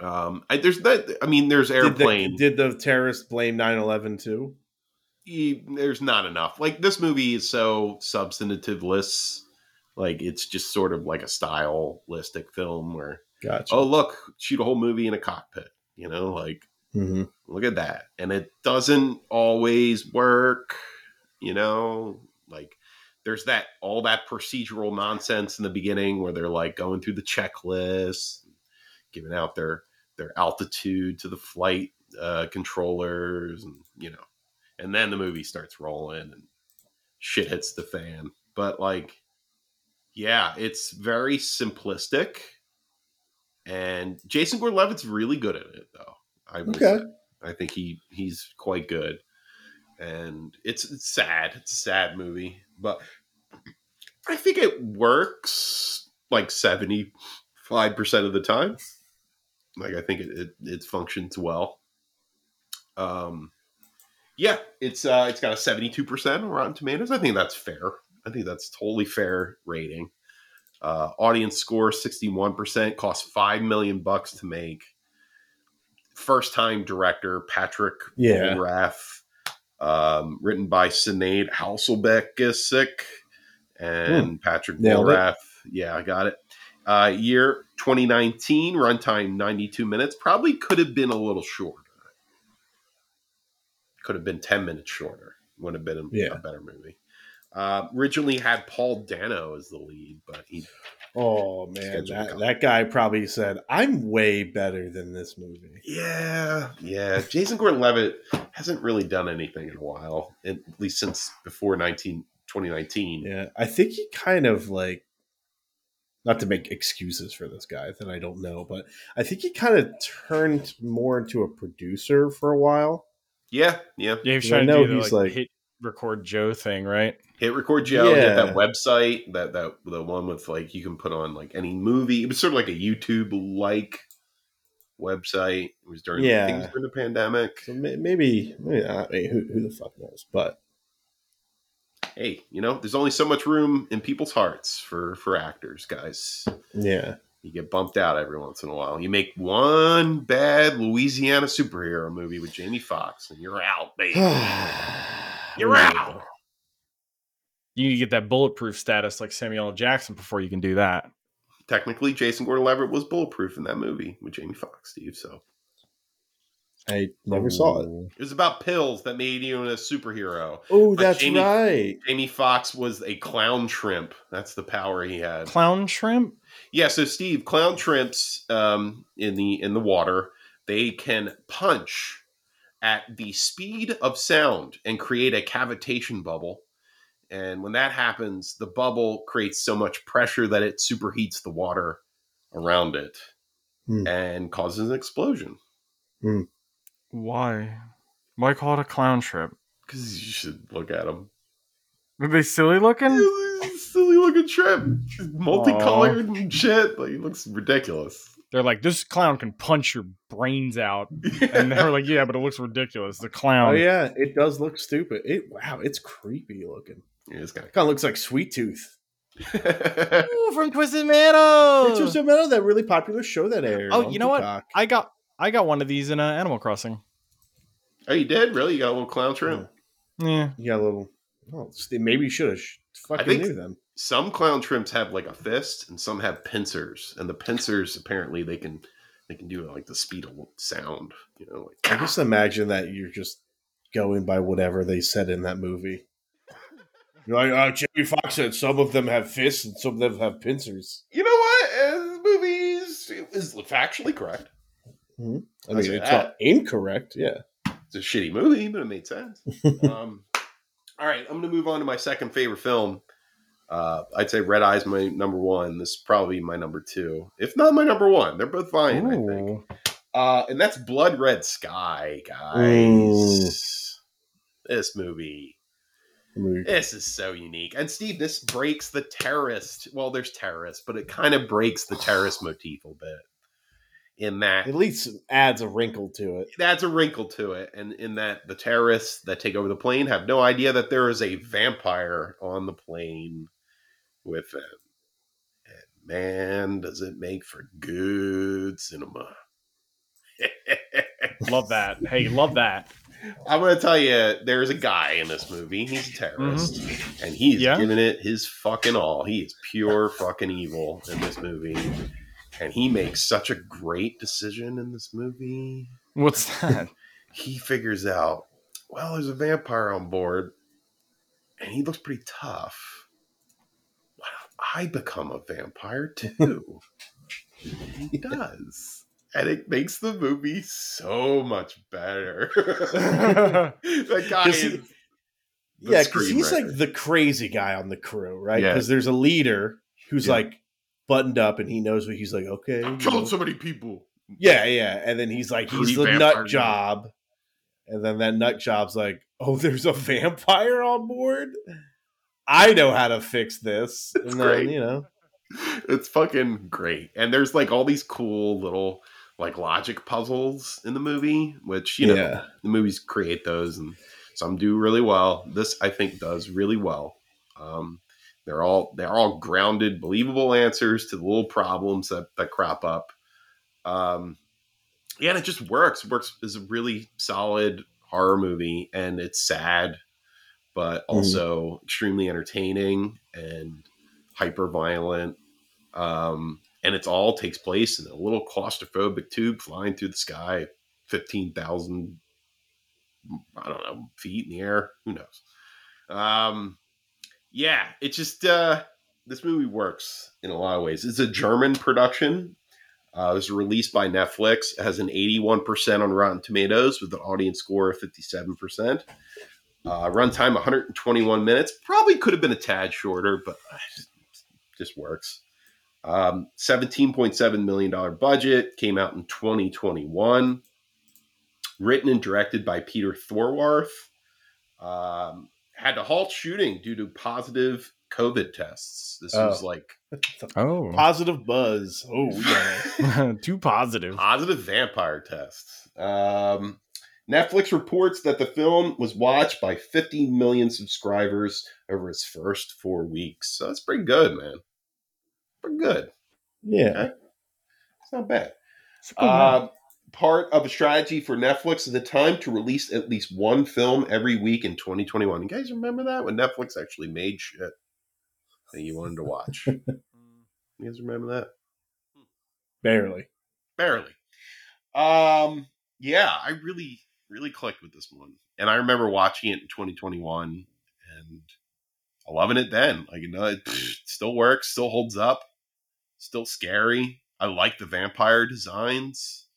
Um, I, there's that. I mean, there's Did the, airplane. did the terrorists blame 9-11 too? e- there's not enough. Like this movie is so substantive substantiveless. Like it's just sort of like a stylistic film where Gotcha. oh look shoot a whole movie in a cockpit you know like mm-hmm. look at that and it doesn't always work you know like there's that all that procedural nonsense in the beginning where they're like going through the checklist giving out their their altitude to the flight uh, controllers and you know and then the movie starts rolling and shit hits the fan but like yeah it's very simplistic and Jason Gordon-Levitt's really good at it, though. I Okay. say. I think he he's quite good, and it's, it's sad. It's a sad movie, but I think it works like seventy five percent of the time. Like I think it, it it functions well. Um, yeah, it's uh it's got a seventy two percent on Rotten Tomatoes. I think that's fair. I think that's totally fair rating. Uh, audience score 61%, cost 5 million bucks to make. First time director Patrick Yeah. Raff, um, written by Sinead Hasselbeck and Patrick Hmm. Nailed it. Yeah, I got it. Uh, year 2019, runtime 92 minutes. Probably could have been a little shorter. Could have been 10 minutes shorter. Would have been a, Yeah. a better movie. Uh, originally had Paul Dano as the lead, but he Oh <laughs> man, that, that guy probably said, "I'm way better than this movie." Yeah, yeah. Jason Gordon-Levitt hasn't really done anything in a while, at least since before 19, 2019. Yeah, I think he kind of like, not to make excuses for this guy that I don't know, but I think he kind of turned more into a producer for a while. Yeah, yeah. Yeah, he was I trying to know do the he's like, like- hit record Joe thing, right? HitRecord Joe, hit that website, that that the one with like you can put on like any movie. It was sort of like a YouTube like website. It was during Yeah. I think it was during the pandemic. So may- maybe, maybe I mean, who, who the fuck knows? But Hey, you know, there's only so much room in people's hearts for for actors, guys. yeah, You get bumped out every once in a while. You make one bad Louisiana superhero movie with Jamie Foxx, and you're out, baby. <sighs> You're out. You need to get that bulletproof status like Samuel L. Jackson before you can do that. Technically, Jason Gordon-Levitt was bulletproof in that movie with Jamie Foxx, Steve. So I never saw it. it was about pills that made you a superhero. Oh, that's Jamie- right. Jamie Foxx was a clown shrimp. That's the power he had. Clown shrimp? Yeah, so Steve, clown shrimps um, in the in the water, they can punch at the speed of sound and create a cavitation bubble. And when that happens, the bubble creates so much pressure that it superheats the water around it Hmm. and causes an explosion. Why? Why call it a clown shrimp? Because you should look at them. Are they silly looking? Silly looking shrimp, multicolored and shit. Like, he looks ridiculous. They're like, this clown can punch your brains out. <laughs> And they're like, yeah, but it looks ridiculous. The clown. Oh yeah, it does look stupid. It wow, it's creepy looking. It's kind Kind of looks like Sweet Tooth. of. <laughs> Ooh, from Twisted Metal. It's just about that really popular show that aired. Oh, you know what? Peacock. I got I got one of these in uh, Animal Crossing. oh, you did? Really? You got a little clown shrimp? Yeah. You got a little. Oh, maybe you should have sh- fucking think- knew them. Some clown shrimps have like a fist, and some have pincers. And the pincers apparently they can they can do like the speed of sound. You know, like I just imagine that you're just going by whatever they said in that movie. Like, uh, Jamie Foxx said some of them have fists and some of them have pincers. you know what? Uh, the movie is, factually correct. I I'll mean, it's not incorrect. Yeah. It's a shitty movie, but it made sense. <laughs> um, all right, I'm going to move on to my second favorite film. Uh, I'd say Red Eye's my number one. This is probably my number two, if not my number one. They're both fine, I think. Uh, and that's Blood Red Sky, guys. Mm. This movie, I this is so unique. And Steve, this breaks the terrorist. Well, there's terrorists, but it kind of breaks the terrorist <sighs> motif a bit. In that, at least adds a wrinkle to it. that's a wrinkle to it, and in that the terrorists that take over the plane have no idea that there is a vampire on the plane with them. And man, does it make for good cinema. <laughs> Love that. Hey, love that. I'm gonna tell you, there's a guy in this movie. He's a terrorist, mm-hmm. and he's Yeah? giving it his fucking all. He is pure fucking evil in this movie, and he makes such a great decision in this movie. What's that? <laughs> He figures out, well, there's a vampire on board, and he looks pretty tough. Why don't I become a vampire too? <laughs> he does. And it makes the movie so much better. <laughs> that <laughs> guy he- is the yeah, because he's like the crazy guy on the crew, right? Yeah. Because there's a leader who's Yeah. like buttoned up and he knows what he's like, okay. I've you know. killed so many people. Yeah, yeah. And then he's like, he's the nut job. And then that nut job's like, oh, there's a vampire on board? I know how to fix this. It's and then, great. you know, It's fucking great. And there's like all these cool little like logic puzzles in the movie, which you know yeah. the movies create those and some do really well. This i think does really well. Um, they're all they're all grounded believable answers to the little problems that, that crop up. Um, yeah and it just works. Works is a really solid horror movie and it's sad but also extremely entertaining and hyper violent um, and it's all takes place in a little claustrophobic tube flying through the sky 15,000 I don't know, feet in the air. Who knows? Um, yeah, it just uh, this movie works in a lot of ways. It's a German production. Uh, it was released by Netflix. It has an 81% on Rotten Tomatoes with an audience score of 57%. Uh, runtime 121 minutes. Probably could have been a tad shorter, but uh, just works. Um, $17.7 million budget. Came out in 2021 written and directed by Peter Thorwarth. Um, had to halt shooting due to positive COVID tests. This was Oh. like <laughs> Oh, Positive buzz. Oh, yeah. <laughs> too positive. positive vampire tests. Um, Netflix reports that the film was watched by 50 million subscribers over its first four weeks. So that's pretty good, man. Pretty good. yeah. It's not bad. It's. Uh, part of a strategy for Netflix at the time to release at least one film every week in 2021. You guys remember that when Netflix actually made shit that you wanted to watch? <laughs> you guys remember that? Barely. Barely. Um, yeah, I really, really clicked with this one, and I remember watching it in 2021 and loving it then. Like, you know, it still works, still holds up, still scary. I like the vampire designs.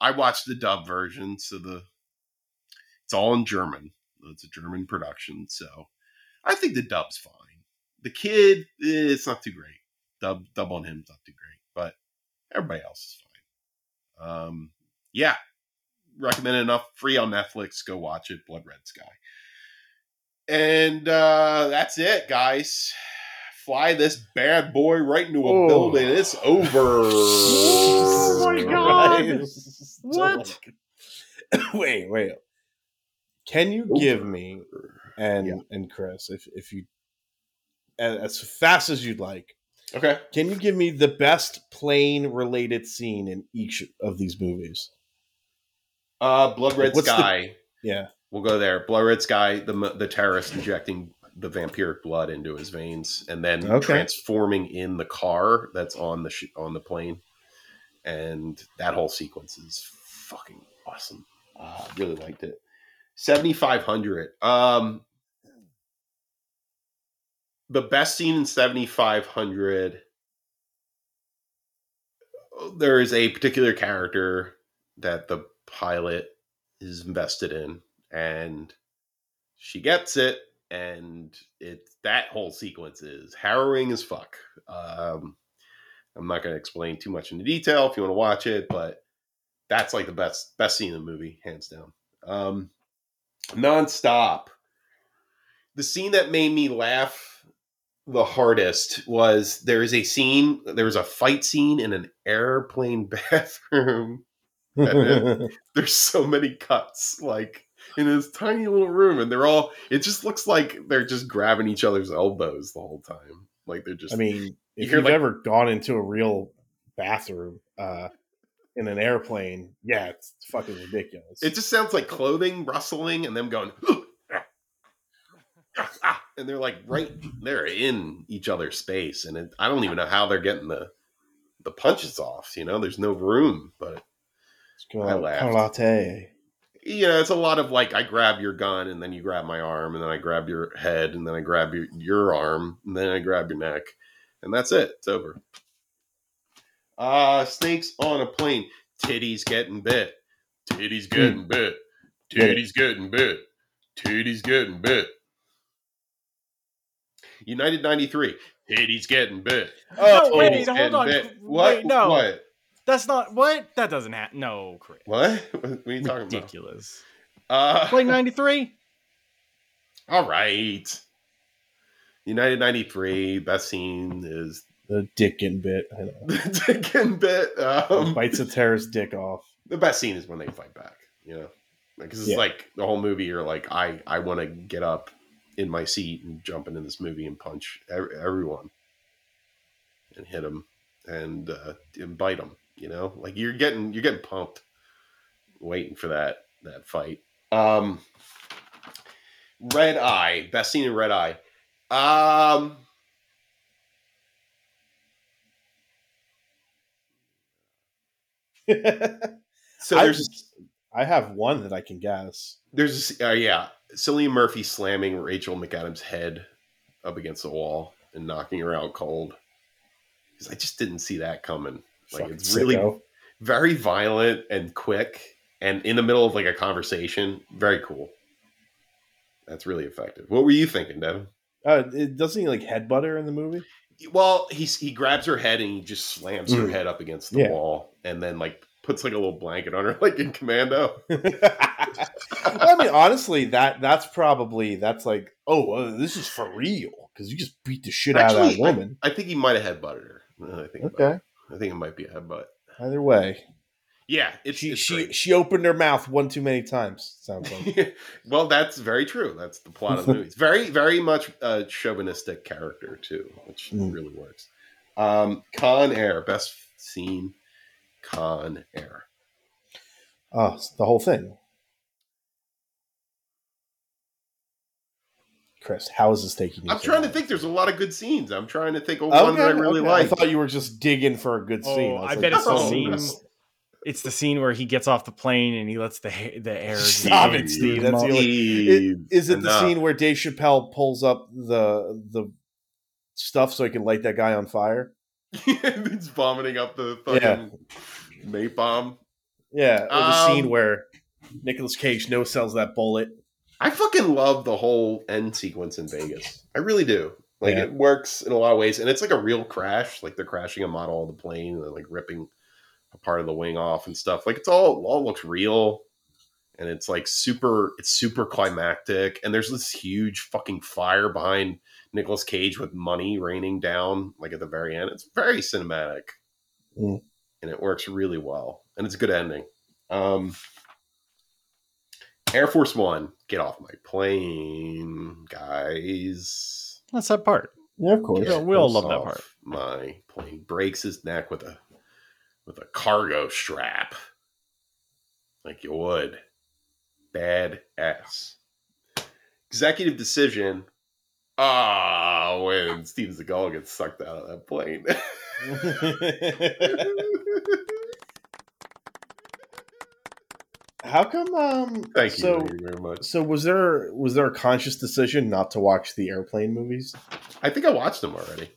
I watched the dub version, so the it's all in German. It's a German production, so I think the dub's fine. The kid, eh, it's not too great. Dub dub on him's not too great, but everybody else is fine. Um, yeah, recommend enough. Free on Netflix. Go watch it. Blood Red Sky. And uh, that's it, guys. Fly this bad boy right into a Oh. building. It's over. <laughs> Oh my God. <laughs> Christ. What? <coughs> wait, wait. Can you give me and Yeah. and Chris, if if you as fast as you'd like, Okay. can you give me the best plane related scene in each of these movies? Uh, Blood Red What's the- Sky. Yeah. We'll go there. Blood Red Sky, the the terrorist injecting the vampiric blood into his veins, and then Okay. transforming in the car that's on the sh- on the plane, and that whole sequence is fucking awesome. Uh, I really liked it. Seventy five hundred. Um, the best scene in seventy five hundred. There is a particular character that the pilot is invested in and she gets it and it that whole sequence is harrowing as fuck um i'm not going to explain too much into detail if you want to watch it but that's like the best best scene in the movie hands down. Um nonstop. The scene that made me laugh the hardest was there is a scene there was a fight scene in an airplane <laughs> bathroom <laughs> there's so many cuts like in this tiny little room and they're all it just looks like they're just grabbing each other's elbows the whole time like they're just I mean, if hear, you've like- ever gone into a real bathroom uh, in an airplane, yeah, it's fucking ridiculous. it just sounds like clothing rustling and them going and they're like right they're in each other's space and it, i don't even know how they're getting the the punches off you know there's no room but It's kind I of laughed. kind of latte. You know, it's a lot of like I grab your gun and then you grab my arm and then I grab your head and then I grab your your arm and then I grab your neck and that's it. It's over. Uh snakes on a plane. Titties getting bit. Titties getting bit. Get it. Titties getting bit. Titties getting bit. United 93. Titties getting bit. Oh, Titties wait, hold on. bit. What? Wait, no. What? That's not what. That doesn't happen. No, Chris. What? <laughs> What are you talking about? Ridiculous. Uh, Play <laughs> ninety three. All right. United 93, best scene is The dick getting bit. I know. <laughs> the dick and bit. Um, Bites a terrorist dick off. the best scene is when they fight back, you know? Because it's Yeah. like the whole movie, you're like, I, I want to get up in my seat and jump into this movie and punch ev- everyone and hit them and, uh, and bite them, you know? Like you're getting, you're getting pumped waiting for that, that fight. Um, Red Eye, best scene in Red Eye. Um, <laughs> so I- there's I have one that I can guess. there's uh, yeah, Cillian Murphy slamming Rachel McAdams' head up against the wall and knocking her out cold. Because I just didn't see that coming. Like Fucking it's really sicko. very violent and quick and in the middle of like a conversation. Very cool. That's really effective. What were you thinking, Devin? Uh, it, doesn't he like headbutt her in the movie? Well, he's he grabs her head and he just slams her Mm. head up against the Yeah. wall and then like puts like a little blanket on her <laughs> like in commando. I mean, honestly, that that's probably that's like, oh, uh, this is for real because you just beat the shit out of that woman. I think he might have headbutted her. I think Okay. I think it might be a headbutt. either way, Yeah, it's, she it's she great. she opened her mouth one too many times. Sounds like. <laughs> well, that's very true. That's the plot of the <laughs> movie. It's very, very much a chauvinistic character too, which Mm. really works. Um, Con Air, best scene. Con Air. Oh, the whole thing. Chris, how is this taking you? I'm so trying to think. There's a lot of good scenes. I'm trying to think of one that I really okay. like. I thought you were just digging for a good scene. Oh, was I like, bet it's the scene. no. It's the scene where he gets off the plane and he lets the the air. <laughs> Stop it, Steve. That's up. the only- Steve, It- Is it the scene where Dave Chappelle pulls up the the stuff so he can light that guy on fire? <laughs> He's vomiting up the fucking napalm. Yeah, or the scene Um, where Nicolas Cage no sells that bullet. I fucking love the whole end sequence in Vegas. I really do. Like Yeah. it works in a lot of ways, and it's like a real crash. Like they're crashing a model of the plane and they're like ripping a part of the wing off and stuff. Like it's all all looks real, and it's like super. It's super climactic, and there's this huge fucking fire behind Nicolas Cage with money raining down. Like at the very end, it's very cinematic, Mm. and it works really well, and it's a good ending. Um, Air Force One, get off my plane, guys. That's that part. Yeah, of course. Yeah, we all love that part. My plane breaks his neck with a with a cargo strap, like you would. Bad ass. Executive decision. Ah, when Steve Seagal gets sucked out of that plane. <laughs> <laughs> How come? Um, Thank you, So, you very much. so was there was there a conscious decision not to watch the airplane movies? I think I watched them already.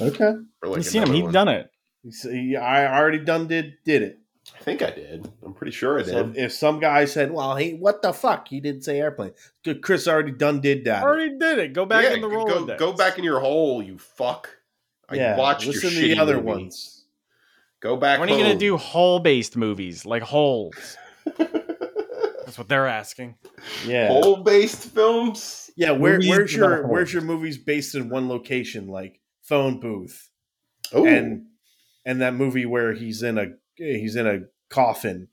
Okay, like You've seen him. another He's done it. So, I already done did did it. I think I did. I'm pretty sure I did. So if some guy said, "Well, hey, what the fuck?" He didn't say airplane. Good, Chris already done did that. Already did it. Go back Yeah, in the go- role. Go, go back in your hole, you fuck. I yeah, watched listen your to the other movie. ones. Go back. When are you gonna do hole based movies like holes? That's what they're asking. Yeah, hole based films? yeah. Where, where's your where's your movies based in one location, like phone booth, Oh, and and that movie where he's in a he's in a coffin,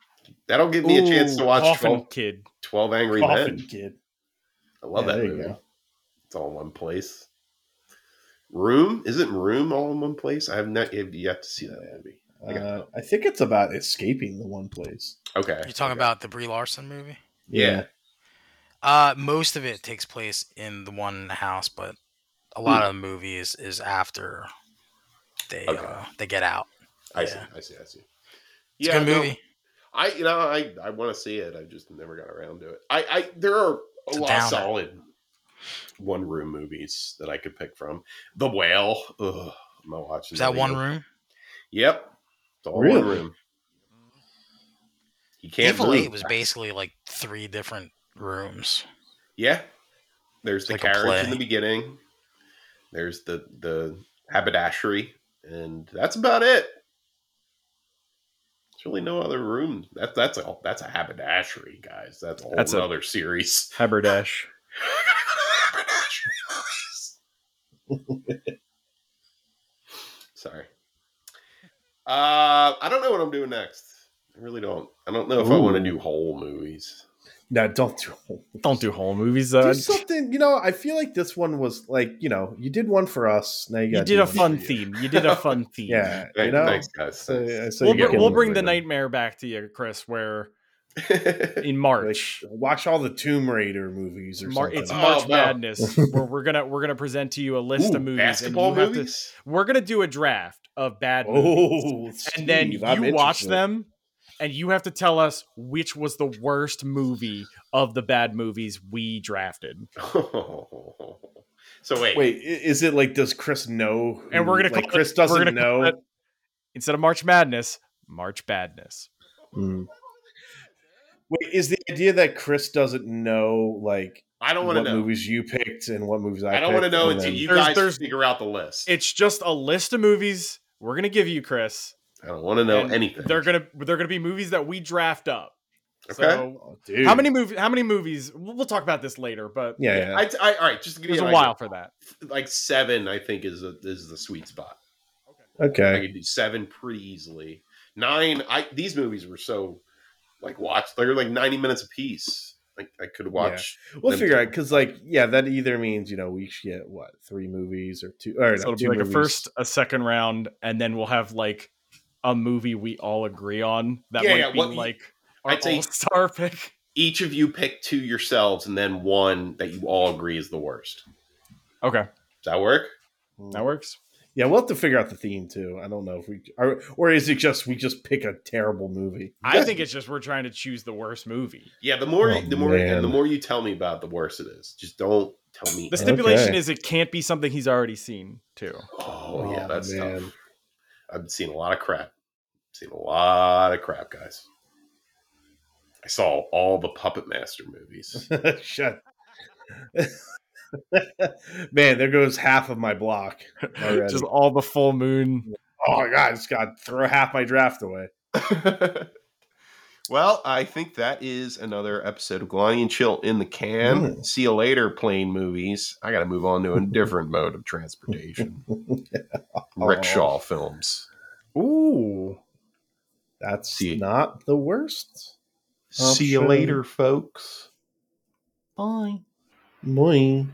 that'll give me a chance to Ooh, watch Coffin 12, Kid. 12 Angry coffin Men. kid. I love Yeah, that there you movie. go. It's all in one place. Room? Isn't Room all in one place? I have not have yet to see that movie. I Uh, I think it's about escaping the one place. Okay. You're talking okay. about the Brie Larson movie? Yeah. Uh, most of it takes place in the one house, but a lot of the movie is, is after they Okay. uh, they get out. I Yeah. see. I see. I see. It's yeah, a good no, movie. I you know I I want to see it. I just never got around to it. I I there are a It's lot of solid one room movies that I could pick from. The Whale. Ugh, I'm not watching. Is that one room? Yep. It's all Really? one room. You can't Evil move. Eight was basically like three different rooms. Yeah. There's the Like carriage in the beginning. There's the the haberdashery, and that's about it. There's really no other room. That that's a that's a haberdashery, guys. That's a whole That's a- series. Haberdash. <laughs> <laughs> Sorry. Uh, I don't know what I'm doing next. I really don't. I don't know if I want to do whole movies. No, don't do. whole, Don't do whole movies. Do Uh, something. You know, I feel like this one was like you know you did one for us. Now you, you did a fun for you. theme. You did a fun <laughs> theme. Yeah, you know. thanks guys. So, so We'll, you br- we'll bring the nightmare back to you, Chris. Where <laughs> in March, Like, watch all the Tomb Raider movies or Mar- something. it's Oh, March no. Madness. <laughs> where we're gonna we're gonna present to you a list Ooh, of movies, basketball and you to- we're gonna do a draft of bad movies, oh, and then Steve, I'm you watch interested. them, and you have to tell us which was the worst movie of the bad movies we drafted. <laughs> so wait, wait, is it like does Chris know? who- And we're gonna like call Chris it, doesn't gonna call know. it- instead of March Madness, March Badness. Hmm. Wait, is the idea that Chris doesn't know like I don't want to know. movies you picked and what movies I? I don't want to know and until then- you There's- guys there's- figure out the list. It's just a list of movies we're gonna give you, Chris. I don't want to know anything. They're gonna they're gonna be movies that we draft up. Okay. So Oh, dude. how many movies? How many movies? We'll we'll talk about this later, but Yeah, yeah. I, I, all right, just give there's you a while for that. Like seven, I think is a, is the sweet spot. I okay. could do seven pretty easily. Nine, I these movies were so like watched. They're like ninety minutes apiece. Like I could watch. We'll figure too. out because, like, yeah, that either means you know we should get what three movies or two or So no, it'll be two like a first, a second round, and then we'll have like a movie we all agree on that Yeah, might yeah, be what like our I'd say- all-star <laughs> pick. Each of you pick two yourselves, and then one that you all agree is the worst. Okay, Does that work? Hmm. that works. Yeah, we'll have to figure out the theme too. I don't know if we or, or is it just we just pick a terrible movie? I think it's just we're trying to choose the worst movie. Yeah. The more, Oh, the more, man. and the more you tell me about, it, the worse it is. Just don't tell me. The stipulation Okay. is it can't be something he's already seen too. Oh, yeah, Oh, that's man. tough. I've seen a lot of crap. seen a lot of crap, guys. I saw all the Puppet Master movies. <laughs> Shut. <laughs> Man, there goes half of my block. <laughs> Already. Just all the full moon. Oh my god, it's got throw half my draft away. <laughs> well, I think that is another episode of Galanti and Chill in the can. Mm. See you later, plane movies. I got to move on to a different mode of transportation. Rickshaw films. Ooh, that's See- not the worst. See you later, folks. Bye. Boing.